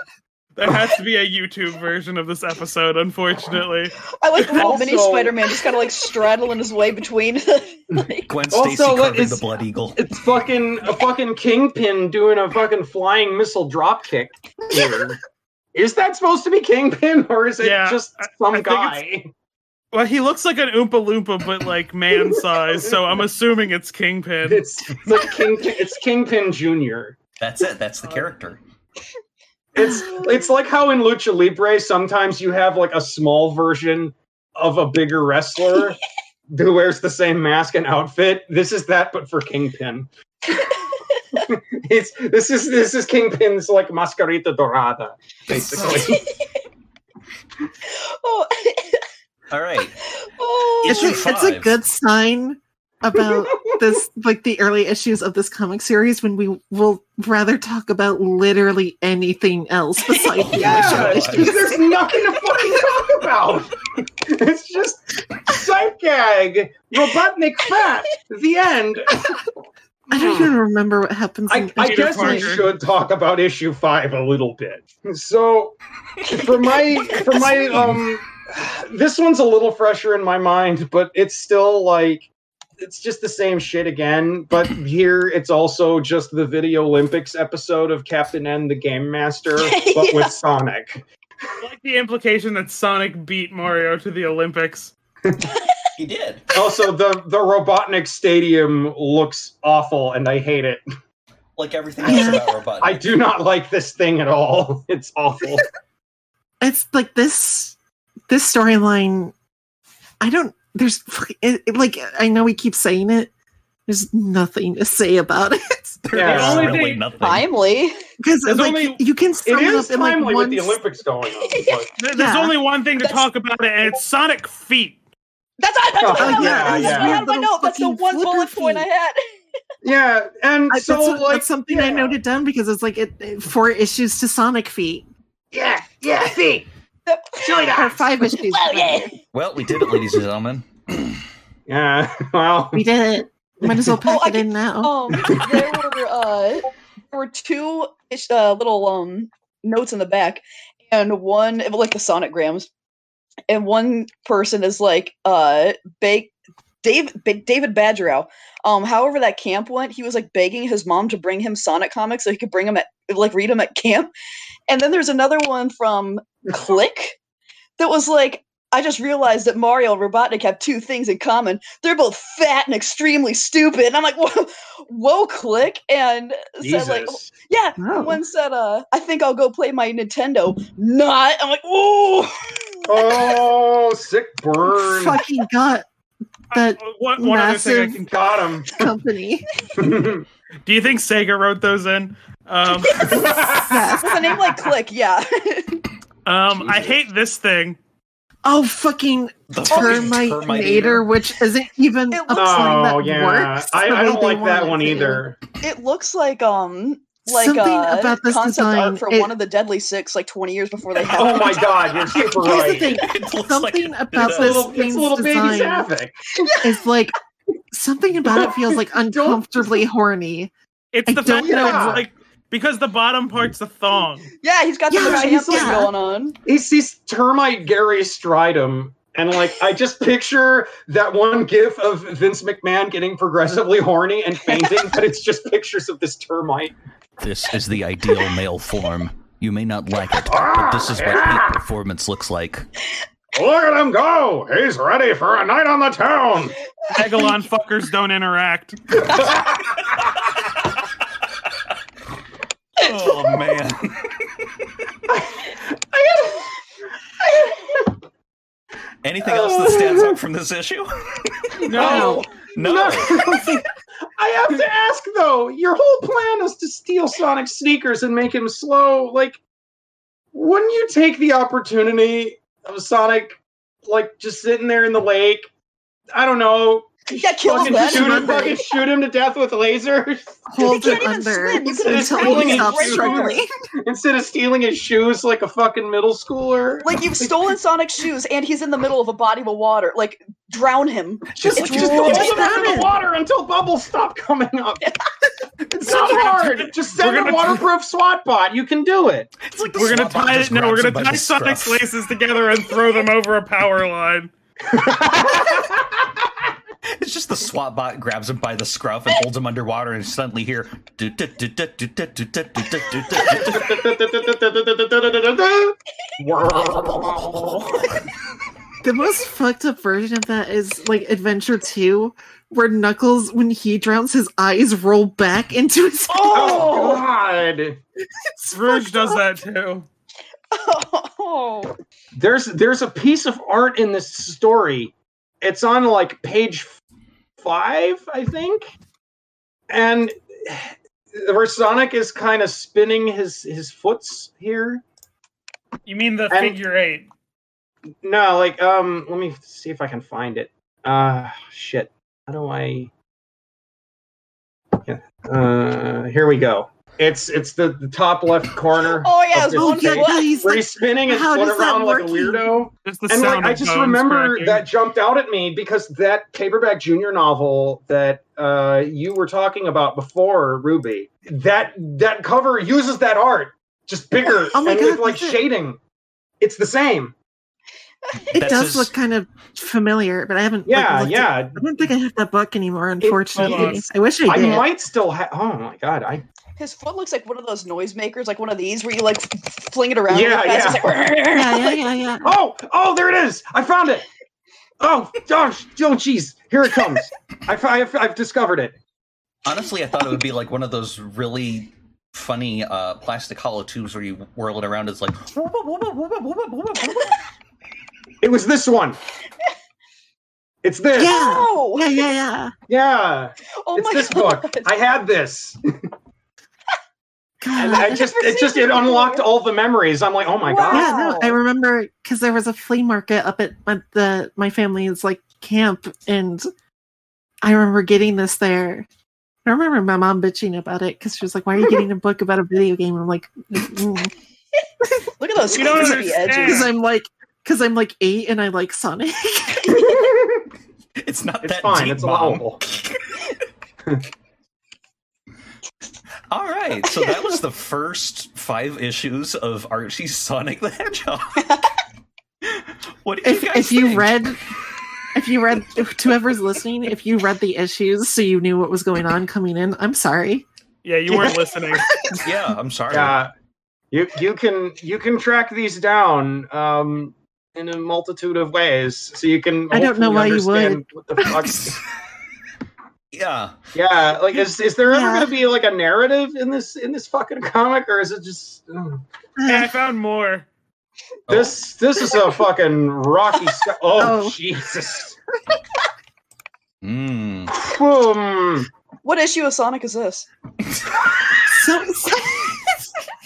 There has to be a YouTube version of this episode, unfortunately. I like the little mini Spider-Man just kind of like straddling his way between. <laughs> like, Gwen Also, Stacy what carving is- the Blood Eagle. It's fucking a fucking kingpin doing a fucking flying missile drop kick here. <laughs> Is that supposed to be Kingpin or is it Yeah, just some I think guy? Well, he looks like an Oompa Loompa, but like man size, so I'm assuming it's Kingpin. It's like Kingpin. It's Kingpin Junior. That's it. That's the character. Uh, It's it's like how in Lucha Libre sometimes you have like a small version of a bigger wrestler <laughs> who wears the same mask and outfit. This is that, but for Kingpin. <laughs> it's this is this is Kingpin's like mascarita dorada, basically. <laughs> oh, All right. oh. It's a, it's a good sign about <laughs> this, like the early issues of this comic series, when we will rather talk about literally anything else besides the Yeah, initial issues. there's nothing to fucking talk about. <laughs> It's just sight gag, Robotnik fat. The end. I don't even remember what happens. I, I guess we should talk about issue five a little bit. So, for my for my um, this one's a little fresher in my mind, but it's still like it's just the same shit again. But <clears throat> here, it's also just the Video Olympics episode of Captain N, the Game Master, <laughs> but Yeah. with Sonic. I like the implication that Sonic beat Mario to the Olympics. <laughs> He did. Also, the the Robotnik Stadium looks awful, and I hate it. Like everything else about Robotnik. I do not like this thing at all. <laughs> It's awful. it's like this this storyline. I don't. There's it, it- like I know we keep saying it. There's nothing to say about it <laughs> There's Yeah. Only really thing- nothing. timely. because like only- you can It sum it, is up in like one with the Olympics going on. <laughs> But There- There's Yeah. only one thing to That's- talk about it, and it's Sonic feet. That's, that's, Oh, what I- oh, yeah, that's yeah. what I had in note. That's the one flipper bullet point I had. <laughs> yeah, and I, so that's, like that's something I noted down because it's like it, it- four issues to Sonic feet Yeah, yeah, feet. see, or five issues. Well, yeah. Well, we did it, ladies and gentlemen. <clears throat> yeah. <laughs> Well, We did it. Might as well <laughs> pack I it in now. Um, there were uh, there were two uh, little um notes in the back, and one like the sonograms, and one person is like uh beg Dave Ba- David Badgerow. Um, however that camp went, he was like begging his mom to bring him Sonic comics so he could bring them at like read them at camp. And then there's another one from Click that was like. I just realized that Mario and Robotnik have two things in common. They're both fat and extremely stupid. And I'm like, <laughs> whoa, whoa, click. And said like, Jesus. yeah. Oh. One said, uh, I think I'll go play my Nintendo. Not. I'm like, ooh. Oh, sick burn. Fucking gut. that Uh, one one other thing I massive- can. Got company. <laughs> Do you think Sega wrote those in? Um, Yes. <laughs> With a name like Click, yeah. um, I hate this thing. Oh, fucking The fucking Terminator, which isn't even It a looks sign oh that yeah, works. I, I don't like that one to. either. it looks like um like Something uh, about this concept design, art for it- one of the Deadly Six, like 20 years before they <laughs> happened. Oh my god, you're <laughs> super right. Here's the thing. <laughs> It looks like Something about this little, it's thing's little design Sapphic. is like something about it feels like uncomfortably horny. It's I the don't fact that know. it's like because the bottom part's a thong. Yeah, he's got the Yeah, yeah, he's- yeah. going on. He's, he's termite Gary Stridham And like, I just picture that one gif of Vince McMahon getting progressively horny and fainting, but it's just pictures of this termite. This is the ideal male form. You may not like it, but this is what peak performance looks like. Look at him go! He's ready for a night on the town. Megalon fuckers don't interact. <laughs> Oh man. Anything else that stands out from this issue? No. <laughs> Oh, no. <laughs> I have to ask though. Your whole plan is to steal Sonic's sneakers and make him slow. Like, wouldn't you take the opportunity of Sonic, like, just sitting there in the lake? I don't know. Yeah, kill him fucking then. shoot him, fucking shoot him to death with lasers <laughs> Hold You it can't even under swim. You could've It's until he stops struggling. instead of stealing his shoes like a fucking middle schooler. Like you've stolen <laughs> Sonic's shoes, and he's in the middle of a body of water. Like drown him. just, It's just really hold him drown under the water until bubbles stop coming up. <laughs> it's not hard. Just send a gonna- waterproof SWATbot. You can do it. It's like We're gonna tie just no, we're gonna tie Sonic's laces together and throw them over a power line. It's just the SWATbot grabs him by the scruff and holds him underwater, and suddenly hear. The most fucked up version of that is like Adventure 2, where Knuckles, when he drowns, his eyes roll back into his head. Oh God! It's Rouge does up. that too. Oh. There's there's a piece of art in this story. It's on like page five, I think, and where Sonic is kind of spinning his his foots here. You mean the And- figure eight? No, like um, let me see if I can find it. Uh, shit. How do I? Yeah. Uh, here we go. It's it's the, the top left corner. <laughs> Oh yeah, of it's this Oh, one yeah, page, yeah, he's where like, he's spinning his how foot around like a weirdo. And like I just remember cracking. that jumped out at me because that paperback junior novel that uh, you were talking about before, Ruby, that that cover uses that art just bigger Oh my and God, with like does it? shading. It's the same. It That's does his- look kind of familiar, but I haven't. Yeah, looked yeah. At, I don't think I have that book anymore, unfortunately. it's- I wish I I might still have. Oh my god! I His foot looks like one of those noisemakers, like one of these where you like fling it around. Yeah, really fast. It's like, yeah, <laughs> yeah, yeah, yeah. oh oh there it is! I found it. Oh gosh! Oh jeez! Here it comes. I've, I've I've discovered it. Honestly, I thought it would be like one of those really funny uh, plastic hollow tubes where you whirl it around. It's like. It was this one. It's this. Yeah. Oh, Yeah, yeah, yeah. Yeah, oh it's my this god! book. I had this. <laughs> And I just it just it it unlocked all the memories. I'm like, oh my Wow. god. Yeah, no, I remember because there was a flea market up at my, the my family's like camp, and I remember getting this there. I remember my mom bitching about it because she was like, "Why are you <laughs> getting a book about a video game?" And I'm like, "Because <laughs> Look at those You don't crispy understand. edges. I'm like, because I'm like eight and I like Sonic." <laughs> It's not It's that fine. deep, It's Mom. allowable. All right, so that was the first five issues of Archie's Sonic the Hedgehog. <laughs> what did if you guys if you read if you read if whoever's listening if you read the issues so you knew what was going on coming in i'm sorry Yeah, you weren't listening. <laughs> yeah, I'm sorry. Yeah, you you can you can track these down um, in a multitude of ways, so you can. I don't know why you understand What the fuck? <laughs> yeah. yeah, like is is there ever Yeah. going to be like a narrative in this in this fucking comic, or is it just ugh. hey, I <laughs> found more. this? This is a fucking rocky. <laughs> Sc- oh, Oh. Jesus! Mm. Boom. What issue of Sonic is this? <laughs> so, so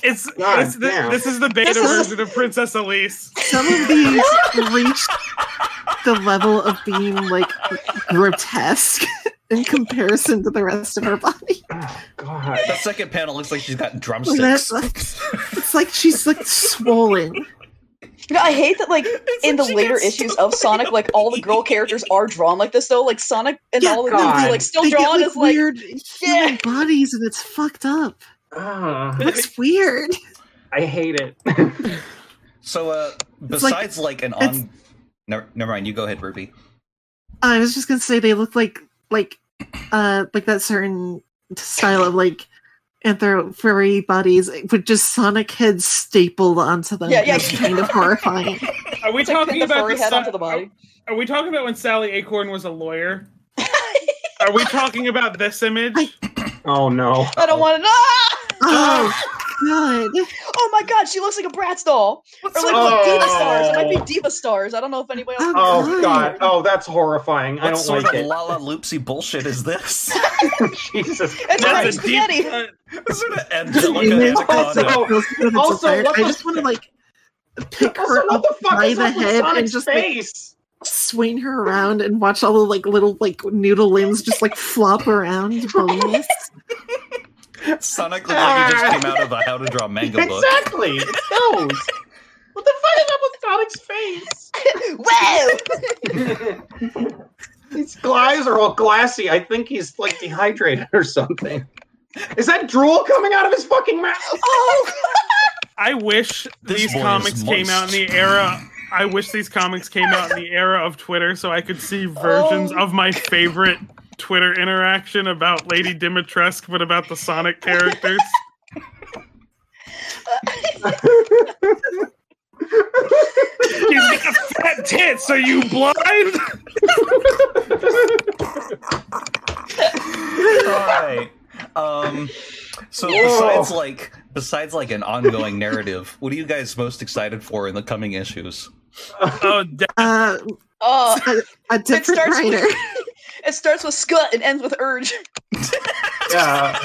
It's, it's the, this is the beta This is- version of Princess Elise. some of these reached the level of being like grotesque in comparison to the rest of her body <laughs> Oh, God. That second panel looks like she's got drumsticks. like, it's like she's like swollen You know, I hate that like It's in like the later issues of Sonic, like all the girl characters are drawn like this though. Like Sonic and Yeah, all of God. them are like still they get drawn like as like weird Yeah. human bodies and it's fucked up Ah, it looks weird I hate it. <laughs> So, uh, It's like- besides like, an on. Never, never mind. You go ahead, Ruby. I was just gonna say they look like like uh like that certain style of like anthro furry bodies with just Sonic heads stapled onto them. Yeah, yeah. It's kind of horrifying. Are we It's talking pin the about furry the head Sa- onto the body. Are we talking about when Sally Acorn was a lawyer? <laughs> Are we talking about this image? Oh no. I don't want to know. <laughs> Oh god. Oh my god, she looks like a Bratz doll. Or like Oh. Diva Starz. It might be Diva Starz. I don't know if anybody else. Oh, Oh god. Oh, that's horrifying. I What don't sort like of it. Lalaloopsy bullshit is this? <laughs> Jesus. It's That's French a deep- spaghetti. uh, sort of Angelica image Also- Anaconda? feels good as also, I just want to like pick Also, her up the by the head and Sonic's just like swing her around and watch all the like little like noodle limbs just like flop around boneless. <laughs> Sonic looked like he just came out of a How to Draw Manga book. Exactly. It's those. What the fuck is up with Sonic's face? Wow. His eyes are all glassy. I think he's like dehydrated or something. Is that drool coming out of his fucking mouth? Oh. I wish This these comics came out in the era. I wish these comics came out in the era of Twitter so I could see versions Oh. of my favorite Twitter interaction about Lady Dimitrescu, but about the Sonic characters. <laughs> He's got fat tits. Are you blind? Alright. Um so Whoa. besides like besides like an ongoing narrative, what are you guys most excited for in the coming issues? Oh, Uh, Oh. a, a different starts with- writer. <laughs> It starts with Scut and ends with Urge. <laughs> yeah.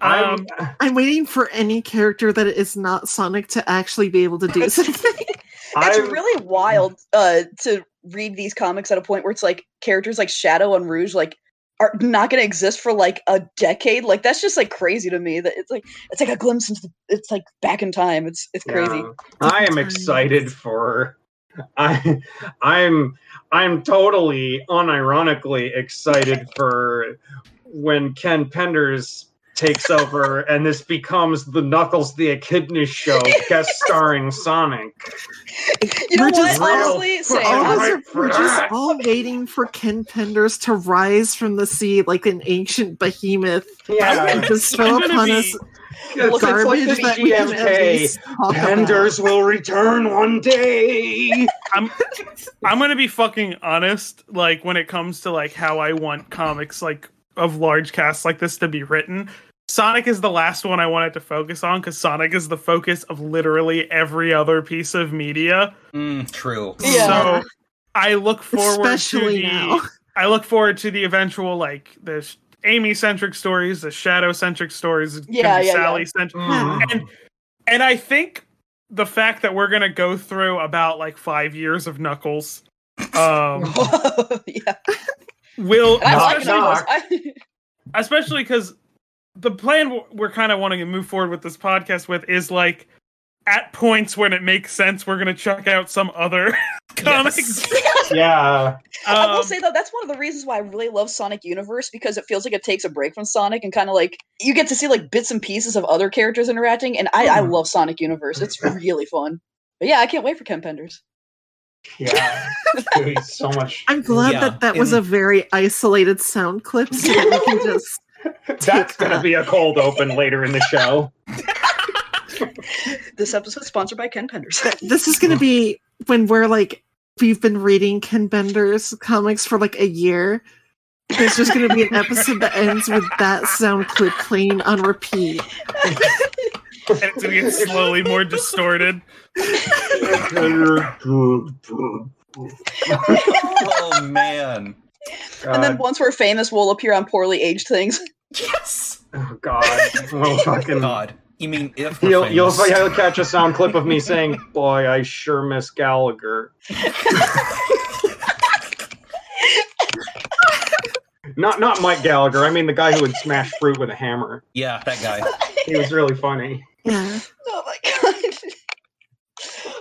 I'm, um, I'm waiting for any character that is not Sonic to actually be able to do <laughs> something. It's I'm- really wild uh, to read these comics at a point where it's like characters like Shadow and Rouge like are not going to exist for like a decade. Like that's just like crazy to me. That it's like it's like a glimpse into the, it's like back in time. It's it's crazy. Yeah. I am excited for <laughs> I I'm I'm totally unironically excited for when Ken Penders takes over and this becomes the Knuckles the Echidna show guest starring Sonic. You know We're what? just all- Honestly, we're same. all all of us right are, for we're just all waiting for Ken Penders to rise from the sea like an ancient behemoth Yeah. and bestow I'm upon be- us It's, it's like garbage that we can at least talk about. Penders will return one day. I'm I'm gonna be fucking honest. Like when it comes to like how I want comics like of large casts like this to be written. Sonic is the last one I wanted to focus on because Sonic is the focus of literally every other piece of media. Mm, true. Yeah. So I look forward Especially to the now. I look forward to the eventual like the Amy centric stories, the Shadow centric stories, Yeah, yeah, yeah. Sally centric, Mm. and and I think the fact that we're gonna go through about like five years of Knuckles, um, <laughs> yeah. will I especially, Knuckles. knock. <laughs> Especially because the plan we're kind of wanting to move forward with this podcast with is like at points when it makes sense, we're gonna check out some other <laughs> comics. <laughs> Yeah. I will Um, say though, that's one of the reasons why I really love Sonic Universe because it feels like it takes a break from Sonic and kind of like you get to see like bits and pieces of other characters interacting, and I, I Hmm. love Sonic Universe. It's really fun. But yeah, I can't wait for Ken Penders. Yeah. So much. I'm glad Yeah, that that was a very isolated sound clip so that we can <laughs> just That's gonna be a cold open later in the show. <laughs> This episode is sponsored by Ken Penders. this is going to be when we're like we've been reading Ken Penders' comics for like a year. There's just going to be an episode that ends with that sound clip playing on repeat. and it's gonna get slowly more distorted. oh man. and then uh, once we're famous, we'll appear on poorly aged things. Yes. Oh God. Oh <laughs> fucking God. You mean if You'll, you'll, famous. you'll catch a sound clip of me saying, "Boy, I sure miss Gallagher." <laughs> not not Mike Gallagher. I mean the guy who would smash fruit with a hammer. Yeah, that guy. He was really funny. Yeah. Oh my god.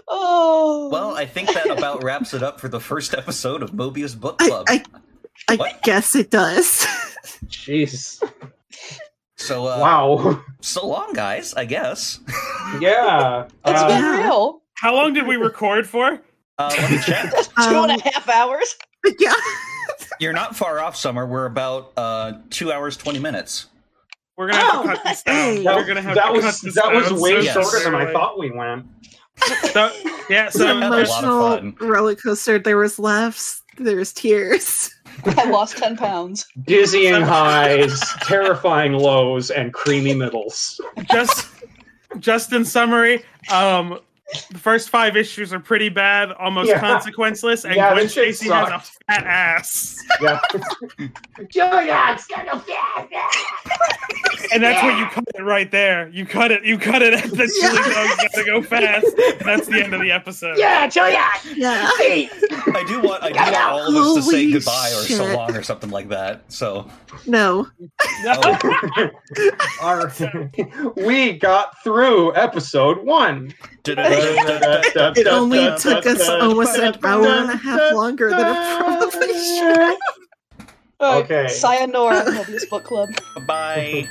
oh. Well, I think that about wraps it up for the first episode of Mobius Book Club. I, I What? guess it does. Jeez. so, uh, Wow. so long, guys. I guess. Yeah. it's Uh, been real. How long did we record for? Uh, let me check. That's <laughs> two and Um, a half hours. Yeah. You're not far off, Summer. We're about uh, two hours twenty minutes. We're gonna have Oh, to cut this hey. down. That, We're gonna have that to was cut this that was way so shorter than I thought we went. So, yeah, It's so an a lot of emotional fun. roller coaster. There was laughs. There was tears. <laughs> I lost ten pounds. Dizzying highs, terrifying lows, and creamy middles. just just in summary, um, the first five issues are pretty bad, almost Yeah. consequenceless, and Yeah, Gwen this shit Stacy has a fat ass, Yeah. <laughs> Julian's gonna and that's where you cut it right there. You cut it. You cut it at the chili dog's gotta go fast. And that's the end of the episode. Yeah, Julian. Yeah. I do want I do want all of us to say Holy goodbye or so long or something like that. So No. oh, <laughs> Our, we got through episode one. It only took us almost an hour and a half longer than it probably should. All right, Okay. Sayonara, Mobius Book Club. bye.